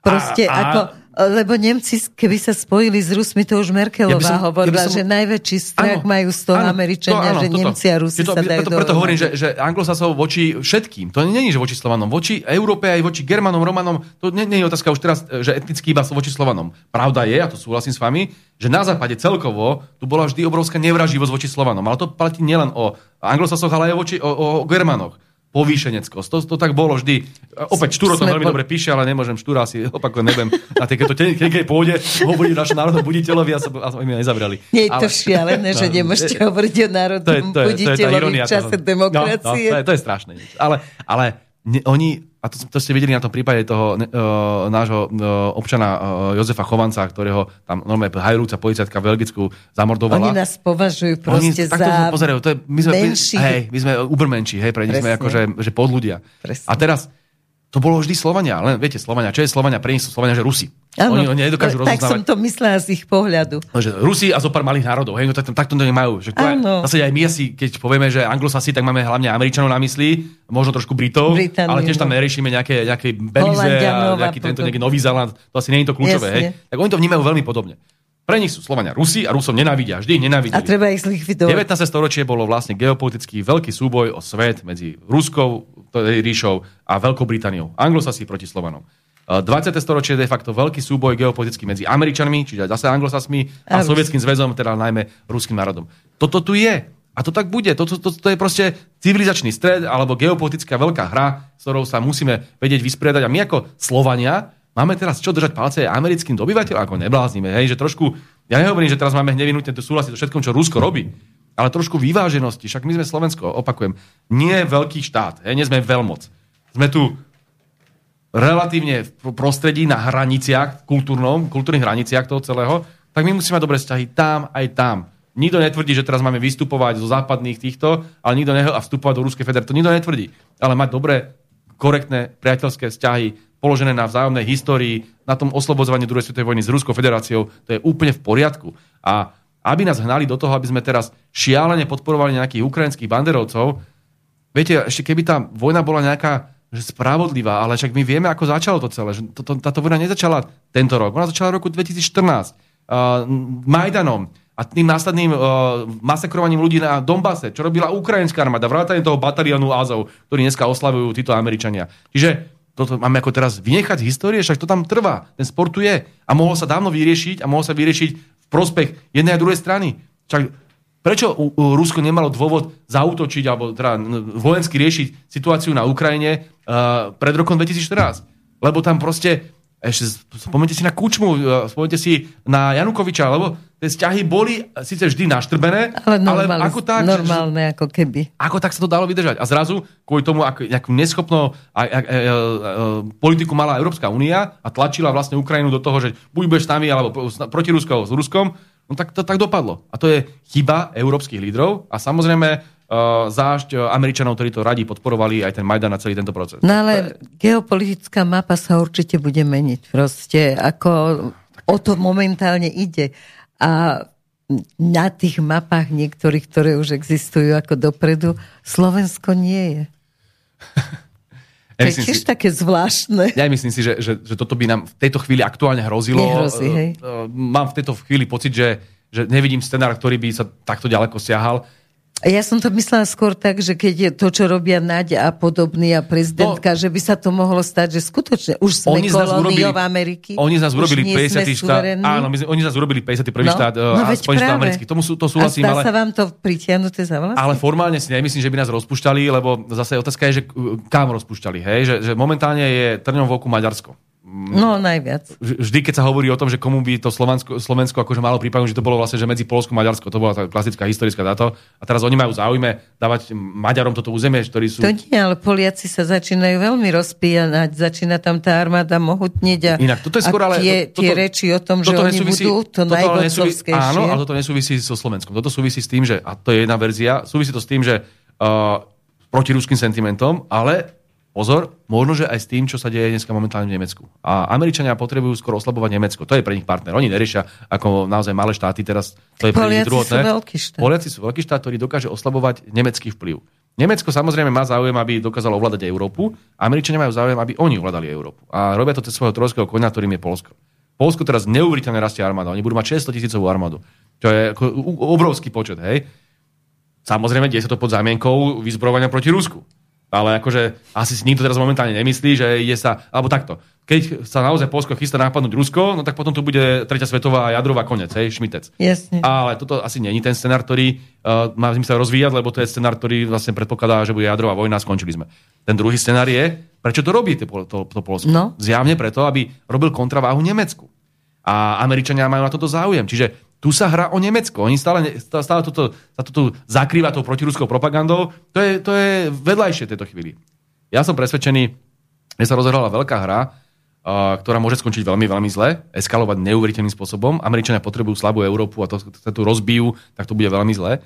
Proste A- a- ako... Lebo Nemci, keby sa spojili s Rusmi, to už Merkelová Ja som- hovorila, ja som- že najväčší strach Áno, majú z toho áno, Američania, to áno, že toto. Nemci a Rusi to, sa dajú preto, preto hovorím, že, že anglosasov voči všetkým. To nie je, že voči Slovanom. Voči Európe aj voči Germanom, Romanom. To nie, nie je otázka už teraz, že etnicky iba voči Slovanom. Pravda je, a to súhlasím s vami, že na západe celkovo tu bola vždy obrovská nevraživosť voči Slovanom. Ale to platí nielen o anglosasoch, ale aj voči, o, o Germanoch povýšeneckosť. To, to tak bolo vždy. Opäť Štúro to veľmi po- dobre píše, ale nemôžem Štúra si opakujem, nebem na takéto tenkej pôde hovoriť našom národnom buditeľovi a sa a mi nezavrali. Nie je to Ale- šialené, že No, nemôžete hovoriť o to je, národnom to je, to je tá buditeľovi ironia v čase toho. demokracie. No, no, to, je, to je strašné. Ale, ale ne, oni, a to, to ste videli na tom prípade toho uh, nášho uh, občana uh, Jozefa Chovanca, ktorého tam normálne hajrúca policajtka v Belgicku zamordovala. Oni nás považujú Oni proste takto za pozerajú, to je, my sme, menší. My, hej, my sme ubermenší, hej, pre nich sme Presne. ako, že, že podľudia. Presne. A teraz, to bolo vždy Slovania, len viete, Slovania, čo je Slovania? Pre nich sú Slovania, že Rusi. Áno, Oni, oni nedokážu tak som to myslela z ich pohľadu. No, že Rusi a zo pár malých národov, hej, no tak, takto to nemajú. Že to Áno. zase aj my asi, keď povieme, že anglosasi, tak máme hlavne Američanov na mysli, možno trošku Britov, Britániu, ale tiež tam no. neriešime nejaké, nejaké Belize a nejaký tento nejaký Nový Zeland, to asi nie je to kľúčové, Jasne. hej. Tak oni to vnímajú veľmi podobne. Pre nich sú Slovania Rusi a Rusom nenávidia, vždy nenávideli. A treba ich zlikvidovať. 19. storočie bolo vlastne geopolitický veľký súboj o svet medzi Ruskou ríšou a Veľkou Britániou. Anglosasi proti Slovanom. E, 20. storočie je de facto veľký súboj geopolitický medzi Američanmi, čiže zase anglosasmi A Rus- sovietským zväzom, teda najmä ruským národom. Toto tu je. A to tak bude. Toto to, to je proste civilizačný stred alebo geopolitická veľká hra, s ktorou sa musíme vedieť vysporiadať. A my ako Slovania máme teraz čo držať palce americkým dobyvateľom, ako nebláznime. Hej, že trošku, ja nehovorím, že teraz máme nevinutne tu súhlasiť so všetkom, čo Rusko robí, ale trošku vyváženosti. Však my sme Slovensko, opakujem, nie veľký štát, nie sme veľmoc. Sme tu relatívne v prostredí na hraniciach, kultúrnom, kultúrnych hraniciach toho celého, tak my musíme mať dobré vzťahy tam aj tam. Nikto netvrdí, že teraz máme vystupovať zo západných týchto, ale nikto neho a vstupovať do Ruskej federácie. To nikto netvrdí. Ale mať dobré, korektné, priateľské vzťahy, položené na vzájomnej histórii, na tom oslobodzovaní druhej svetovej vojny s Ruskou federáciou, to je úplne v poriadku. A aby nás hnali do toho, aby sme teraz šialene podporovali nejakých ukrajinských banderovcov, viete, ešte keby tá vojna bola nejaká že spravodlivá, ale však my vieme, ako začalo to celé. Že to, to, táto vojna nezačala tento rok, ona začala v roku 2014 uh, Majdanom a tým následným uh, masakrovaním ľudí na Donbase, čo robila ukrajinská armáda, vrátane toho batalionu Azov, ktorý dneska oslavujú títo Američania. Čiže toto máme ako teraz vynechať histórie, však to tam trvá. Ten sport tu je. A mohol sa dávno vyriešiť a mohol sa vyriešiť v prospech jednej a druhej strany. Však Prečo Rusko nemalo dôvod zautočiť alebo teda vojensky riešiť situáciu na Ukrajine uh, pred rokom 2014? Lebo tam proste, ešte spomente si na Kučmu, uh, spomente si na Janukoviča, lebo tie vzťahy boli síce vždy naštrbené, Ale, ale normálne, ako tak, normálne ako keby. ako tak sa to dalo vydržať? A zrazu, kvôli tomu, ako, akú neschopnú a, a, a, a, politiku mala Európska únia a tlačila vlastne Ukrajinu do toho, že buď budeš s nami, alebo proti Ruskou s Ruskom, no tak to tak dopadlo. A to je chyba európskych lídrov a samozrejme zášť uh, Američanov, ktorí to radi podporovali aj ten Majdan a celý tento proces. No ale geopolitická mapa sa určite bude meniť. Proste ako o to momentálne ide. A na tých mapách niektorých, ktoré už existujú ako dopredu, Slovensko nie je. To Ja je myslím tiež si, také zvláštne. ja myslím si, že, že, že toto by nám v tejto chvíli aktuálne hrozilo. Nehrozí, hej. Uh, uh, Mám v tejto chvíli pocit, že, že nevidím scenár, ktorý by sa takto ďaleko siahal. Ja som to myslela skôr tak, že keď je to, čo robia Naď a podobný a prezidentka, no, že by sa to mohlo stať, že skutočne už sme kolóniou Ameriky. Oni z nás už urobili nie sme 50. štát. Áno, my sme, oni z nás urobili 51. No, štát no uh, veď Spojených práve. amerických. Tomu sú, to A súhlasím, ale... sa vám to pritiahnuté za vlasy? Ale formálne si nemyslím, že by nás rozpúšťali, lebo zase otázka je, že kam rozpúšťali. Hej? Že, že momentálne je trňom v oku Maďarsko. No, najviac. Vž- Vždy, keď sa hovorí o tom, že komu by to Slovensko, Slovensko akože malo pripadnúť, že to bolo vlastne že medzi Polsku a Maďarsko, to bola tá klasická historická dáto. A teraz oni majú záujme dávať Maďarom toto územie, ktorí sú... To nie, ale Poliaci sa začínajú veľmi rozpíjať, začína tam tá armáda mohutniť a, Inak, toto je skôr, ale- tie, to- tie toto- reči o tom, že toto oni nesúvisí- budú to toto najvodcovskejšie. Áno, ale toto nesúvisí so Slovenskom. Toto súvisí s tým, že, a to je jedna verzia, súvisí to s tým, že uh, proti ruským sentimentom, ale Pozor, možno, že aj s tým, čo sa deje dneska momentálne v Nemecku. A Američania potrebujú skoro oslabovať Nemecko. To je pre nich partner. Oni neriešia ako naozaj malé štáty teraz. To je pre nich druhotné. sú veľký štát. Poliaci sú veľký štát, ktorý dokáže oslabovať nemecký vplyv. Nemecko samozrejme má záujem, aby dokázalo ovládať Európu. Američania majú záujem, aby oni ovládali Európu. A robia to cez svojho trojského konia, ktorým je Polsko. Polsko teraz neuveriteľne rastie armáda. Oni budú mať 600 tisícovú armádu. To je obrovský počet, hej. Samozrejme, deje sa to pod zámienkou vyzbrojovania proti Rusku. Ale akože asi si nikto teraz momentálne nemyslí, že ide sa, alebo takto. Keď sa naozaj Polsko chystá napadnúť Rusko, no tak potom tu bude tretia svetová jadrová konec, hej, šmitec. Jasne. Ale toto asi není ten scenár, ktorý uh, má zmysel rozvíjať, lebo to je scenár, ktorý vlastne predpokladá, že bude jadrová vojna a skončili sme. Ten druhý scenár je, prečo to robí to, to, to Polsko? No. Zjavne preto, aby robil kontraváhu Nemecku. A Američania majú na toto záujem. Čiže tu sa hrá o Nemecko. Oni stále, stále toto, sa toto zakrýva tou protiruskou propagandou. To je, to je vedľajšie tejto chvíli. Ja som presvedčený, že sa rozhrala veľká hra, ktorá môže skončiť veľmi, veľmi zle, eskalovať neuveriteľným spôsobom. Američania potrebujú slabú Európu a to sa tu rozbijú, tak to bude veľmi zle.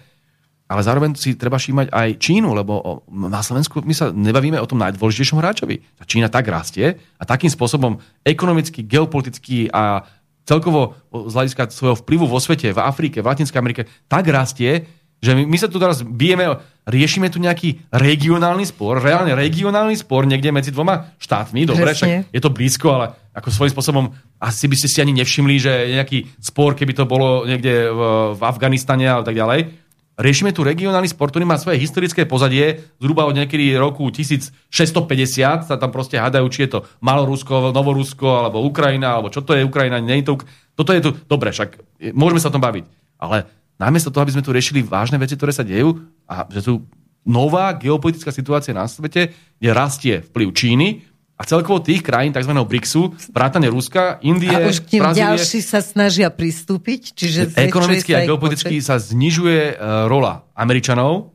Ale zároveň si treba všímať aj Čínu, lebo na Slovensku my sa nebavíme o tom najdôležitejšom hráčovi. Čína tak rastie a takým spôsobom ekonomicky, geopoliticky a celkovo z hľadiska svojho vplyvu vo svete, v Afrike, v Latinskej Amerike, tak rastie, že my, my sa tu teraz bijeme, riešime tu nejaký regionálny spor, reálne regionálny spor niekde medzi dvoma štátmi, dobre, však je to blízko, ale ako svojím spôsobom asi by ste si ani nevšimli, že nejaký spor, keby to bolo niekde v, v Afganistane a tak ďalej. Riešime tu regionálny sport, ktorý má svoje historické pozadie, zhruba od niekedy roku 1650 sa tam proste hádajú, či je to Malorusko, Novorusko, alebo Ukrajina, alebo čo to je Ukrajina, nie je to... Toto je tu... Dobre, však môžeme sa o tom baviť. Ale namiesto toho, aby sme tu riešili vážne veci, ktoré sa dejú, a že tu nová geopolitická situácia na svete, kde rastie vplyv Číny a celkovo tých krajín tzv. BRICSu, vrátane Ruska, Indie, A už k Brazílie, ďalší sa snažia pristúpiť, čiže ekonomicky a geopoliticky počet. sa znižuje uh, rola Američanov.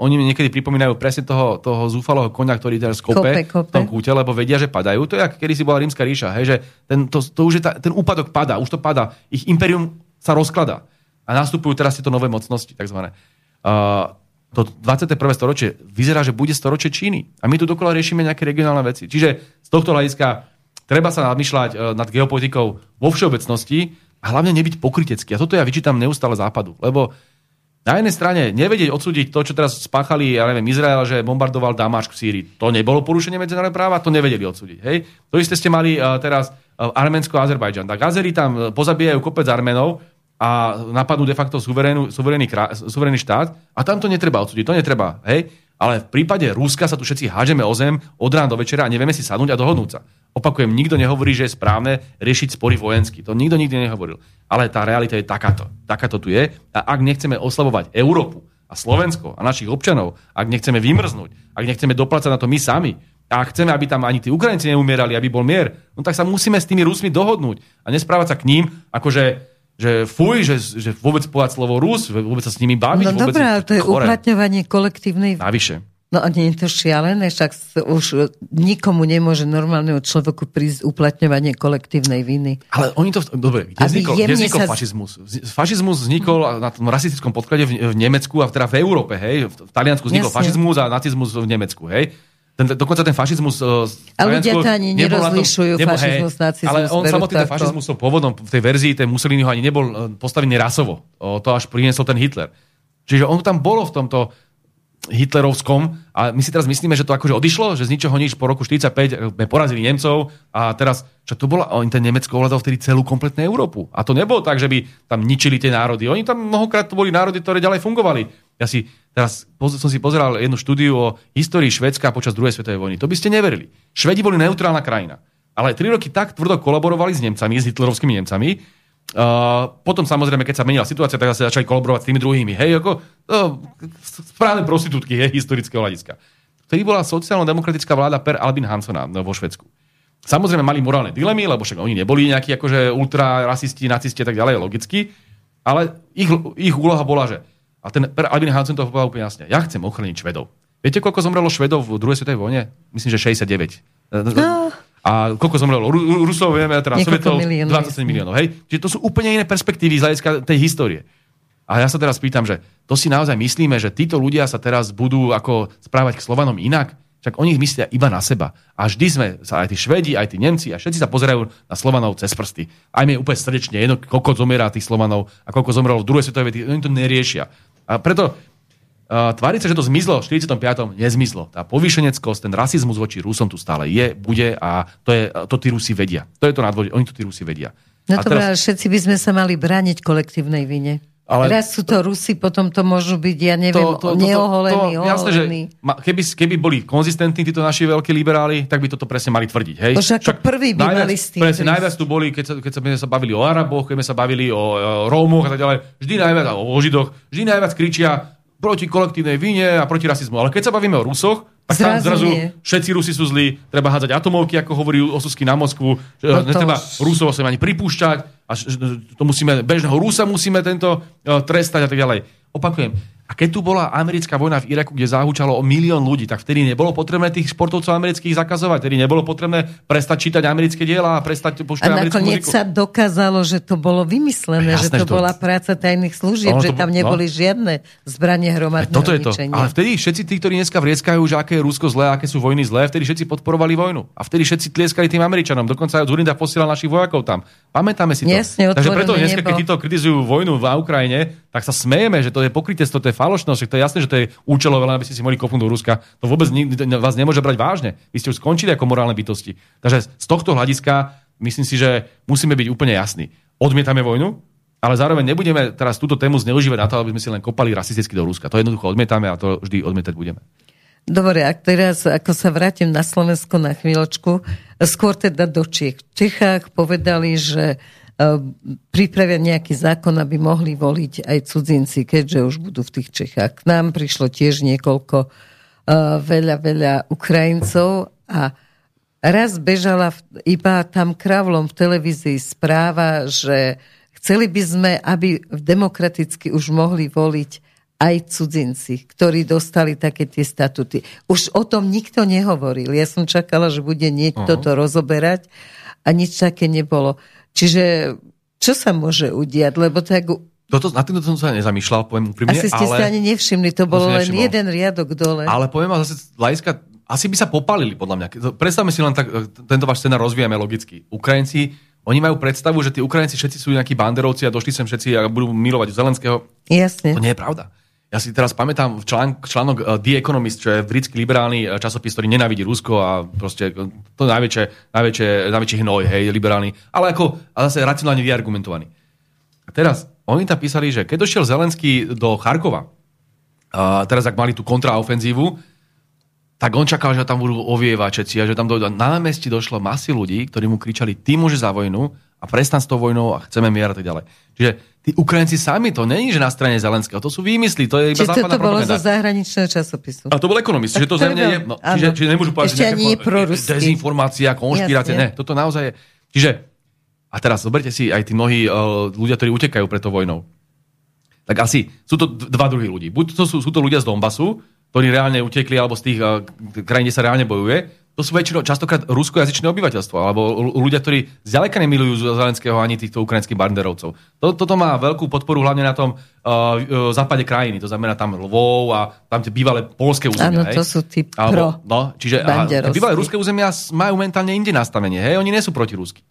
Oni mi niekedy pripomínajú presne toho, toho zúfalého konia, ktorý teraz kope, Kope, kope. v tom kúte, lebo vedia, že padajú. To je, ako kedy si bola rímska ríša, hej, že ten, to, to už je ta, ten úpadok padá, už to padá. Ich imperium sa rozkladá. A nastupujú teraz tieto nové mocnosti, takzvané. Uh, to 21. storočie vyzerá, že bude storočie Číny. A my tu dokola riešime nejaké regionálne veci. Čiže z tohto hľadiska treba sa namýšľať uh, nad geopolitikou vo všeobecnosti a hlavne nebyť pokrytecký. A toto ja vyčítam neustále západu. Lebo na jednej strane nevedieť odsúdiť to, čo teraz spáchali, ja neviem, Izrael, že bombardoval Damašk v Sýrii. To nebolo porušenie medzinárodného práva, to nevedeli odsúdiť. Hej? To isté ste mali uh, teraz uh, Arménsko a Azerbajdžan. Tak Azeri tam pozabíjajú kopec Arménov a napadnú de facto suverénnu, suverénny, suverénny štát a tam to netreba odsúdiť, to netreba. Hej? Ale v prípade Ruska sa tu všetci hážeme o zem od rána do večera a nevieme si sadnúť a dohodnúť sa. Opakujem, nikto nehovorí, že je správne riešiť spory vojensky. To nikto nikdy nehovoril. Ale tá realita je takáto. Takáto tu je. A ak nechceme oslabovať Európu a Slovensko a našich občanov, ak nechceme vymrznúť, ak nechceme doplácať na to my sami, a chceme, aby tam ani tí Ukrajinci neumierali, aby bol mier, no tak sa musíme s tými Rusmi dohodnúť a nesprávať sa k ním, ako že, fuj, že, že vôbec povedať slovo Rus, vôbec sa s nimi baviť. No dobré, ale to je chore. uplatňovanie kolektívnej... Navyše. No a nie je to šialené, však už nikomu nemôže normálneho človeku prísť uplatňovanie kolektívnej viny. Ale oni to... Dobre, kde Aby vznikol, kde vznikol sa- fašizmus? Fašizmus vznikol na tom rasistickom podklade v, v Nemecku a teda v Európe, hej? V, v Taliansku vznikol Jasne. fašizmus a nacizmus v Nemecku, hej? Ten, dokonca ten fašizmus... uh, z A ľudia to ani nerozlišujú, nebol- fašizmus, hej, nacizmus, Ale on samotný ten fašizmus som pôvodom v tej verzii, ten Mussoliniho ani nebol eh, postavený rasovo. O, to až priniesol ten Hitler. Čiže on tam bolo v tomto hitlerovskom a my si teraz myslíme, že to akože odišlo, že z ničoho nič po roku 45 sme porazili Nemcov a teraz, čo to bola, on ten Nemecko ovládal vtedy celú kompletnú Európu. A to nebolo tak, že by tam ničili tie národy. Oni tam mnohokrát to boli národy, ktoré ďalej fungovali. Ja si teraz som si pozeral jednu štúdiu o histórii Švedska počas druhej svetovej vojny. To by ste neverili. Švedi boli neutrálna krajina. Ale tri roky tak tvrdo kolaborovali s Nemcami, s hitlerovskými Nemcami, Uh, potom samozrejme, keď sa menila situácia, tak sa začali kolaborovať s tými druhými. Hej, ako uh, správne prostitútky, hej, historického hľadiska. Vtedy bola sociálno-demokratická vláda Per Albin Hansona no, vo Švedsku. Samozrejme mali morálne dilemy, lebo však oni neboli nejakí akože ultra rasisti, nacisti a tak ďalej, logicky. Ale ich, ich úloha bola, že a ten Per Albin Hansen to povedal úplne jasne. Ja chcem ochrániť Švedov. Viete, koľko zomrelo Švedov v druhej svetovej vojne? Myslím, že 69. No. A koľko zomrelo Ru- Ru- Rusov, vieme, teda Sovietov, miliónov, 27 miliónov. Hej? Čiže to sú úplne iné perspektívy z hľadiska tej histórie. A ja sa teraz pýtam, že to si naozaj myslíme, že títo ľudia sa teraz budú ako správať k Slovanom inak? Však oni myslia iba na seba. A vždy sme, sa aj tí Švedi, aj tí Nemci, a všetci sa pozerajú na Slovanov cez prsty. Aj mi je úplne srdečne jedno, koľko zomiera tých Slovanov a koľko zomrelo v druhej svetovej vety. Oni to neriešia. A preto uh, tváriť sa, že to zmizlo v 45. nezmizlo. Tá povýšeneckosť, ten rasizmus voči Rusom tu stále je, bude a to, je, to tí Rusi vedia. To je to nadvodie. Oni to tí Rusi vedia. No to teraz... všetci by sme sa mali brániť kolektívnej vine. Ale... Raz sú to Rusi, potom to môžu byť, ja neviem, to, to, to, neoholení, to, to, jasné, že keby, keby boli konzistentní títo naši veľkí liberáli, tak by toto presne mali tvrdiť. Hej? To však, však prvý by najviac, mali s tým. Presne, najviac tu boli, keď sa, keď sa, sa bavili o Araboch, keď sme sa bavili o, o Rómoch a tak ďalej, vždy najviac, o Židoch, vždy najviac kričia proti kolektívnej vine a proti rasizmu. Ale keď sa bavíme o Rusoch, tak tam zrazu všetci Rusi sú zlí, treba hádzať atomovky, ako hovorí Osusky na Moskvu, no netreba Rusov sa ani pripúšťať, a to musíme, bežného Rusa musíme tento e, trestať a tak ďalej. Opakujem, a keď tu bola americká vojna v Iraku, kde zahúčalo o milión ľudí, tak vtedy nebolo potrebné tých športovcov amerických zakazovať. Vtedy nebolo potrebné prestať čítať americké diela a prestať počúvať americkú muziku. sa dokázalo, že to bolo vymyslené, Jasné, že to, to bola práca tajných služieb, no, že tam no. neboli no. žiadne zbranie hromadného Toto je to. Ale vtedy všetci tí, ktorí dneska vrieskajú, že aké je Rusko zlé, aké sú vojny zlé, vtedy všetci podporovali vojnu. A vtedy všetci tlieskali tým Američanom. Dokonca aj Zurinda posielal našich vojakov tam. Pamätáme si to. Jasne, Takže preto dneska, keď títo kritizujú vojnu v Ukrajine, tak sa smejeme, že to je pokrytectvo, to je falošnosť, to je jasné, že to je účelové, len aby ste si mohli kopnúť do Ruska. To vôbec nikdy, vás nemôže brať vážne. Vy ste už skončili ako morálne bytosti. Takže z tohto hľadiska myslím si, že musíme byť úplne jasní. Odmietame vojnu, ale zároveň nebudeme teraz túto tému zneužívať na to, aby sme si len kopali rasisticky do Ruska. To jednoducho odmietame a to vždy odmietať budeme. Dobre, ak teraz, ako sa vrátim na Slovensko na chvíľočku, skôr teda do Čiech. V Čechách povedali, že pripravia nejaký zákon, aby mohli voliť aj cudzinci, keďže už budú v tých Čechách. K nám prišlo tiež niekoľko eh, veľa, veľa Ukrajincov a raz bežala iba tam kravlom v televízii správa, že chceli by sme, aby demokraticky už mohli voliť aj cudzinci, ktorí dostali také tie statuty. Už o tom nikto nehovoril. Ja som čakala, že bude niekto to rozoberať a nič také nebolo. Čiže čo sa môže udiať? Lebo tak toto, na týmto som sa nezamýšľal, poviem úprimne. Asi ste ale... sa ani nevšimli, to bolo len jeden riadok dole. Ale poviem vám zase, Lajska, asi by sa popalili, podľa mňa. Predstavme si len tak, tento váš scénar rozvíjame logicky. Ukrajinci, oni majú predstavu, že tí Ukrajinci všetci sú nejakí banderovci a došli sem všetci a budú milovať Zelenského. Jasne. To nie je pravda. Ja si teraz pamätám článok, článok uh, The Economist, čo je britský liberálny uh, časopis, ktorý nenávidí Rusko a proste uh, to najväčšie, najväčšie, najväčší hnoj, hej, liberálny, ale ako a zase racionálne vyargumentovaný. A teraz, oni tam písali, že keď došiel Zelenský do Charkova, a teraz ak mali tú kontraofenzívu, tak on čakal, že tam budú ovievať všetci a že tam do, na námestí došlo masy ľudí, ktorí mu kričali, ty môže za vojnu a prestan s tou vojnou a chceme mier a tak ďalej. Čiže tí Ukrajinci sami, to není, že na strane Zelenského, to sú výmysly, to je iba Čiže to bolo zo zahraničného časopisu. A to bol ekonomist, že to mňa je, no, čiže, čiže nemôžu povedať, že nejaká dezinformácia, konšpirácia, ne, toto naozaj je. Čiže, a teraz zoberte si aj tí mnohí uh, ľudia, ktorí utekajú pred tou vojnou. Tak asi sú to dva druhy ľudí. Buď to sú, sú to ľudia z Donbasu, ktorí reálne utekli, alebo z tých uh, krajín, kde sa reálne bojuje, to sú väčšinou častokrát ruskojazyčné obyvateľstvo, alebo ľudia, ktorí zďaleka nemilujú Zelenského ani týchto ukrajinských banderovcov. Toto má veľkú podporu hlavne na tom uh, uh, západe krajiny, to znamená tam Lvov a tam tie bývalé polské územia. Áno, to sú tí pro alebo, no, čiže a, bývalé ruské územia majú mentálne inde nastavenie, hej, oni nie sú proti rusky.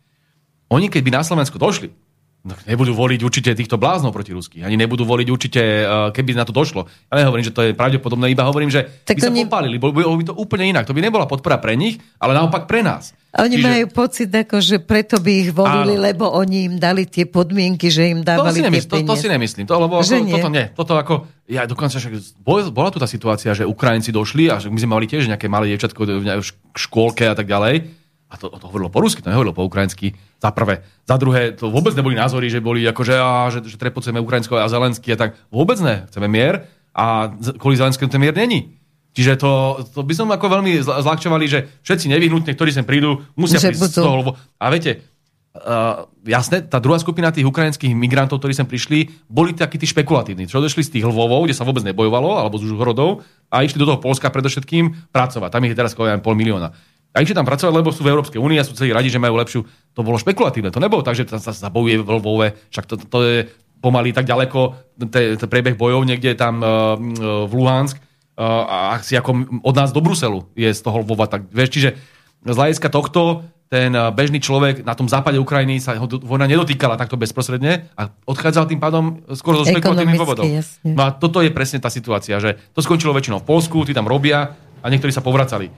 Oni, keď by na Slovensku došli, No, nebudú voliť určite týchto bláznov proti ruských. Ani nebudú voliť určite, eh, keby na to došlo. Ja nehovorím, že to je pravdepodobné, iba hovorím, že tak by sa oni... popálili. Bolo by to úplne inak. To by nebola podpora pre nich, ale naopak pre nás. A oni Čiže... majú pocit, ako, že preto by ich volili, Áno. lebo oni im dali tie podmienky, že im dávali to si nemysl, tie to, to si nemyslím. To, lebo ako, nie. toto nie. Toto ako, ja dokonca však, bola tu tá situácia, že Ukrajinci došli a že my sme mali tiež nejaké malé dievčatko v škôlke a tak ďalej a to, to hovorilo po rusky, to nehovorilo po ukrajinsky, za prvé. Za druhé, to vôbec neboli názory, že boli ako, že, á, že, že trepocujeme Ukrajinsko a Zelenský a tak. Vôbec ne. Chceme mier a kvôli Zelenskému ten mier není. Čiže to, to by som ako veľmi zľahčovali, že všetci nevyhnutne, ktorí sem prídu, musia že prísť budú. z toho. Lebo, a viete, uh, jasné, tá druhá skupina tých ukrajinských migrantov, ktorí sem prišli, boli takí tí špekulatívni, čo došli z tých Lvovov, kde sa vôbec nebojovalo, alebo z Užhorodov, a išli do toho Polska predovšetkým pracovať. Tam ich je teraz pol milióna a išli tam pracovať, lebo sú v Európskej únii a sú celí radi, že majú lepšiu. To bolo špekulatívne, to nebolo tak, že tam sa zabojuje v Lvove, však to, to je pomaly tak ďaleko, ten priebeh bojov niekde tam uh, v Luhansk, uh, asi ako od nás do Bruselu je z toho Lvova. Tak, vieš, čiže z hľadiska tohto ten bežný človek na tom západe Ukrajiny sa ho vojna nedotýkala takto bezprostredne a odchádzal tým pádom skôr zo špekulatívnych dôvodov. No a toto je presne tá situácia, že to skončilo väčšinou v Polsku, tí tam robia a niektorí sa povracali.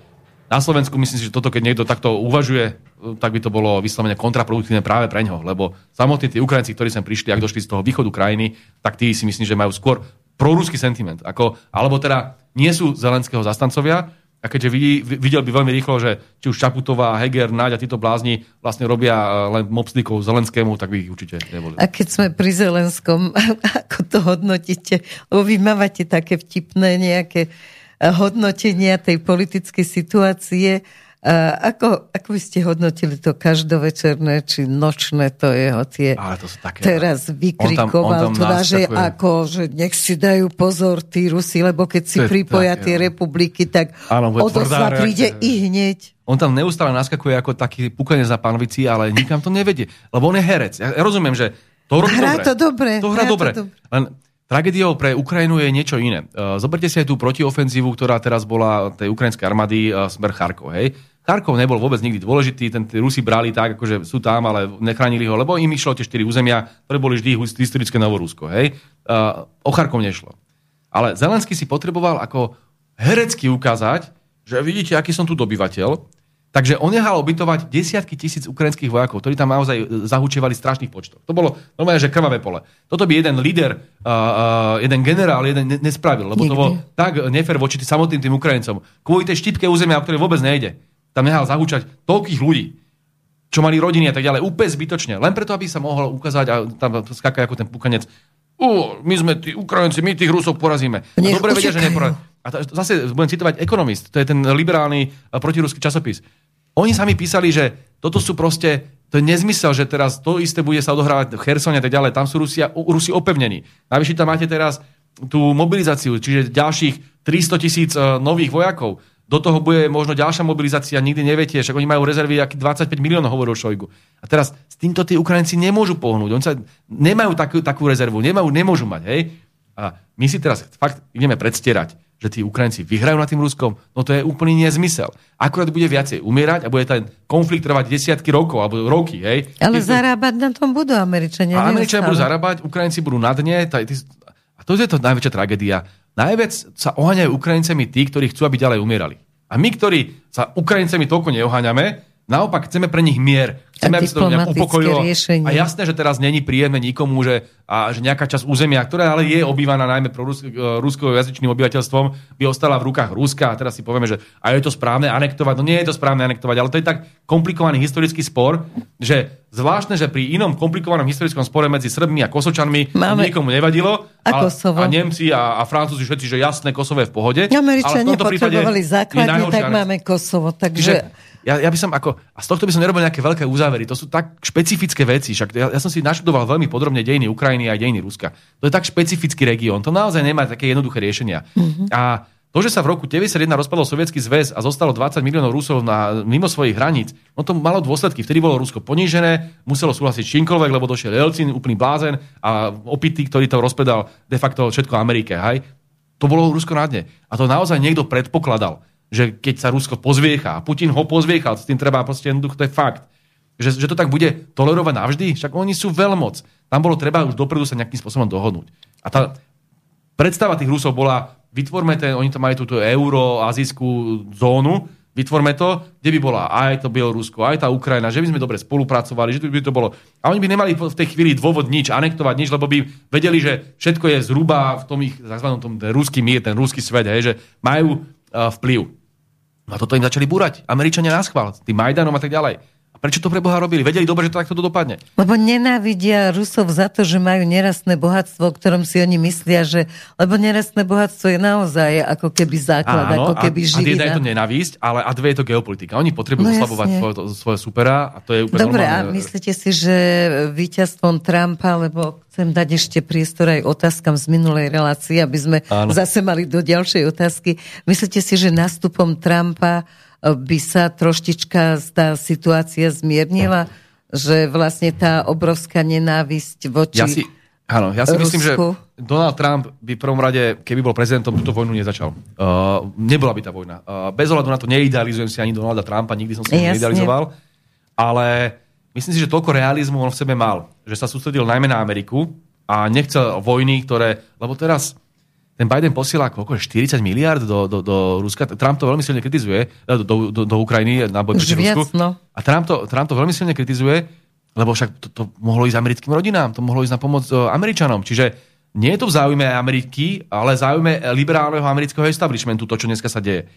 Na Slovensku myslím si, že toto, keď niekto takto uvažuje, tak by to bolo vyslovene kontraproduktívne práve pre ňo, lebo samotní tí Ukrajinci, ktorí sem prišli, ak došli z toho východu krajiny, tak tí si myslím, že majú skôr proruský sentiment. Ako, alebo teda nie sú zelenského zastancovia, a keďže vidí, videl by veľmi rýchlo, že či už Čaputová, Heger, Náď a títo blázni vlastne robia e, len mopslikov Zelenskému, tak by ich určite neboli. A keď sme pri Zelenskom, ako to hodnotíte? Lebo vy mávate také vtipné nejaké hodnotenia tej politickej situácie. Ako, ako by ste hodnotili to každovečerné či nočné to jeho tie... Ale to sú také... Teraz vykrikoval on tam, on tam teda, že ako, že nech si dajú pozor tí Rusi, lebo keď si pripoja tie republiky, tak Áno, odosla príde i hneď. On tam neustále naskakuje ako taký pukanie za panvici, ale nikam to nevedie. Lebo on je herec. Ja rozumiem, že to robí hrá dobre. to dobre. To hrá, hrá dobre. To dobre. Len Tragédiou pre Ukrajinu je niečo iné. E, zoberte si aj tú protiofenzívu, ktorá teraz bola tej ukrajinskej armády e, smer Charkov. Hej? Charkov nebol vôbec nikdy dôležitý, ten Rusi brali tak, akože sú tam, ale nechránili ho, lebo im išlo tie štyri územia, ktoré boli vždy historické Novorúsko. Hej? E, o Charkov nešlo. Ale Zelenský si potreboval ako herecky ukázať, že vidíte, aký som tu dobyvateľ, Takže on nechal obytovať desiatky tisíc ukrajinských vojakov, ktorí tam naozaj e, zahúčievali strašných počtoch. To bolo normálne, že krvavé pole. Toto by jeden líder, uh, jeden generál, jeden nespravil, lebo Nikdy. to bolo tak nefer voči tým samotným tým Ukrajincom. Kvôli tej štipke územia, o ktorej vôbec nejde. Tam nechal zahúčať toľkých ľudí, čo mali rodiny a tak ďalej, úplne zbytočne. Len preto, aby sa mohol ukázať a tam skáka ako ten pukanec. U, my sme tí Ukrajinci, my tých Rusov porazíme. Dobre vedia, že neporazíme. A to, zase budem citovať Economist, to je ten liberálny protiruský časopis oni sami písali, že toto sú proste, to je nezmysel, že teraz to isté bude sa odohrávať v Chersone a tak ďalej. Tam sú Rusia, Rusi opevnení. Navyše tam máte teraz tú mobilizáciu, čiže ďalších 300 tisíc e, nových vojakov. Do toho bude možno ďalšia mobilizácia, nikdy neviete, však oni majú rezervy aký 25 miliónov, hovoril Šojgu. A teraz s týmto tí Ukrajinci nemôžu pohnúť. Oni sa nemajú takú, takú rezervu, nemajú, nemôžu mať. Hej? A my si teraz fakt ideme predstierať, že tí Ukrajinci vyhrajú nad tým Ruskom, no to je úplný nezmysel. Akurát bude viacej umierať a bude ten konflikt trvať desiatky rokov alebo roky. Hej. Ale Ty, zarábať na tom budú Američania. A Američania budú zarábať, Ukrajinci budú na dne. A to je to najväčšia tragédia. Najviac sa oháňajú Ukrajincami tí, ktorí chcú, aby ďalej umierali. A my, ktorí sa Ukrajincami toľko neoháňame, Naopak, chceme pre nich mier. Chceme, aby sa to nejak upokojilo. Riešenie. A jasné, že teraz není príjemné nikomu, že, a, že nejaká časť územia, ktorá ale je obývaná najmä pro rus, e, ruskojazyčným obyvateľstvom, by ostala v rukách Ruska. A teraz si povieme, že a je to správne anektovať. No nie je to správne anektovať, ale to je tak komplikovaný historický spor, že zvláštne, že pri inom komplikovanom historickom spore medzi Srbmi a Kosočanmi Máme... nikomu nevadilo. A, Kosovo. a Nemci a, a Francúzi všetci, že jasné, Kosovo je v pohode. Američania potrebovali základne, tak máme Kosovo. Takže... Čiže ja, ja by som ako, a z tohto by som nerobil nejaké veľké uzávery, to sú tak špecifické veci, však ja, ja som si naštudoval veľmi podrobne dejiny Ukrajiny a dejiny Ruska. To je tak špecifický región, to naozaj nemá také jednoduché riešenia. Mm-hmm. A to, že sa v roku 91 rozpadol Sovietský zväz a zostalo 20 miliónov Rusov na, mimo svojich hraníc, no to malo dôsledky. Vtedy bolo Rusko ponížené, muselo súhlasiť činkoľvek, lebo došiel Jelcin, úplný blázen a opitý, ktorý to rozpedal de facto všetko Amerike. Hej? To bolo Rusko na dne. A to naozaj niekto predpokladal že keď sa Rusko pozviecha Putin ho pozviecha, s tým treba proste jednoducho, to je fakt. Že, že to tak bude tolerovať navždy, však oni sú veľmoc. Tam bolo treba už dopredu sa nejakým spôsobom dohodnúť. A tá predstava tých Rusov bola, vytvorme ten, oni to majú túto euroazijskú zónu, vytvorme to, kde by bola aj to Bielorusko, aj tá Ukrajina, že by sme dobre spolupracovali, že by to bolo. A oni by nemali v tej chvíli dôvod nič, anektovať nič, lebo by vedeli, že všetko je zhruba v tom ich tzv. tom ruský mír, ten ruský svet, hej, že majú uh, vplyv. No a toto im začali búrať. Američania nás chvál, tým Majdanom a tak ďalej. Prečo to pre Boha robili? Vedeli dobre, že to takto dopadne. Lebo nenávidia Rusov za to, že majú nerastné bohatstvo, o ktorom si oni myslia, že... Lebo nerastné bohatstvo je naozaj ako keby základ, Áno, ako keby a, živina. A jedna je to nenávisť, ale a dve je to geopolitika. Oni potrebujú no, oslabovať svoj, svoje supera a to je úplne Dobre, normálne. a myslíte si, že víťazstvom Trumpa, lebo chcem dať ešte priestor aj otázkam z minulej relácie, aby sme Áno. zase mali do ďalšej otázky. Myslíte si, že nástupom Trumpa by sa troštička tá situácia zmiernila, že vlastne tá obrovská nenávisť voči ja si... Áno, ja si Rusku. myslím, že Donald Trump by v prvom rade, keby bol prezidentom, túto vojnu nezačal. Uh, nebola by tá vojna. Uh, bez ohľadu na to neidealizujem si ani Donalda Trumpa, nikdy som si ho neidealizoval, ale myslím si, že toľko realizmu on v sebe mal, že sa sústredil najmä na Ameriku a nechcel vojny, ktoré... Lebo teraz ten Biden posiela koľko, 40 miliard do, do, do Ruska. Trump to veľmi silne kritizuje, do, do, do, do Ukrajiny na boj proti Rusku. No. A Trump to, Trump to veľmi silne kritizuje, lebo však to, to mohlo ísť americkým rodinám, to mohlo ísť na pomoc uh, Američanom. Čiže nie je to v záujme Ameriky, ale v záujme liberálneho amerického establishmentu, to, čo dneska sa deje.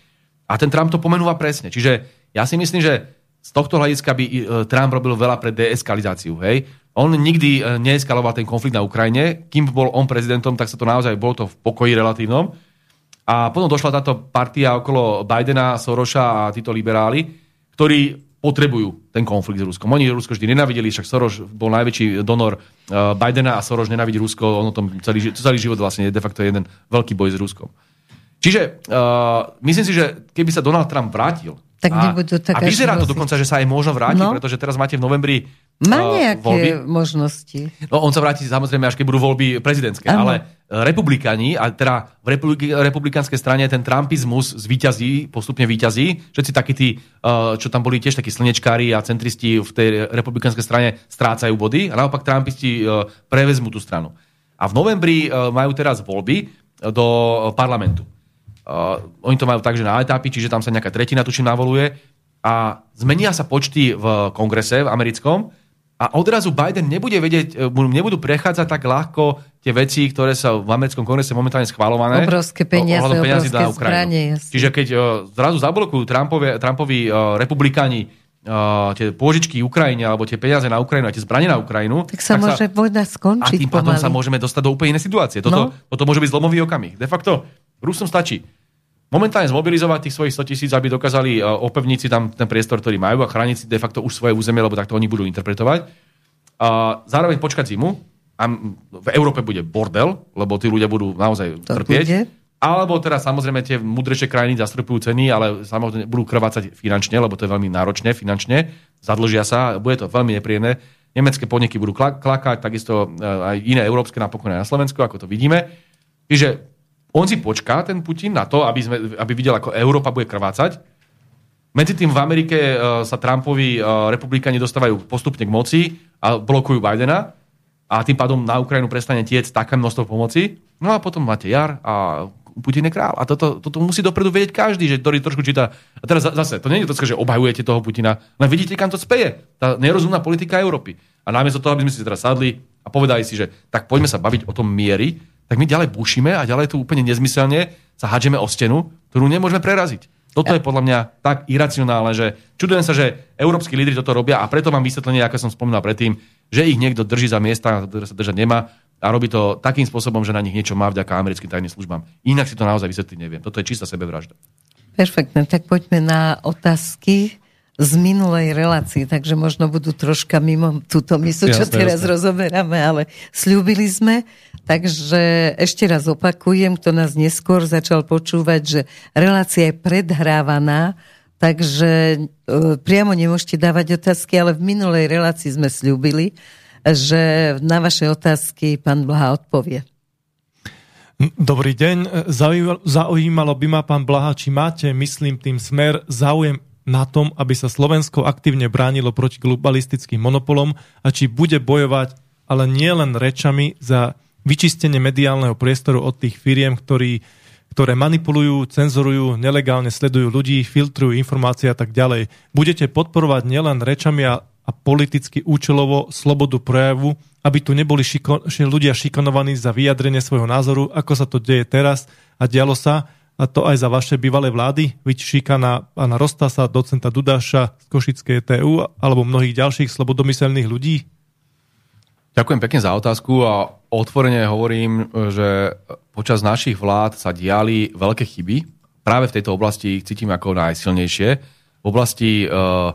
A ten Trump to pomenúva presne. Čiže ja si myslím, že z tohto hľadiska by Trump robil veľa pre deeskalizáciu. Hej? On nikdy uh, neeskaloval ten konflikt na Ukrajine. Kým bol on prezidentom, tak sa to naozaj bolo to v pokoji relatívnom. A potom došla táto partia okolo Bidena, Soroša a títo liberáli, ktorí potrebujú ten konflikt s Ruskom. Oni Rusko vždy nenavideli, však Soros bol najväčší donor uh, Bidena a Soros nenavidí Rusko, on o tom celý, celý život vlastne je de facto jeden veľký boj s Ruskom. Čiže uh, myslím si, že keby sa Donald Trump vrátil tak a, nebudú tak a vyzerá to dokonca, že sa aj možno vráti, no. pretože teraz máte v novembri Má nejaké voľby. možnosti. No, on sa vráti samozrejme, až keď budú voľby prezidentské, ano. ale republikáni, a teda v republik- republikánskej strane ten trumpizmus zvíťazí, postupne výťazí. Všetci takí tí, čo tam boli tiež takí slnečkári a centristi v tej republikánskej strane strácajú body a naopak trumpisti prevezmú tú stranu. A v novembri majú teraz voľby do parlamentu. Uh, oni to majú tak, že na etapy, čiže tam sa nejaká tretina, tuším, navoluje a zmenia sa počty v kongrese v americkom a odrazu Biden nebude vedieť, e, nebudú prechádzať tak ľahko tie veci, ktoré sa v americkom kongrese momentálne schvalované. Obrovské peniaze, obrovské zbranie. Čiže keď uh, zrazu zablokujú Trumpovi, Trumpovi uh, republikáni uh, tie pôžičky Ukrajine alebo tie peniaze na Ukrajinu a tie zbranie na Ukrajinu. Tak sa tak môže sa, vojna skončiť. A tým pádom sa môžeme dostať do úplne inej situácie. Toto, no. toto môže byť zlomový okamih. De facto Rusom stačí momentálne zmobilizovať tých svojich 100 tisíc, aby dokázali e, opevniť si tam ten priestor, ktorý majú a chrániť si de facto už svoje územie, lebo takto oni budú interpretovať. A zároveň počkať zimu. A v Európe bude bordel, lebo tí ľudia budú naozaj to trpieť. Bude. Alebo teda samozrejme tie mudrejšie krajiny zastrupujú ceny, ale samozrejme budú krvácať finančne, lebo to je veľmi náročné finančne. Zadlžia sa, bude to veľmi nepríjemné. Nemecké podniky budú klakať, takisto e, aj iné európske napokon aj na Slovensku, ako to vidíme. Čiže on si počká, ten Putin, na to, aby, sme, aby videl, ako Európa bude krvácať. Medzi tým v Amerike uh, sa Trumpovi uh, republikáni dostávajú postupne k moci a blokujú Bidena a tým pádom na Ukrajinu prestane tiec také množstvo pomoci. No a potom máte jar a Putin je král. A toto, toto musí dopredu vedieť každý, že ktorý trošku číta. A teraz zase, to nie je to, že obhajujete toho Putina, len vidíte, kam to speje. Tá nerozumná politika Európy. A namiesto toho, aby sme si teraz sadli a povedali si, že tak poďme sa baviť o tom miery, tak my ďalej bušíme a ďalej tu úplne nezmyselne sa hádžeme o stenu, ktorú nemôžeme preraziť. Toto je podľa mňa tak iracionálne, že čudujem sa, že európsky lídry toto robia a preto mám vysvetlenie, ako som spomínal predtým, že ich niekto drží za miesta, ktoré sa držať nemá a robí to takým spôsobom, že na nich niečo má vďaka americkým tajným službám. Inak si to naozaj vysvetliť neviem. Toto je čistá sebevražda. Perfektne, tak poďme na otázky z minulej relácii, takže možno budú troška mimo túto misu, čo jasne, teraz jasne. rozoberáme, ale slúbili sme. Takže ešte raz opakujem, kto nás neskôr začal počúvať, že relácia je predhrávaná, takže e, priamo nemôžete dávať otázky, ale v minulej relácii sme slúbili, že na vaše otázky pán Blaha odpovie. Dobrý deň. Zaujímalo by ma, pán Blaha, či máte, myslím tým smer, záujem na tom, aby sa Slovensko aktívne bránilo proti globalistickým monopolom a či bude bojovať, ale nie len rečami, za vyčistenie mediálneho priestoru od tých firiem, ktorí, ktoré manipulujú, cenzorujú, nelegálne sledujú ľudí, filtrujú informácie a tak ďalej. Budete podporovať nielen rečami a, a politicky účelovo slobodu prejavu, aby tu neboli šiko, ľudia šikanovaní za vyjadrenie svojho názoru, ako sa to deje teraz a dialo sa, a to aj za vaše bývalé vlády, vyčíka na pána Rostasa, docenta Dudáša z Košickej TU alebo mnohých ďalších slobodomyselných ľudí? Ďakujem pekne za otázku a otvorene hovorím, že počas našich vlád sa diali veľké chyby. Práve v tejto oblasti ich cítim ako najsilnejšie. V oblasti, eh,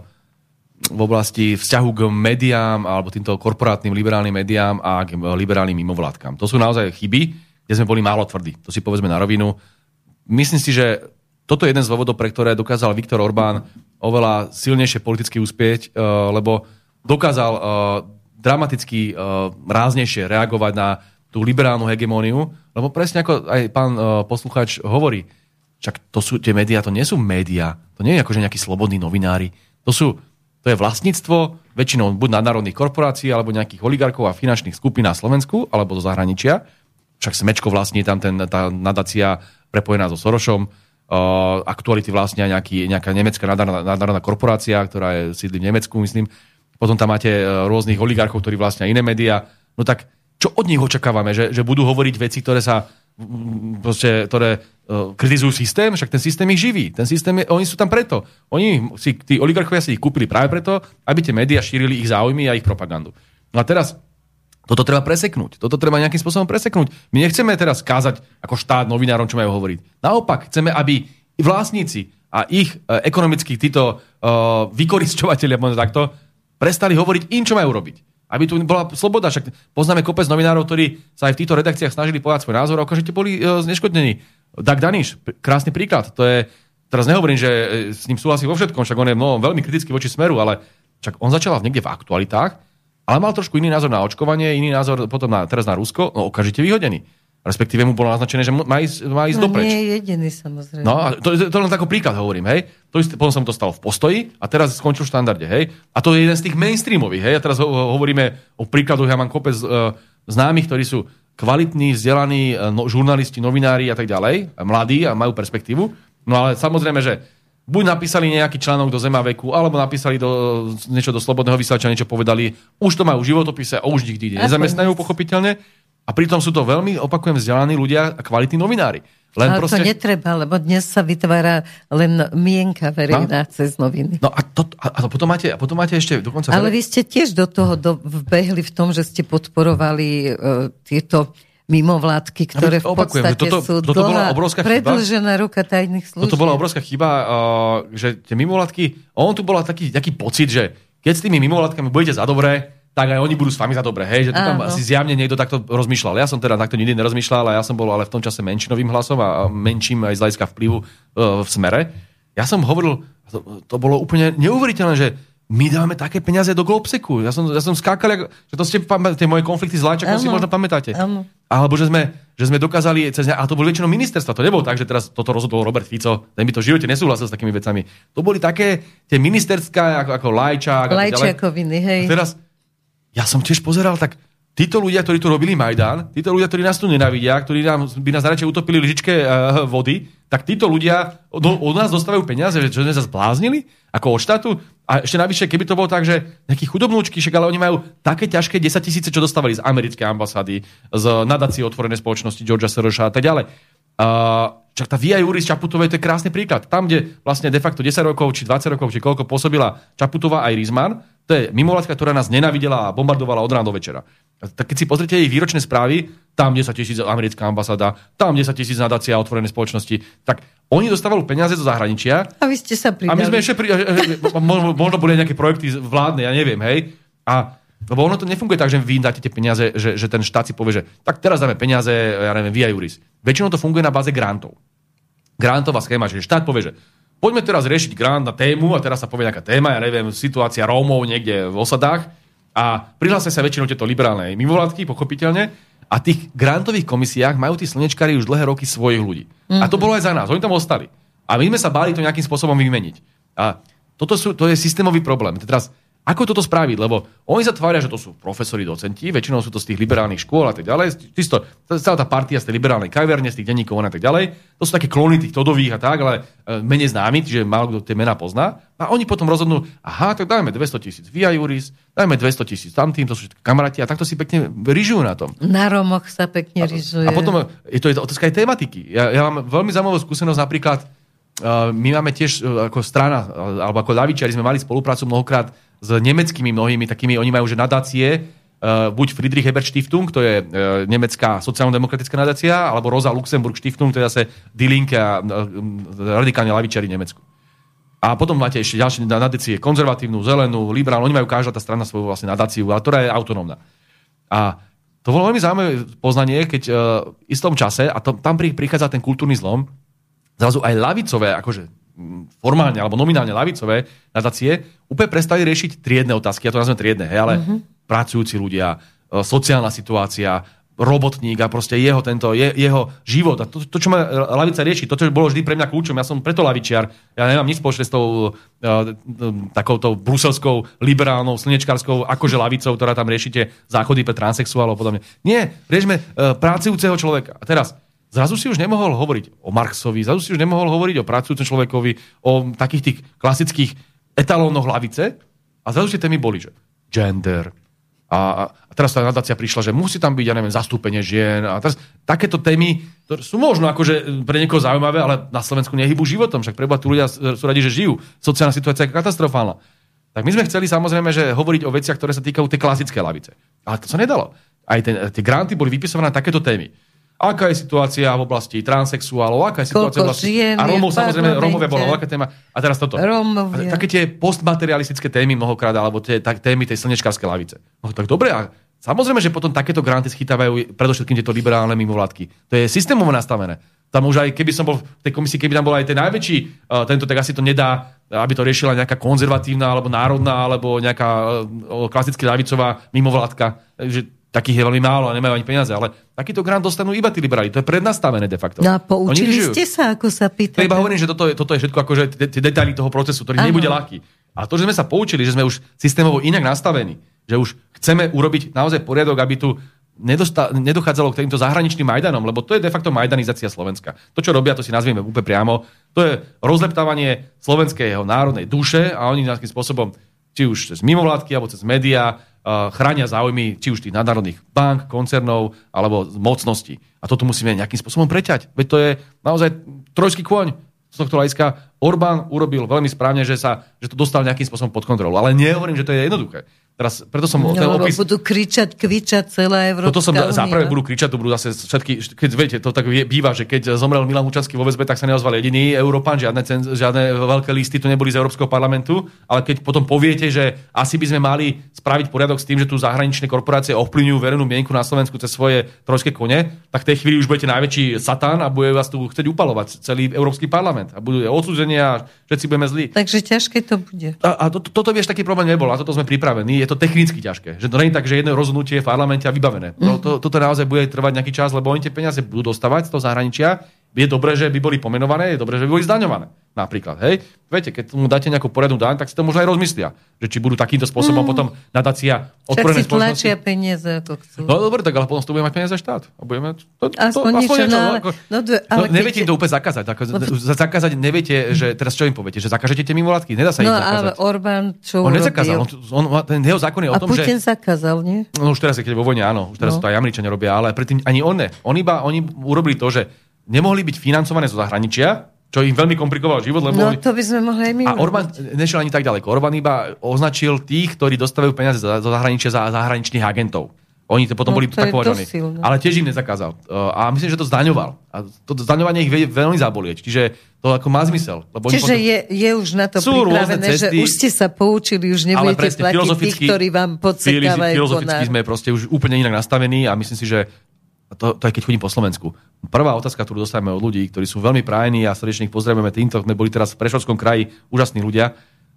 v oblasti vzťahu k médiám alebo týmto korporátnym liberálnym médiám a k liberálnym mimovládkam. To sú naozaj chyby, kde sme boli málo tvrdí. To si povedzme na rovinu myslím si, že toto je jeden z dôvodov, pre ktoré dokázal Viktor Orbán oveľa silnejšie politicky uspieť, eh, lebo dokázal eh, dramaticky uh, ráznejšie reagovať na tú liberálnu hegemóniu, lebo presne ako aj pán uh, poslucháč hovorí, však to sú, tie médiá, to nie sú médiá, to nie je akože nejakí slobodní novinári, to sú, to je vlastníctvo väčšinou buď nadnárodných korporácií, alebo nejakých oligarkov a finančných skupín na Slovensku, alebo do zahraničia. Však Smečko vlastní tam ten, tá nadácia prepojená so Sorošom, Uh, aktuality vlastne nejaký, nejaká nemecká nadnárodná korporácia, ktorá je sídli v Nemecku, myslím. Potom tam máte uh, rôznych oligarchov, ktorí vlastnia iné médiá. No tak čo od nich očakávame? Že, že budú hovoriť veci, ktoré sa proste, ktoré uh, kritizujú systém, však ten systém ich živí. Ten systém je, oni sú tam preto. Oni si, tí oligarchovia si ich kúpili práve preto, aby tie médiá šírili ich záujmy a ich propagandu. No a teraz toto treba preseknúť. Toto treba nejakým spôsobom preseknúť. My nechceme teraz kázať ako štát novinárom, čo majú hovoriť. Naopak, chceme, aby vlastníci a ich e, títo uh, vykoristovateľia, možno takto, prestali hovoriť im, čo majú robiť. Aby tu bola sloboda. Však poznáme kopec novinárov, ktorí sa aj v týchto redakciách snažili povedať svoj názor a okamžite boli uh, zneškodnení. Dag Daniš, krásny príklad. To je, teraz nehovorím, že s ním súhlasí vo všetkom, však on je no, veľmi kritický voči smeru, ale však on začal niekde v aktualitách ale mal trošku iný názor na očkovanie, iný názor potom na, teraz na Rusko, no okamžite vyhodený. Respektíve mu bolo naznačené, že má ísť, má ísť no, dopreč. nie je jediný, samozrejme. No, a to, to, len taký príklad hovorím, hej. To isté, potom som to stalo v postoji a teraz skončil v štandarde, hej. A to je jeden z tých mainstreamových, hej. A teraz ho, hovoríme o príkladoch, ja mám kopec uh, známych, ktorí sú kvalitní, vzdelaní uh, no, žurnalisti, novinári a tak ďalej, a mladí a majú perspektívu. No ale samozrejme, že buď napísali nejaký článok do Zemaveku, alebo napísali do, niečo do Slobodného vysielača, niečo povedali, už to majú v životopise a už nikdy nezamestnajú, pochopiteľne. A pritom sú to veľmi, opakujem, vzdelaní ľudia a kvalitní novinári. Len Ale proste... to netreba, lebo dnes sa vytvára len mienka verejná no? cez noviny. No a, to, a, a, potom máte, a potom máte ešte dokonca... Ale vy ste tiež do toho do, vbehli v tom, že ste podporovali uh, tieto mimovládky, ktoré v podstate toto, sú toto bola obrovská predlžená chyba. ruka tajných služieb. Toto bola obrovská chyba, uh, že tie mimovládky, on tu bola taký, taký pocit, že keď s tými mimovládkami budete za dobré, tak aj oni budú s vami za dobré, hej, že to tam asi zjavne niekto takto rozmýšľal. Ja som teda takto nikdy nerozmýšľal, ale ja som bol ale v tom čase menšinovým hlasom a menším aj z hľadiska vplyvu uh, v smere. Ja som hovoril, to, to bolo úplne neuveriteľné, že my dáme také peniaze do Globseku. Ja som, ja som skákal, že to ste tie moje konflikty s Láčakom si možno pamätáte. Ano. Alebo že sme, že sme dokázali cez a to bolo väčšinou ministerstva. To nebolo tak, že teraz toto rozhodol Robert Fico. Ten by to v živote nesúhlasil s takými vecami. To boli také tie ministerská, ako, ako Lajčák. Lajčákoviny, hej. A teraz, ja som tiež pozeral, tak títo ľudia, ktorí tu robili Majdan, títo ľudia, ktorí nás tu nenavidia, ktorí nám, by nás radšej utopili lyžičke uh, vody, tak títo ľudia od, od nás dostávajú peniaze, že sme sa zbláznili ako od štátu. A ešte navyše, keby to bolo tak, že nejakí chudobnúčky, však ale oni majú také ťažké 10 tisíce, čo dostávali z americkej ambasády, z nadácie otvorenej spoločnosti Georgia Sorosa a tak ďalej. Uh, čak tá Via Juris Čaputovej to je krásny príklad. Tam, kde vlastne de facto 10 rokov, či 20 rokov, či koľko pôsobila Čaputová aj Rizman, to je mimovládka, ktorá nás nenavidela a bombardovala od rána do večera. Tak keď si pozrite jej výročné správy, tam 10 tisíc americká ambasáda, tam 10 tisíc nadácia otvorenej spoločnosti, tak oni dostávali peniaze zo zahraničia. A vy ste sa pridali. A my sme ešte pri, možno, možno boli nejaké projekty vládne, ja neviem, hej. A lebo ono to nefunguje tak, že vy dáte tie peniaze, že, že ten štát si povie, že tak teraz dáme peniaze, ja neviem, via juris. Väčšinou to funguje na báze grantov. Grantová schéma, že štát povie, že poďme teraz riešiť grant na tému a teraz sa povie nejaká téma, ja neviem, situácia Rómov niekde v osadách a prihlásia sa väčšinou tieto liberálne mimovládky, pochopiteľne, a tých grantových komisiách majú tí slnečkári už dlhé roky svojich ľudí. Mm-hmm. A to bolo aj za nás. Oni tam ostali. A my sme sa báli to nejakým spôsobom vymeniť. A toto sú, to je systémový problém. Teraz ako toto spraviť? Lebo oni sa tvária, že to sú profesori, docenti, väčšinou sú to z tých liberálnych škôl a tak ďalej. Čisto, celá tá partia z tej liberálnej kaverne, z tých denníkov a tak ďalej. To sú také klony tých Todových a tak, ale e, menej známi, čiže málo kto tie mená pozná. A oni potom rozhodnú, aha, tak dajme 200 tisíc via juris, dajme 200 tisíc tamtým, to sú všetko kamaráti a takto si pekne ryžujú na tom. Na Romoch sa pekne ryžuje. A, a potom je to, je to otázka aj tematiky. Ja, ja mám veľmi zaujímavú skúsenosť napríklad, my máme tiež uh, ako strana, uh, alebo ako ľavičiari sme mali spoluprácu mnohokrát s nemeckými mnohými takými, oni majú že nadácie, uh, buď Friedrich Ebert Stiftung, to je uh, nemecká sociálno-demokratická nadácia, alebo Rosa Luxemburg Stiftung, to je zase Die Linke a uh, radikálne lavičiari Nemecku. A potom máte ešte ďalšie nadácie, konzervatívnu, zelenú, liberálnu, oni majú každá tá strana svoju vlastne nadáciu, ale ktorá je autonómna. A to bolo veľmi zaujímavé poznanie, keď uh, v istom čase, a to, tam prichádza ten kultúrny zlom, zrazu aj lavicové, akože formálne alebo nominálne lavicové nadácie úplne prestali riešiť triedne otázky, ja to nazvem triedne, hej, ale mm-hmm. pracujúci ľudia, e, sociálna situácia, robotník a proste jeho, tento, je, jeho život a to, to, čo ma lavica rieši, to, čo bolo vždy pre mňa kľúčom, ja som preto lavičiar, ja nemám nič spoločné s tou uh, takouto bruselskou, liberálnou, slnečkárskou, akože lavicou, ktorá tam riešite záchody pre transexuálov a podobne. Nie, riešme uh, pracujúceho človeka. A teraz, zrazu si už nemohol hovoriť o Marxovi, zrazu si už nemohol hovoriť o pracujúcom človekovi, o takých tých klasických etalónoch lavice a zrazu tie témy boli, že gender, a, a teraz tá nadácia prišla, že musí tam byť, ja neviem, zastúpenie žien. A teraz takéto témy, ktoré sú možno akože pre niekoho zaujímavé, ale na Slovensku nehybu životom. Však preboha, tu ľudia sú radi, že žijú. Sociálna situácia je katastrofálna. Tak my sme chceli samozrejme, že hovoriť o veciach, ktoré sa týkajú tej klasické lavice. Ale to sa nedalo. Aj ten, tie granty boli vypisované na takéto témy aká je situácia v oblasti transexuálov, aká je situácia v oblasti... A Rómov, samozrejme, Rómovia bolo veľká téma. A teraz toto. Rómovia. Také tie postmaterialistické témy mnohokrát, alebo tie tak, témy tej slnečkárskej lavice. No tak dobre, a samozrejme, že potom takéto granty schytávajú predovšetkým tieto liberálne mimovládky. To je systémovo nastavené. Tam už aj, keby som bol v tej komisii, keby tam bol aj ten najväčší, uh, tento, tak asi to nedá, aby to riešila nejaká konzervatívna, alebo národná, alebo nejaká uh, klasicky ľavicová mimovládka. Takže Takých je veľmi málo a nemajú ani peniaze, ale takýto grant dostanú iba tí liberáli. To je prednastavené de facto. No a poučili ste sa, ako sa pýtate? Iba hovorím, že toto je, toto je všetko akože tie detaily toho procesu, ktorý Aha. nebude ľahký. A to, že sme sa poučili, že sme už systémovo inak nastavení, že už chceme urobiť naozaj poriadok, aby tu nedosta- nedochádzalo k týmto zahraničným Majdanom, lebo to je de facto majdanizácia Slovenska. To, čo robia, to si nazvieme úplne priamo, to je rozleptávanie slovenskej jeho národnej duše a oni nejakým spôsobom, či už cez mimovládky alebo cez médiá, chránia záujmy či už tých nadnárodných bank, koncernov alebo mocností. A toto musíme nejakým spôsobom preťať. Veď to je naozaj trojský kôň z tohto hľadiska. Orbán urobil veľmi správne, že, sa, že to dostal nejakým spôsobom pod kontrolu. Ale nehovorím, že to je jednoduché. Teraz, preto som no, ten opis... budú kričať, kričať celá Európska Toto som záprave budú kričať, to budú zase všetky, keď viete, to tak býva, že keď zomrel Milan Lučanský vo väzbe, tak sa neozval jediný Európan, žiadne, žiadne veľké listy tu neboli z Európskeho parlamentu, ale keď potom poviete, že asi by sme mali spraviť poriadok s tým, že tu zahraničné korporácie ovplyvňujú verejnú mienku na Slovensku cez svoje trojské kone, tak v tej chvíli už budete najväčší satán a bude vás tu chcieť upalovať celý Európsky parlament a budú odsúdenia a všetci budeme zlí. Takže ťažké to bude. A, a to, toto vieš taký problém nebol, a toto sme pripravení je to technicky ťažké. Že to nie je tak, že jedno rozhodnutie v parlamente a vybavené. No, to, toto naozaj bude trvať nejaký čas, lebo oni tie peniaze budú dostávať z toho zahraničia. Je dobré, že by boli pomenované, je dobré, že by boli zdaňované. Napríklad, hej? Viete, keď mu dáte nejakú poriadnu daň, tak si to možno aj rozmyslia. Že či budú takýmto spôsobom mm. potom nadácia otvorené spoločnosti. tlačia peniaze, ako chcú. No dobre, tak ale potom to bude mať peniaze štát. A budeme... To, aspoň, to, niečo, aspoň niečo, no, ako, no, dve, ale no, neviete keď... to úplne zakázať. No, to... Zakázať neviete, že teraz čo im poviete, že zakážete tie mimovládky? Nedá sa no, im zakázať. ale Orbán čo On nezakázal. On, on, ten jeho zákon je o tom, že... A Putin zakázal, nie? No už teraz, keď vo vojne, áno. Už teraz no. to aj Američania robia, ale predtým ani on ne. On iba, oni urobili to, že nemohli byť financované zo zahraničia, čo im veľmi komplikovalo život. Lebo no to by sme mohli aj my A Orbán nešiel ani tak ďaleko. Orbán iba označil tých, ktorí dostávajú peniaze zo zahraničia za zahraničných agentov. Oni to potom no, boli to tak považovaní. Ale tiež im nezakázal. Uh, a myslím, že to zdaňoval. A to zdaňovanie ich vie veľmi zabolieť. Čiže to ako má zmysel. Lebo Čiže potom... je, je už na to Sú pripravené, že už ste sa poučili, už nebudete platiť tých, ktorí vám podsekávajú. Filozoficky sme proste už úplne inak nastavení a myslím si, že a to, to aj keď chodím po Slovensku. Prvá otázka, ktorú dostávame od ľudí, ktorí sú veľmi prájení a srdečne ich pozdravujeme týmto, sme boli teraz v Prešovskom kraji, úžasní ľudia,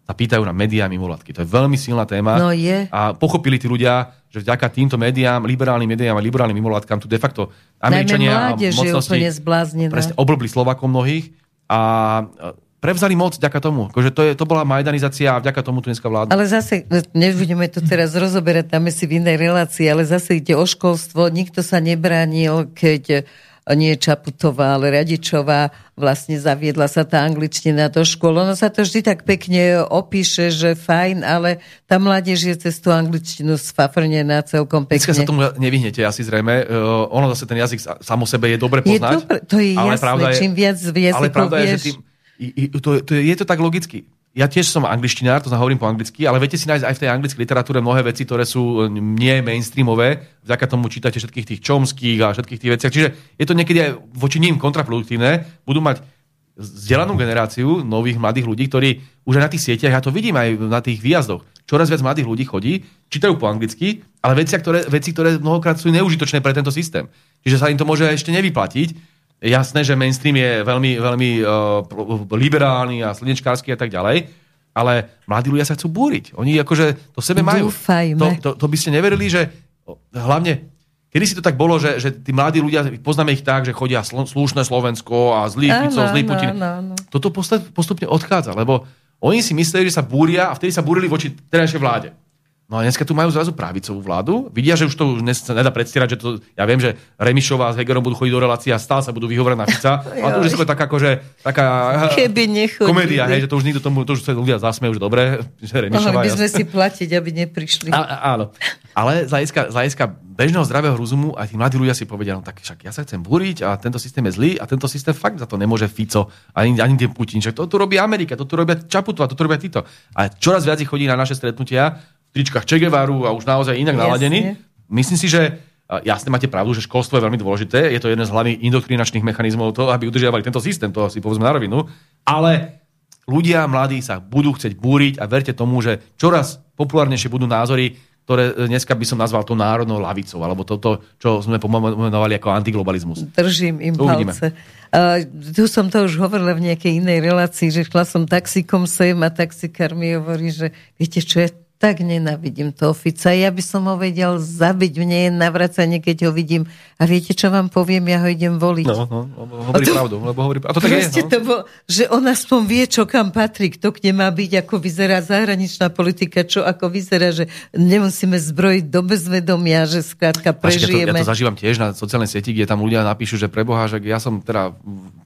sa pýtajú na médiá mimovládky. To je veľmi silná téma. No je. A pochopili tí ľudia, že vďaka týmto médiám, liberálnym médiám a liberálnym mimovládkam tu de facto Američania a mocnosti presne oblbli Slovakom mnohých a prevzali moc vďaka tomu. Akože to, je, to bola majdanizácia a vďaka tomu tu dneska vládne. Ale zase, nebudeme to teraz rozoberať, tam si v inej relácii, ale zase ide o školstvo. Nikto sa nebránil, keď nie Čaputová, ale Radičová vlastne zaviedla sa tá angličtina do škôl. Ono sa to vždy tak pekne opíše, že fajn, ale tá mládež je cez tú angličtinu sfafrnená celkom pekne. Dneska sa tomu nevyhnete asi zrejme. Uh, ono zase ten jazyk samo sebe je dobre poznať. Je dobre, to je ale jasné, je, čím viac jazykov ale pravda vieš... Je, že tým, to, to, je to tak logicky. Ja tiež som angličtinár, to hovorím po anglicky, ale viete si nájsť aj v tej anglickej literatúre mnohé veci, ktoré sú e, nie mainstreamové. Vďaka tomu čítate všetkých tých čomských a všetkých tých veciach. Čiže je to niekedy aj voči ním kontraproduktívne. Budú mať vzdelanú generáciu nových mladých ľudí, ktorí už aj na tých sieťach, ja to vidím aj na tých výjazdoch, čoraz viac mladých ľudí chodí, čítajú po anglicky, ale veci, ktoré, veci, ktoré mnohokrát sú neužitočné pre tento systém. Čiže sa im to môže ešte nevyplatiť jasné, že mainstream je veľmi, veľmi uh, liberálny a slnečkársky a tak ďalej, ale mladí ľudia sa chcú búriť. Oni akože to sebe majú. Dúfajme. To, to, to by ste neverili, že hlavne Kedy si to tak bolo, že, že tí mladí ľudia, poznáme ich tak, že chodia sl- slušné Slovensko a zlý Fico, zlý Putin. Áno, áno. Toto postupne odchádza, lebo oni si mysleli, že sa búria a vtedy sa búrili voči terajšej vláde. No a dneska tu majú zrazu pravicovú vládu. Vidia, že už to už sa nedá predstierať, že to, ja viem, že Remišová s Hegerom budú chodiť do relácie a stále sa budú vyhovárať na Fica. ale to už je skôr taká, akože, taká Keby nechodili. komédia, hej, že to už nikto tomu, to už sa ľudia zasmejú, že dobre, že Remišová Mohli by sme si platiť, aby neprišli. a, áno. Ale z hľadiska, z hľadiska bežného zdravého rozumu aj tí mladí ľudia si povedia, no tak však ja sa chcem búriť a tento systém je zlý a tento systém fakt za to nemôže Fico ani, ani ten Putin. Však to tu robí Amerika, to tu robia Čaputová, to tu robia títo. A čoraz viac chodí na naše stretnutia tričkách Che Guevaru a už naozaj inak naladení. Myslím si, že jasne máte pravdu, že školstvo je veľmi dôležité. Je to jeden z hlavných indoktrinačných mechanizmov toho, aby udržiavali tento systém, to si povedzme na rovinu. Ale ľudia mladí sa budú chcieť búriť a verte tomu, že čoraz populárnejšie budú názory, ktoré dneska by som nazval to národnou lavicou, alebo toto, čo sme pomenovali ako antiglobalizmus. Držím im Uvidíme. palce. Uh, tu som to už hovorila v nejakej inej relácii, že šla som taxikom sem a taxikár mi hovorí, že viete čo, ja tak nenávidím toho Fica. Ja by som ho vedel zabiť. Mne je navracanie, keď ho vidím. A viete, čo vám poviem? Ja ho idem voliť. No, no, lebo hovorí A to- pravdu. Lebo hovorí, a to tak je. No. to bolo, že on aspoň vie, čo kam patrí, kto kde má byť, ako vyzerá zahraničná politika, čo ako vyzerá, že nemusíme zbrojiť do bezvedomia, že skrátka Až keď to, ja prežijeme. to zažívam tiež na sociálnej sieti, kde tam ľudia napíšu, že preboha, že ja som teda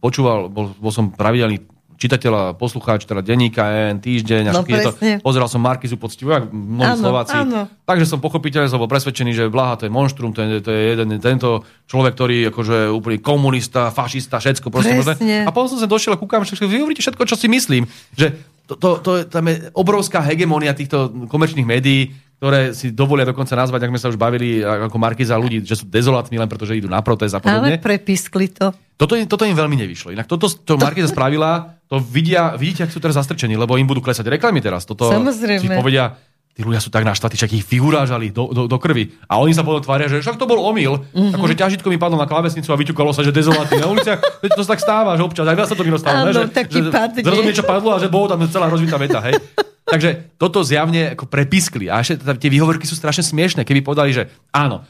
počúval, bol, bol som pravidelný čitateľ a poslucháč, teda denníka EN, týždeň a No, presne. Pozeral som Markizu poctivo, ako mnohí Áno, Slováci. áno. Takže som pochopiteľne som bol presvedčený, že Blaha to je monštrum, to je, to je jeden, tento človek, ktorý je akože úplný komunista, fašista, všetko. Proste Presne. A potom som sa došiel a kúkam, že vy hovoríte všetko, čo si myslím. Že to, to, to, je- tam je obrovská hegemónia týchto komerčných médií, ktoré si dovolia dokonca nazvať, ako sme sa už bavili, ako Markiza ľudí, že sú dezolátni len preto, že idú na protest a podobne. Ale prepiskli to. Toto, im- toto im veľmi nevyšlo. Inak toto, čo Markiza spravila, to vidia, vidíte, ak sú teraz zastrčení, lebo im budú klesať reklamy teraz. Toto Samozrejme. si povedia, tí ľudia sú tak naštvatí, však ich vyurážali do, do, do, krvi. A oni sa potom tvária, že však to bol omyl. Mhm. Mm-hmm. Akože ťažitko mi padlo na klávesnicu a vyťukalo sa, že dezolátny na uliciach. Veď to sa tak stáva, že občas. Aj viac sa to mi dostalo. Áno? Že, taký že padne. Zrazu niečo padlo a že bolo tam celá rozvitá veta. Hej? Takže toto zjavne ako prepiskli. A ešte teda tie výhovorky sú strašne smiešne, keby povedali, že áno,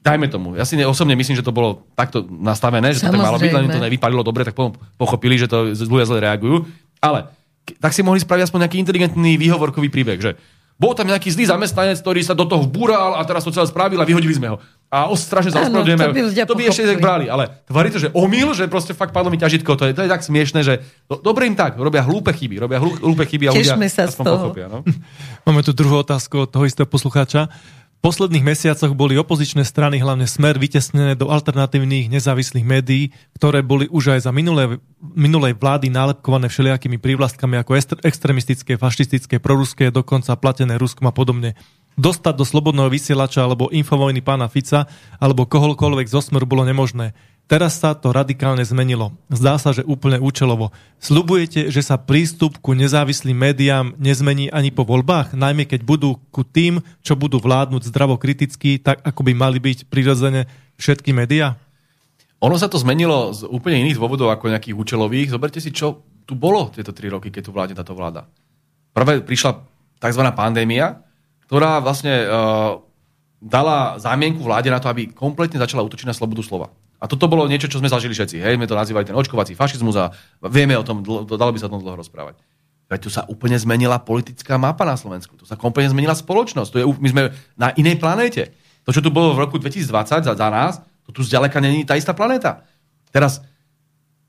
dajme tomu. Ja si ne, osobne myslím, že to bolo takto nastavené, že to tak malo byť, len to Samozrejme. nevypadlo dobre, tak potom pochopili, že to ľudia zle reagujú. Ale tak si mohli spraviť aspoň nejaký inteligentný výhovorkový príbeh, že bol tam nejaký zlý zamestnanec, ktorý sa do toho vbúral a teraz to celé spravil a vyhodili sme ho. A strašne sa ospravedlňujeme. to by ľudia To by ešte tak brali, ale tvári to, že omyl, že proste fakt padlo mi ťažitko, to je, to je tak smiešne, že do, dobre im tak, robia hlúpe chyby, robia hlú, hlúpe chyby a ľudia Tešme sa z toho. pochopia. No? Máme tu druhú otázku od toho istého poslucháča. V posledných mesiacoch boli opozičné strany, hlavne Smer, vytesnené do alternatívnych nezávislých médií, ktoré boli už aj za minulé, minulej vlády nálepkované všelijakými prívlastkami ako extremistické, fašistické, proruské, dokonca platené Ruskom a podobne. Dostať do slobodného vysielača alebo infovojny pána Fica alebo kohokoľvek zo Smeru bolo nemožné. Teraz sa to radikálne zmenilo. Zdá sa, že úplne účelovo. Sľubujete, že sa prístup ku nezávislým médiám nezmení ani po voľbách, najmä keď budú ku tým, čo budú vládnuť zdravo kriticky, tak ako by mali byť prirodzene všetky médiá? Ono sa to zmenilo z úplne iných dôvodov ako nejakých účelových. Zoberte si, čo tu bolo tieto tri roky, keď tu vládne táto vláda. Prvé prišla tzv. pandémia, ktorá vlastne uh, dala zámienku vláde na to, aby kompletne začala útočiť na slobodu slova. A toto bolo niečo, čo sme zažili všetci. Hej, sme to nazývali ten očkovací fašizmus a vieme o tom, dalo by sa o tom dlho rozprávať. Veď tu sa úplne zmenila politická mapa na Slovensku. Tu sa kompletne zmenila spoločnosť. To je, my sme na inej planéte. To, čo tu bolo v roku 2020 za, za nás, to tu zďaleka není tá istá planéta. Teraz,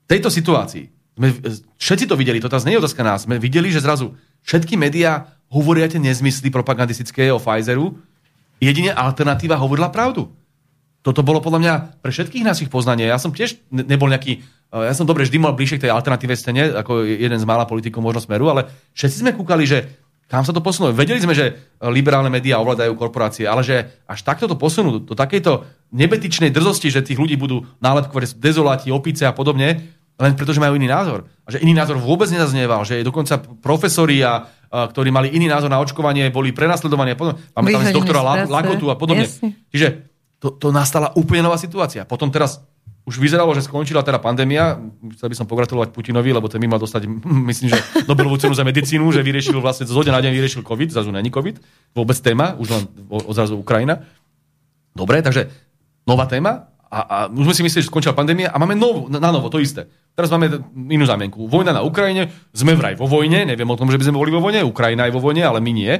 v tejto situácii, sme, všetci to videli, to teraz nie je nás, sme videli, že zrazu všetky médiá hovoria tie nezmysly propagandistické o Pfizeru, jedine alternatíva hovorila pravdu. Toto bolo podľa mňa pre všetkých nás ich poznanie. Ja som tiež ne- nebol nejaký, eh, ja som dobre vždy mal bližšie k tej alternatíve scéne, ako jeden z mála politikov možno smeru, ale všetci sme kúkali, že kam sa to posunulo. Vedeli sme, že liberálne médiá ovládajú korporácie, ale že až takto to posunú, do, takejto nebetičnej drzosti, že tých ľudí budú nálepkovať, dezoláti, opice a podobne, len preto, že majú iný názor. A že iný názor vôbec nezaznieval, že dokonca profesori, a, ktorí mali iný názor na očkovanie, boli prenasledovaní a podobne. Z Vyhodení doktora. Lakotu a podobne. Jasne. Čiže to, to nastala úplne nová situácia. Potom teraz už vyzeralo, že skončila teda pandémia. Chcel by som pogratulovať Putinovi, lebo ten by mal dostať, myslím, že Nobelovú cenu za medicínu, že vyriešil vlastne zo na deň vyriešil COVID, zrazu není COVID, vôbec téma, už len odrazu Ukrajina. Dobre, takže nová téma a, a už sme si mysleli, že skončila pandémia a máme novú, na novo to isté. Teraz máme inú zámienku. Vojna na Ukrajine, sme vraj vo vojne, neviem o tom, že by sme boli vo vojne, Ukrajina je vo vojne, ale my nie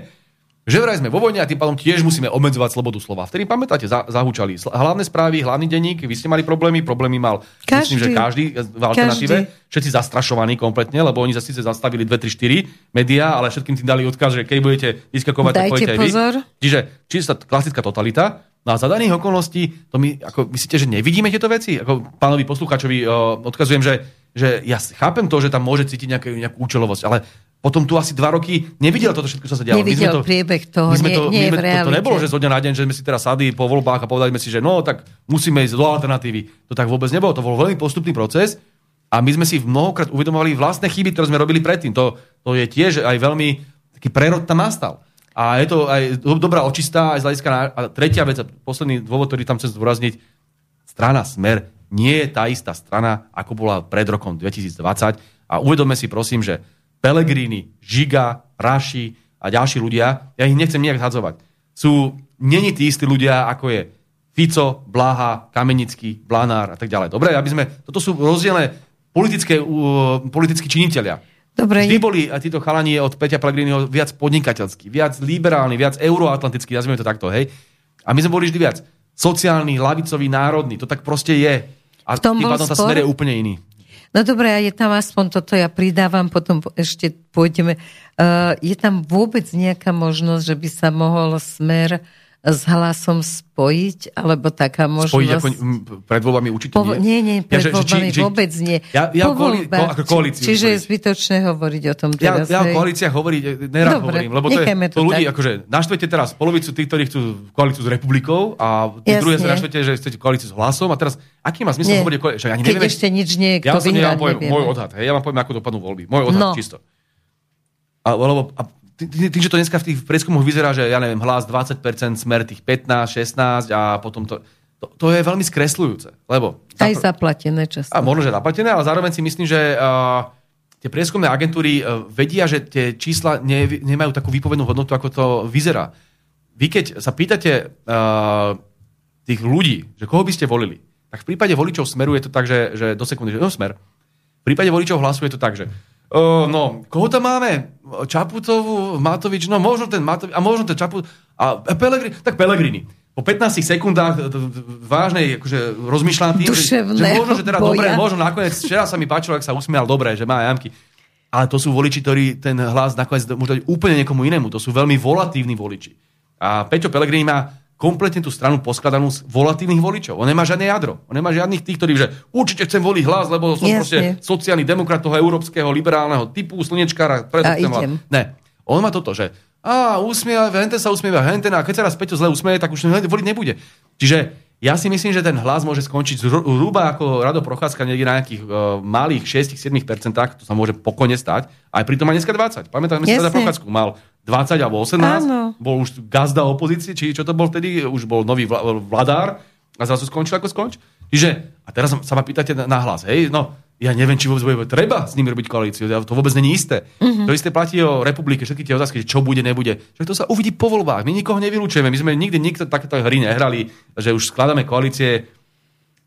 že vraj sme vo vojne a tým pádom tiež musíme obmedzovať slobodu slova. Vtedy pamätáte, za, zahúčali hlavné správy, hlavný denník, vy ste mali problémy, problémy mal, každý, myslím, že každý v alternatíve, každý. všetci zastrašovaní kompletne, lebo oni zase zastavili 2, 3, 4 médiá, ale všetkým tým dali odkaz, že keď budete vyskakovať, tak pojďte pozor. vy. Čiže čistá klasická totalita. No a za daných okolností, to my, ako, myslíte, že nevidíme tieto veci? Ako pánovi poslucháčovi uh, odkazujem, že, že ja chápem to, že tam môže cítiť nejakú, nejakú účelovosť, ale potom tu asi dva roky nevidel toto všetko, čo sa dialo. Nevidel my sme to, priebeh toho, my sme to, nie, nie my sme, to, to nebolo, že zo dňa na deň, že sme si teraz sadli po voľbách a povedali sme si, že no, tak musíme ísť do alternatívy. To tak vôbec nebolo. To bol veľmi postupný proces a my sme si mnohokrát uvedomovali vlastné chyby, ktoré sme robili predtým. To, to je tiež aj veľmi taký prerod tam nastal. A je to aj dobrá očistá, aj z hľadiska... A tretia vec, a posledný dôvod, ktorý tam chcem zdôrazniť, strana Smer nie je tá istá strana, ako bola pred rokom 2020. A uvedome si prosím, že Pelegrini, Žiga, Raši a ďalší ľudia, ja ich nechcem nejak zhadzovať. Sú, není tí istí ľudia, ako je Fico, Blaha, Kamenický, Blanár a tak ďalej. Dobre, aby sme, toto sú rozdielne politické, uh, politickí činiteľia. Dobre, Vždy boli títo chalani od Peťa Pellegriniho viac podnikateľský, viac liberálny, viac euroatlantický, nazvime to takto, hej. A my sme boli vždy viac sociálny, lavicový, národný. To tak proste je. A tým pádom tá smer je úplne iný. No dobre, a je tam aspoň toto, ja pridávam, potom ešte pôjdeme. Uh, je tam vôbec nejaká možnosť, že by sa mohol smer uh, s hlasom spojiť, alebo taká možnosť... Spojiť ako pred voľbami určite po, nie? Nie, pred ja, voľbami či, či, vôbec nie. Ja, ja po koali, ko, ako koalíciu. Čiže je zbytočné hovoriť o tom teraz. Ja, ja o koalíciách hovoriť, nerad Dobre, hovorím, lebo to, je, to, to ľudí, tak. akože naštvete teraz polovicu tých, ktorí chcú koalíciu s republikou a tí druhé sa naštvete, že chcete koalíciu s hlasom a teraz, aký má zmysel hovoriť o koalícii? Keď ešte nič nie, kto ja vyhrať, ja môj odhad, hej, ja vám poviem, ako dopadnú voľby. Môj odhad, no. čisto. A, lebo, a tým, že to dneska v tých prieskumoch vyzerá, že ja neviem, hlas 20%, smer tých 15, 16 a potom to, to, to je veľmi skresľujúce. Lebo, Aj zaplatené často. A možno, že zaplatené, ale zároveň si myslím, že uh, tie prieskumné agentúry uh, vedia, že tie čísla ne, nemajú takú výpovednú hodnotu, ako to vyzerá. Vy keď sa pýtate uh, tých ľudí, že koho by ste volili, tak v prípade voličov Smeru je to tak, že, že do sekundy, že no Smer. V prípade voličov hlasu je to tak, že Uh, no, koho tam máme? Čaputovú, Matovič, no možno ten Matovič, a možno ten Čaput, a Pelegrini, tak Pelegrini. Po 15 sekundách vážnej akože, rozmýšľam tým, že, že možno, že teda boja. dobre, možno nakoniec, včera sa mi páčilo, ak sa usmial dobre, že má jamky. Ale to sú voliči, ktorí ten hlas nakoniec môžu dať úplne niekomu inému. To sú veľmi volatívni voliči. A Peťo Pelegrini má kompletne tú stranu poskladanú z volatívnych voličov. On nemá žiadne jadro. On nemá žiadnych tých, ktorí že určite chcem voliť hlas, lebo som Jasne. proste sociálny demokrat toho európskeho liberálneho typu, slnečkára, preto chcem. Ne. On má toto, že a usmieva, hente sa usmieva, hente, a keď sa raz Peťo zle usmieje, tak už voliť nebude. Čiže ja si myslím, že ten hlas môže skončiť zhruba ako Rado Procházka niekde na nejakých uh, malých 6-7%, to sa môže pokojne stať. Aj pritom má dneska 20. Pamätáme si Rado Procházku, mal 20 alebo 18, Áno. bol už gazda opozície, či čo to bol vtedy, už bol nový vladár a zrazu skončil ako skonč. Čiže, a teraz sa ma pýtate na, na hlas, hej, no, ja neviem, či vôbec bude treba s nimi robiť koalíciu. To vôbec není isté. Mm-hmm. To isté platí o republike, všetky tie otázky, čo bude, nebude. Že to sa uvidí po voľbách. My nikoho nevylúčujeme. My sme nikdy nikto takéto hry nehrali, že už skladáme koalície.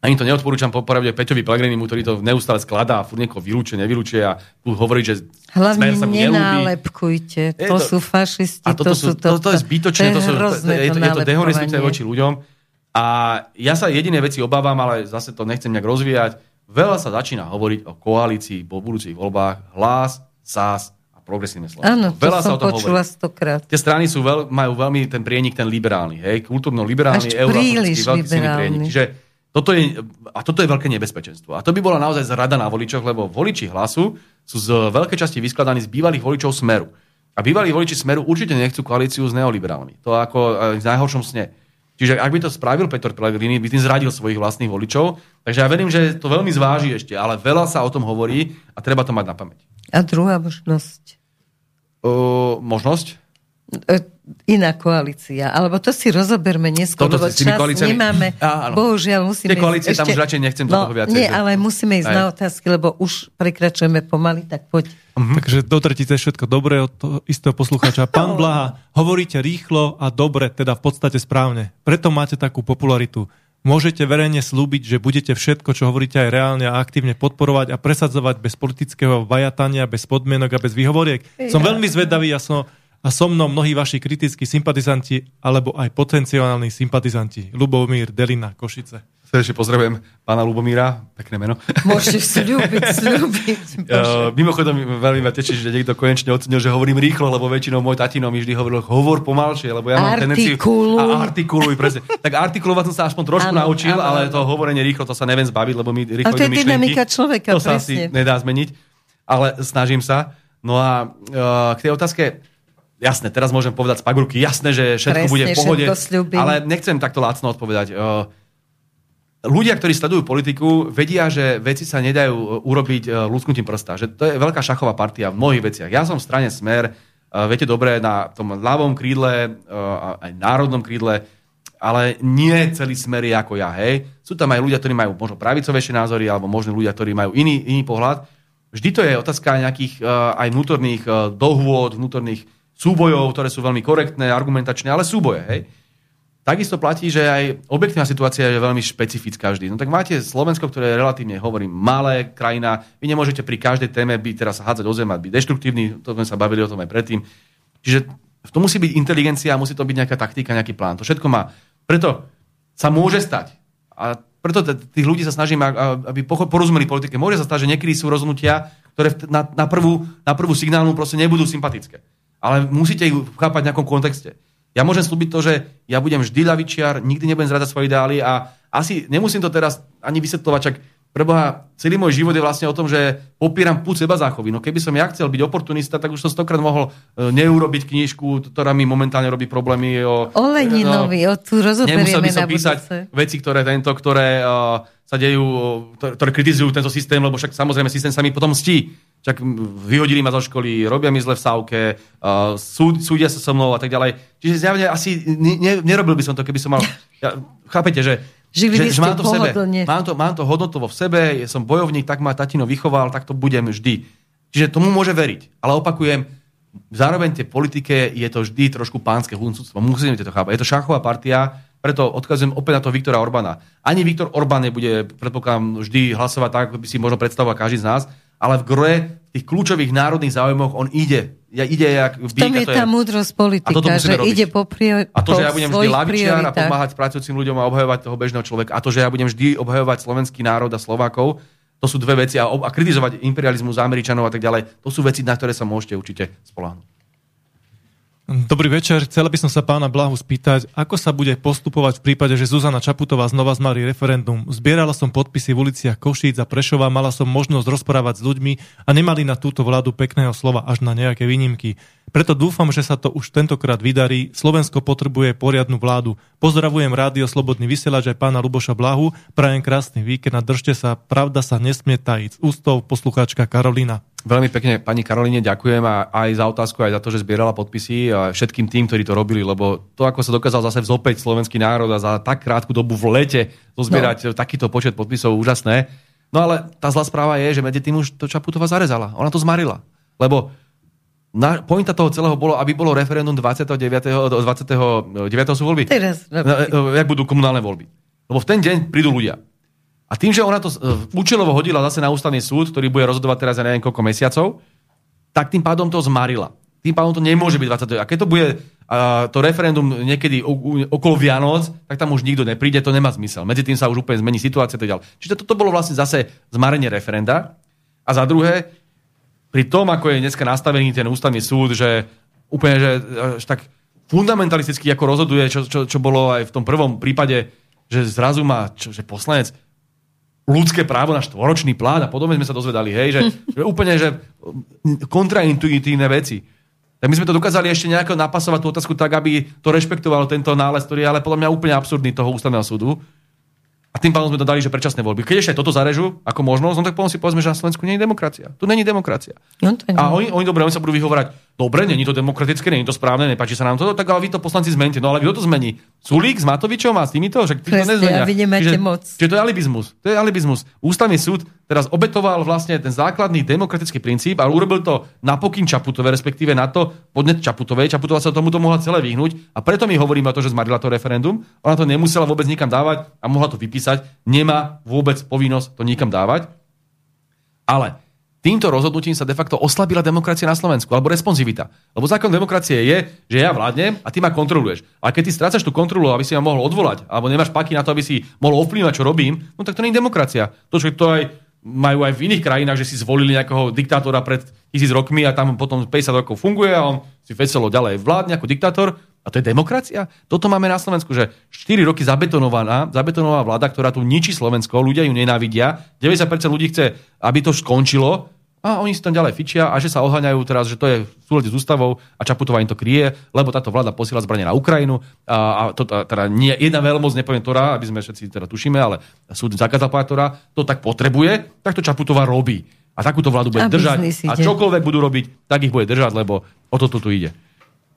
Ani to neodporúčam popravde Peťovi Pellegrinimu, ktorý to neustále skladá furt niekoho vylúčuje, nevylúčuje a hovorí, že Hlavne sa mu nenálepkujte. To, to sú fašisti, a toto to sú to, to, to je zbytočné, to, to, to, to, je to, je to dehonestujúce voči ľuďom. A ja sa jediné veci obávam, ale zase to nechcem nejak rozvíjať Veľa sa začína hovoriť o koalícii po budúcich voľbách hlas, SAS a progresívne Slovensko. Áno, to Veľa som sa o tom počula stokrát. Tie strany sú veľ, majú veľmi ten prienik, ten liberálny, hej, kultúrno-liberálny, euroatlantický, veľký silný prienik. Čiže toto je, a toto je veľké nebezpečenstvo. A to by bola naozaj zrada na voličoch, lebo voliči hlasu sú z veľkej časti vyskladaní z bývalých voličov Smeru. A bývalí voliči Smeru určite nechcú koalíciu s neoliberálmi. To ako v najhoršom sne. Čiže ak by to spravil Peter Pellegrini, by tým zradil svojich vlastných voličov. Takže ja verím, že to veľmi zváži ešte, ale veľa sa o tom hovorí a treba to mať na pamäť. A druhá možnosť? Uh, možnosť? Iná koalícia. Alebo to si rozoberme neskôr, Toto lebo čas koalíciami? nemáme. Á, áno. Bohužiaľ musíme... Tie koalície, ísť tam už radšej nechcem toho no, viacej, Nie, že- ale musíme ísť Aj. na otázky, lebo už prekračujeme pomaly, tak poď. Hm. Takže do tretice všetko dobré od toho istého poslucháča. Pán Blaha, hovoríte rýchlo a dobre, teda v podstate správne. Preto máte takú popularitu. Môžete verejne slúbiť, že budete všetko, čo hovoríte aj reálne a aktívne podporovať a presadzovať bez politického vajatania, bez podmienok a bez výhovoriek. Som Ja. veľmi zvedavý a som, a so mnou mnohí vaši kritickí sympatizanti alebo aj potenciálni sympatizanti. Lubomír Delina, Košice. Srdečne pozdravujem pána Lubomíra, pekné meno. Môžeš slúbiť, slúbiť. Uh, mimochodom, veľmi ma teší, že niekto konečne ocenil, že hovorím rýchlo, lebo väčšinou môj tatino mi vždy hovoril, hovor pomalšie, lebo ja mám tendenciu... Artikuluj. A artikuluj, presne. Tak artikulovať som sa aspoň trošku Áno, naučil, áno, ale to hovorenie rýchlo, to sa neviem zbaviť, lebo mi rýchlo Ale to je dynamika človeka, To sa asi presne. nedá zmeniť, ale snažím sa. No a uh, k tej otázke, jasné, teraz môžem povedať z pagruky, jasné, že všetko Presne, bude v pohode, ale nechcem takto lacno odpovedať. Uh, ľudia, ktorí sledujú politiku, vedia, že veci sa nedajú e, urobiť e, lusknutím prsta. Že to je veľká šachová partia v mnohých veciach. Ja som v strane Smer, e, viete dobre, na tom ľavom krídle, e, aj národnom krídle, ale nie celý Smer je ako ja, hej. Sú tam aj ľudia, ktorí majú možno pravicovejšie názory, alebo možno ľudia, ktorí majú iný, iný pohľad. Vždy to je otázka nejakých e, aj vnútorných e, dohôd, vnútorných súbojov, ktoré sú veľmi korektné, argumentačné, ale súboje, hej. Takisto platí, že aj objektívna situácia je veľmi špecifická vždy. No tak máte Slovensko, ktoré je relatívne, hovorím, malé krajina. Vy nemôžete pri každej téme byť teraz hádzať o zem a byť deštruktívny, to sme sa bavili o tom aj predtým. Čiže to musí byť inteligencia, musí to byť nejaká taktika, nejaký plán. To všetko má. Preto sa môže stať. A preto tých ľudí sa snažím, aby porozumeli politike. Môže sa stať, že niekedy sú rozhodnutia, ktoré v- na, na, prvú, na prvú signálnu proste nebudú sympatické. Ale musíte ich chápať v nejakom kontexte. Ja môžem slúbiť to, že ja budem vždy ľavičiar, nikdy nebudem zradať svoje ideály a asi nemusím to teraz ani vysvetľovať, čak preboha, celý môj život je vlastne o tom, že popieram púd seba záchovy. No keby som ja chcel byť oportunista, tak už som stokrát mohol e, neurobiť knižku, ktorá mi momentálne robí problémy. O, O Leninovi, o tu Nemusel rozoberieme by som na písať budúce. veci, ktoré tento, ktoré uh, sa dejú, uh, ktoré, kritizujú tento systém, lebo však samozrejme systém sa mi potom stí. Mm, vyhodili ma zo školy, robia mi zle v sávke, uh, súd, súdia sa so mnou a tak ďalej. Čiže zjavne asi ne, ne, nerobil by som to, keby som mal... Ja, chápete, že, Žili že, že mám to v sebe. Mám to, mám to hodnotovo v sebe, ja som bojovník, tak ma tatino vychoval, tak to budem vždy. Čiže tomu môže veriť. Ale opakujem, zároveň tej politike je to vždy trošku pánske huncúctvo. Musíte to chápať. Je to šachová partia, preto odkazujem opäť na toho Viktora Orbána. Ani Viktor Orbán nebude, predpokladám, vždy hlasovať tak, ako by si možno predstavoval každý z nás, ale v v tých kľúčových národných záujmoch on ide. Ja, ide jak V tom je tá múdrosť a toto politika, že robiť. ide po, priori- a to, že ja budem vždy lavičiar a pomáhať pracujúcim ľuďom a obhajovať toho bežného človeka, a to, že ja budem vždy obhajovať slovenský národ a Slovákov, to sú dve veci a, a kritizovať imperializmus Američanov a tak ďalej, to sú veci, na ktoré sa môžete určite spoláhnuť. Dobrý večer. Chcela by som sa pána Blahu spýtať, ako sa bude postupovať v prípade, že Zuzana Čaputová znova zmarí referendum. Zbierala som podpisy v uliciach Košíc a Prešova, mala som možnosť rozprávať s ľuďmi a nemali na túto vládu pekného slova až na nejaké výnimky. Preto dúfam, že sa to už tentokrát vydarí. Slovensko potrebuje poriadnu vládu. Pozdravujem rádio Slobodný vysielač aj pána Luboša Blahu. Prajem krásny víkend a držte sa. Pravda sa nesmie tajiť. Ústov poslucháčka Karolina. Veľmi pekne pani Karolíne ďakujem a aj za otázku, aj za to, že zbierala podpisy a všetkým tým, ktorí to robili, lebo to, ako sa dokázal zase vzopäť slovenský národ a za tak krátku dobu v lete zozbierať no. takýto počet podpisov, úžasné. No ale tá zlá správa je, že medzi tým už to Čaputová zarezala. Ona to zmarila. Lebo na, pointa toho celého bolo, aby bolo referendum 29. 29. sú voľby. Teraz, Na- e, jak budú komunálne voľby. Lebo v ten deň prídu ľudia. A tým, že ona to e, účelovo hodila zase na ústavný súd, ktorý bude rozhodovať teraz ja neviem koľko mesiacov, tak tým pádom to zmarila. Tým pádom to nemôže byť 29. A keď to bude uh, to referendum niekedy u, okolo Vianoc, tak tam už nikto nepríde, to nemá zmysel. Medzi tým sa už úplne zmení situácia a tak ďalej. Čiže toto bolo vlastne zase zmarenie referenda. A za druhé, pri tom, ako je dneska nastavený ten ústavný súd, že úplne, že až tak fundamentalisticky ako rozhoduje, čo, čo, čo bolo aj v tom prvom prípade, že zrazu má, čo, že poslanec ľudské právo na štvoročný plán a podobne sme sa dozvedali, hej, že, že úplne, že kontraintuitívne veci. Tak my sme to dokázali ešte nejako napasovať tú otázku tak, aby to rešpektovalo tento nález, ktorý je ale podľa mňa úplne absurdný toho ústavného súdu. A tým pádom sme to dali, že predčasné voľby. Keď ešte toto zarežu ako možnosť, no tak potom si povedzme, že na Slovensku nie je demokracia. Tu není demokracia. No to nie. A oni, oni dobre, oni sa budú vyhovárať, dobre, není to demokratické, není to správne, nepáči sa nám to, tak ale vy to poslanci zmeníte. No ale kto to zmení? Sulík s Matovičom a s týmito? Že to nezmenia. A vy nemáte čiže, moc. Čiže to je alibizmus. To je alibizmus. Ústavný súd teraz obetoval vlastne ten základný demokratický princíp a urobil to na pokyn Čaputové, respektíve na to podnet Čaputovej. Čaputová sa tomuto mohla celé vyhnúť a preto my hovoríme o to, že zmarila to referendum. Ona to nemusela vôbec nikam dávať a mohla to vypísať. Nemá vôbec povinnosť to nikam dávať. Ale týmto rozhodnutím sa de facto oslabila demokracia na Slovensku, alebo responsivita. Lebo zákon demokracie je, že ja vládnem a ty ma kontroluješ. A keď ty strácaš tú kontrolu, aby si ma mohol odvolať, alebo nemáš paky na to, aby si mohol ovplyvňovať, čo robím, no tak to nie je demokracia. To, čo to aj majú aj v iných krajinách, že si zvolili nejakého diktátora pred tisíc rokmi a tam potom 50 rokov funguje a on si veselo ďalej vládne ako diktátor. A to je demokracia? Toto máme na Slovensku, že 4 roky zabetonovaná, zabetonovaná vláda, ktorá tu ničí Slovensko, ľudia ju nenávidia, 90% ľudí chce, aby to skončilo, a oni si tam ďalej fičia a že sa oháňajú teraz, že to je v súlade s ústavou a Čaputová im to kryje, lebo táto vláda posiela zbranie na Ukrajinu a, a to, teda nie, jedna veľmoc, nepoviem ktorá, aby sme všetci teda tušíme, ale súd zakázal ktorá to tak potrebuje, tak to Čaputová robí. A takúto vládu bude a držať. A čokoľvek budú robiť, tak ich bude držať, lebo o to tu ide.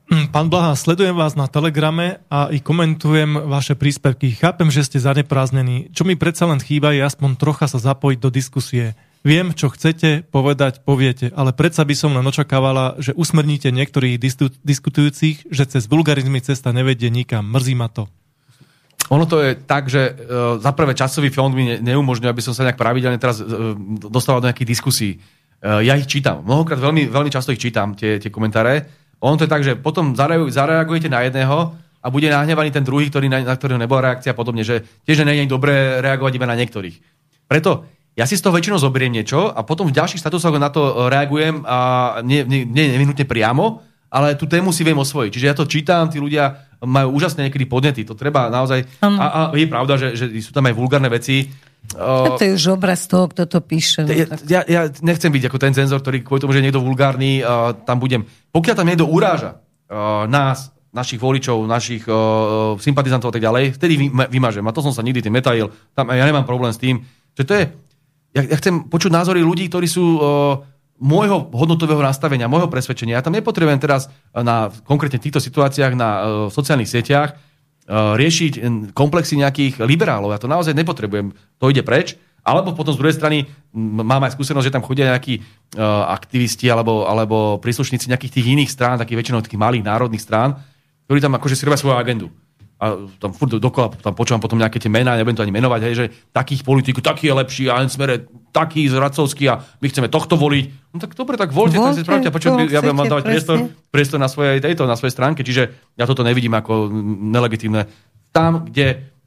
Hm, pán Blaha, sledujem vás na Telegrame a i komentujem vaše príspevky. Chápem, že ste zanepráznení. Čo mi predsa len chýba, je aspoň trocha sa zapojiť do diskusie. Viem, čo chcete povedať, poviete, ale predsa by som len očakávala, že usmrníte niektorých diskutujúcich, že cez vulgarizmy cesta nevedie nikam. Mrzí ma to. Ono to je tak, že uh, za prvé časový fond mi ne, neumožňuje, aby som sa nejak pravidelne teraz uh, dostával do nejakých diskusí. Uh, ja ich čítam. Mnohokrát veľmi, veľmi často ich čítam, tie, tie komentáre. Ono to je tak, že potom zareagujete na jedného a bude nahnevaný ten druhý, ktorý, na, na ktorého nebola reakcia a podobne, že tiež nie je dobré reagovať iba na niektorých. Preto ja si z toho väčšinou zoberiem niečo a potom v ďalších statusoch na to e, reagujem a nie, nie, nie nevinutne priamo, ale tú tému si viem osvojiť. Čiže ja to čítam, tí ľudia majú úžasné niekedy podnety. To treba naozaj... Um. A, a je pravda, že, že sú tam aj vulgárne veci. Uh, to je už obraz toho, kto to píše. No, ja, ja, ja nechcem byť ako ten cenzor, ktorý kvôli tomu, že je niekto vulgárny, uh, tam budem. Pokiaľ tam niekto uráža uh, nás, našich voličov, našich uh, sympatizantov a tak ďalej, vtedy vy, vymažem. A to som sa nikdy tým netajil. Tam, ja nemám problém s tým. Že to je, ja, ja chcem počuť názory ľudí, ktorí sú uh, môjho hodnotového nastavenia, môjho presvedčenia. Ja tam nepotrebujem teraz na konkrétne týchto situáciách na uh, sociálnych sieťach uh, riešiť komplexy nejakých liberálov. Ja to naozaj nepotrebujem. To ide preč. Alebo potom z druhej strany mám aj skúsenosť, že tam chodia nejakí uh, aktivisti alebo, alebo príslušníci nejakých tých iných strán, takých väčšinou takých malých národných strán, ktorí tam akože si robia svoju agendu a tam furt dokola tam počúvam potom nejaké tie mená, nebudem to ani menovať, hej, že takých politikov, taký je lepší a len smere taký zradcovský a my chceme tohto voliť. No tak dobre, tak voľte, voľte tak si spravte, počuť, ja budem dávať priestor, priestor na svojej, tejto, na svojej stránke, čiže ja toto nevidím ako nelegitímne. Tam, kde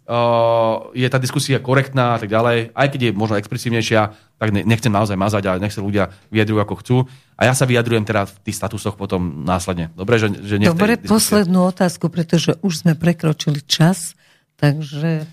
je tá diskusia korektná a tak ďalej, aj keď je možno expresívnejšia, tak nechcem naozaj mazať a nech sa ľudia vyjadrujú ako chcú. A ja sa vyjadrujem teda v tých statusoch potom následne. Dobre, že, že nie Dobre, poslednú otázku, pretože už sme prekročili čas, takže...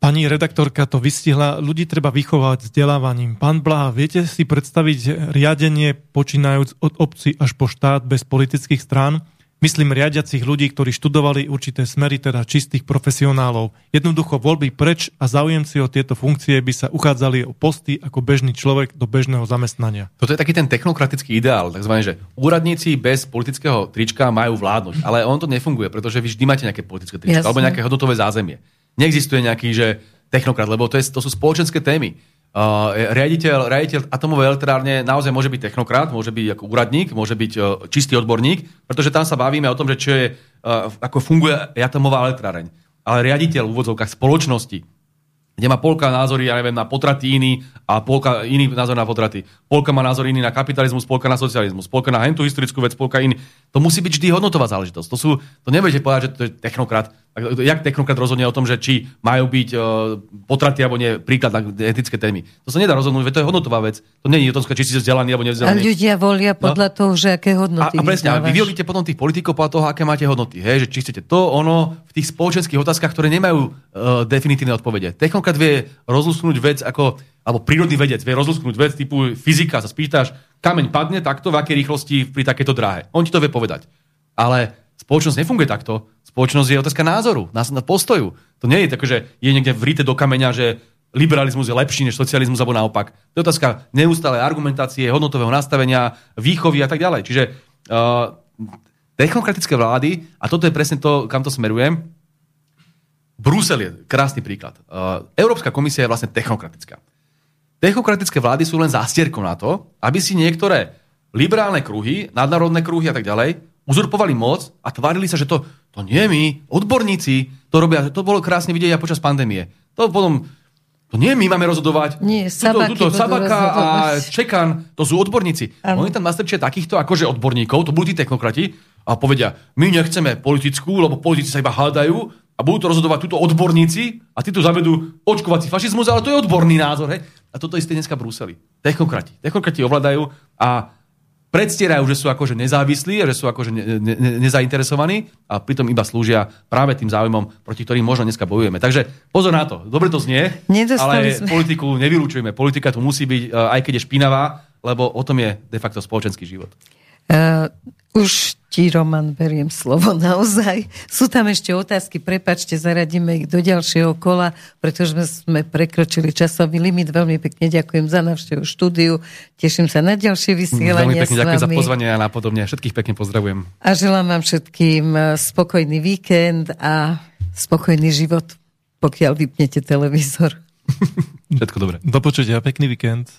Pani redaktorka to vystihla, ľudí treba vychovať vzdelávaním. Pán Blaha, viete si predstaviť riadenie počínajúc od obci až po štát bez politických strán? Myslím riadiacich ľudí, ktorí študovali určité smery, teda čistých profesionálov. Jednoducho voľby preč a záujemci o tieto funkcie by sa uchádzali o posty ako bežný človek do bežného zamestnania. Toto je taký ten technokratický ideál, takzvané, že úradníci bez politického trička majú vládnuť, ale on to nefunguje, pretože vy vždy máte nejaké politické trička Jasne. alebo nejaké hodnotové zázemie. Neexistuje nejaký, že technokrat, lebo to, je, to sú spoločenské témy. Uh, riaditeľ, riaditeľ atomovej elektrárne naozaj môže byť technokrat, môže byť ako úradník, môže byť uh, čistý odborník, pretože tam sa bavíme o tom, že čo je, uh, ako funguje atomová elektráreň. Ale riaditeľ v úvodzovkách spoločnosti, kde má polka názory, ja neviem, na potraty iný a polka iný názor na potraty. Polka má názor iný na kapitalizmus, polka na socializmus, polka na hentú historickú vec, polka iný. To musí byť vždy hodnotová záležitosť. To sú, to nebudete povedať, že to je technokrat. Jak technokrat rozhodne o tom, že či majú byť uh, potraty alebo nie, príklad na etické témy. To sa nedá rozhodnúť, veď to je hodnotová vec. To nie je otázka, či si vzdelaný alebo nevzdelaný. A ľudia volia no. podľa no? toho, že aké hodnoty. A, a presne, vy volíte potom tých politikov podľa toho, aké máte hodnoty. Hej? Že či chcete to, ono, v tých spoločenských otázkach, ktoré nemajú uh, definitívne odpovede. Technokrat vie rozlusknúť vec ako, alebo prírodný vedec vie rozlusknúť vec typu fyzika, sa spýtaš, kameň padne takto, v akej rýchlosti pri takéto dráhe. On ti to vie povedať. Ale spoločnosť nefunguje takto. Spoločnosť je otázka názoru, na postoju. To nie je také, že je niekde vrite do kameňa, že liberalizmus je lepší než socializmus, alebo naopak. To je otázka neustále argumentácie, hodnotového nastavenia, výchovy a tak ďalej. Čiže uh, technokratické vlády, a toto je presne to, kam to smerujem, Brusel je krásny príklad. Uh, Európska komisia je vlastne technokratická. Technokratické vlády sú len zástierkou na to, aby si niektoré liberálne kruhy, nadnárodné kruhy a tak ďalej uzurpovali moc a tvárili sa, že to, to nie my, odborníci, to robia, to bolo krásne vidieť aj počas pandémie. To potom, to nie my máme rozhodovať. Nie, sabaky tuto, tuto, Sabaka a. Čekan, to sú odborníci. Áno. Oni tam nastrčia takýchto akože odborníkov, to budú tí technokrati, a povedia, my nechceme politickú, lebo politici sa iba hádajú a budú to rozhodovať túto odborníci a tí tu zavedú očkovací fašizmus, ale to je odborný názor. Hej? A toto isté dneska Bruseli. Technokrati. Technokrati ovládajú a predstierajú, že sú akože nezávislí že sú akože ne, ne, ne, nezainteresovaní a pritom iba slúžia práve tým záujmom, proti ktorým možno dneska bojujeme. Takže pozor na to. Dobre to znie, Nedostali ale sme. politiku nevylúčujeme. Politika tu musí byť, e, aj keď je špinavá, lebo o tom je de facto spoločenský život. Uh, už ti, Roman, beriem slovo naozaj. Sú tam ešte otázky, prepačte, zaradíme ich do ďalšieho kola, pretože sme, prekročili časový limit. Veľmi pekne ďakujem za návštevu štúdiu. Teším sa na ďalšie Veľmi vysielanie pekne s ďakujem za pozvanie a napodobne. Všetkých pekne pozdravujem. A želám vám všetkým eh, spokojný víkend a spokojný život, pokiaľ vypnete televízor. Všetko dobré. Do počutia, pekný víkend.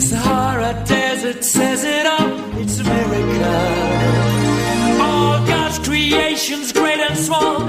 Sahara Desert says it all. It's a miracle. All God's creations, great and small,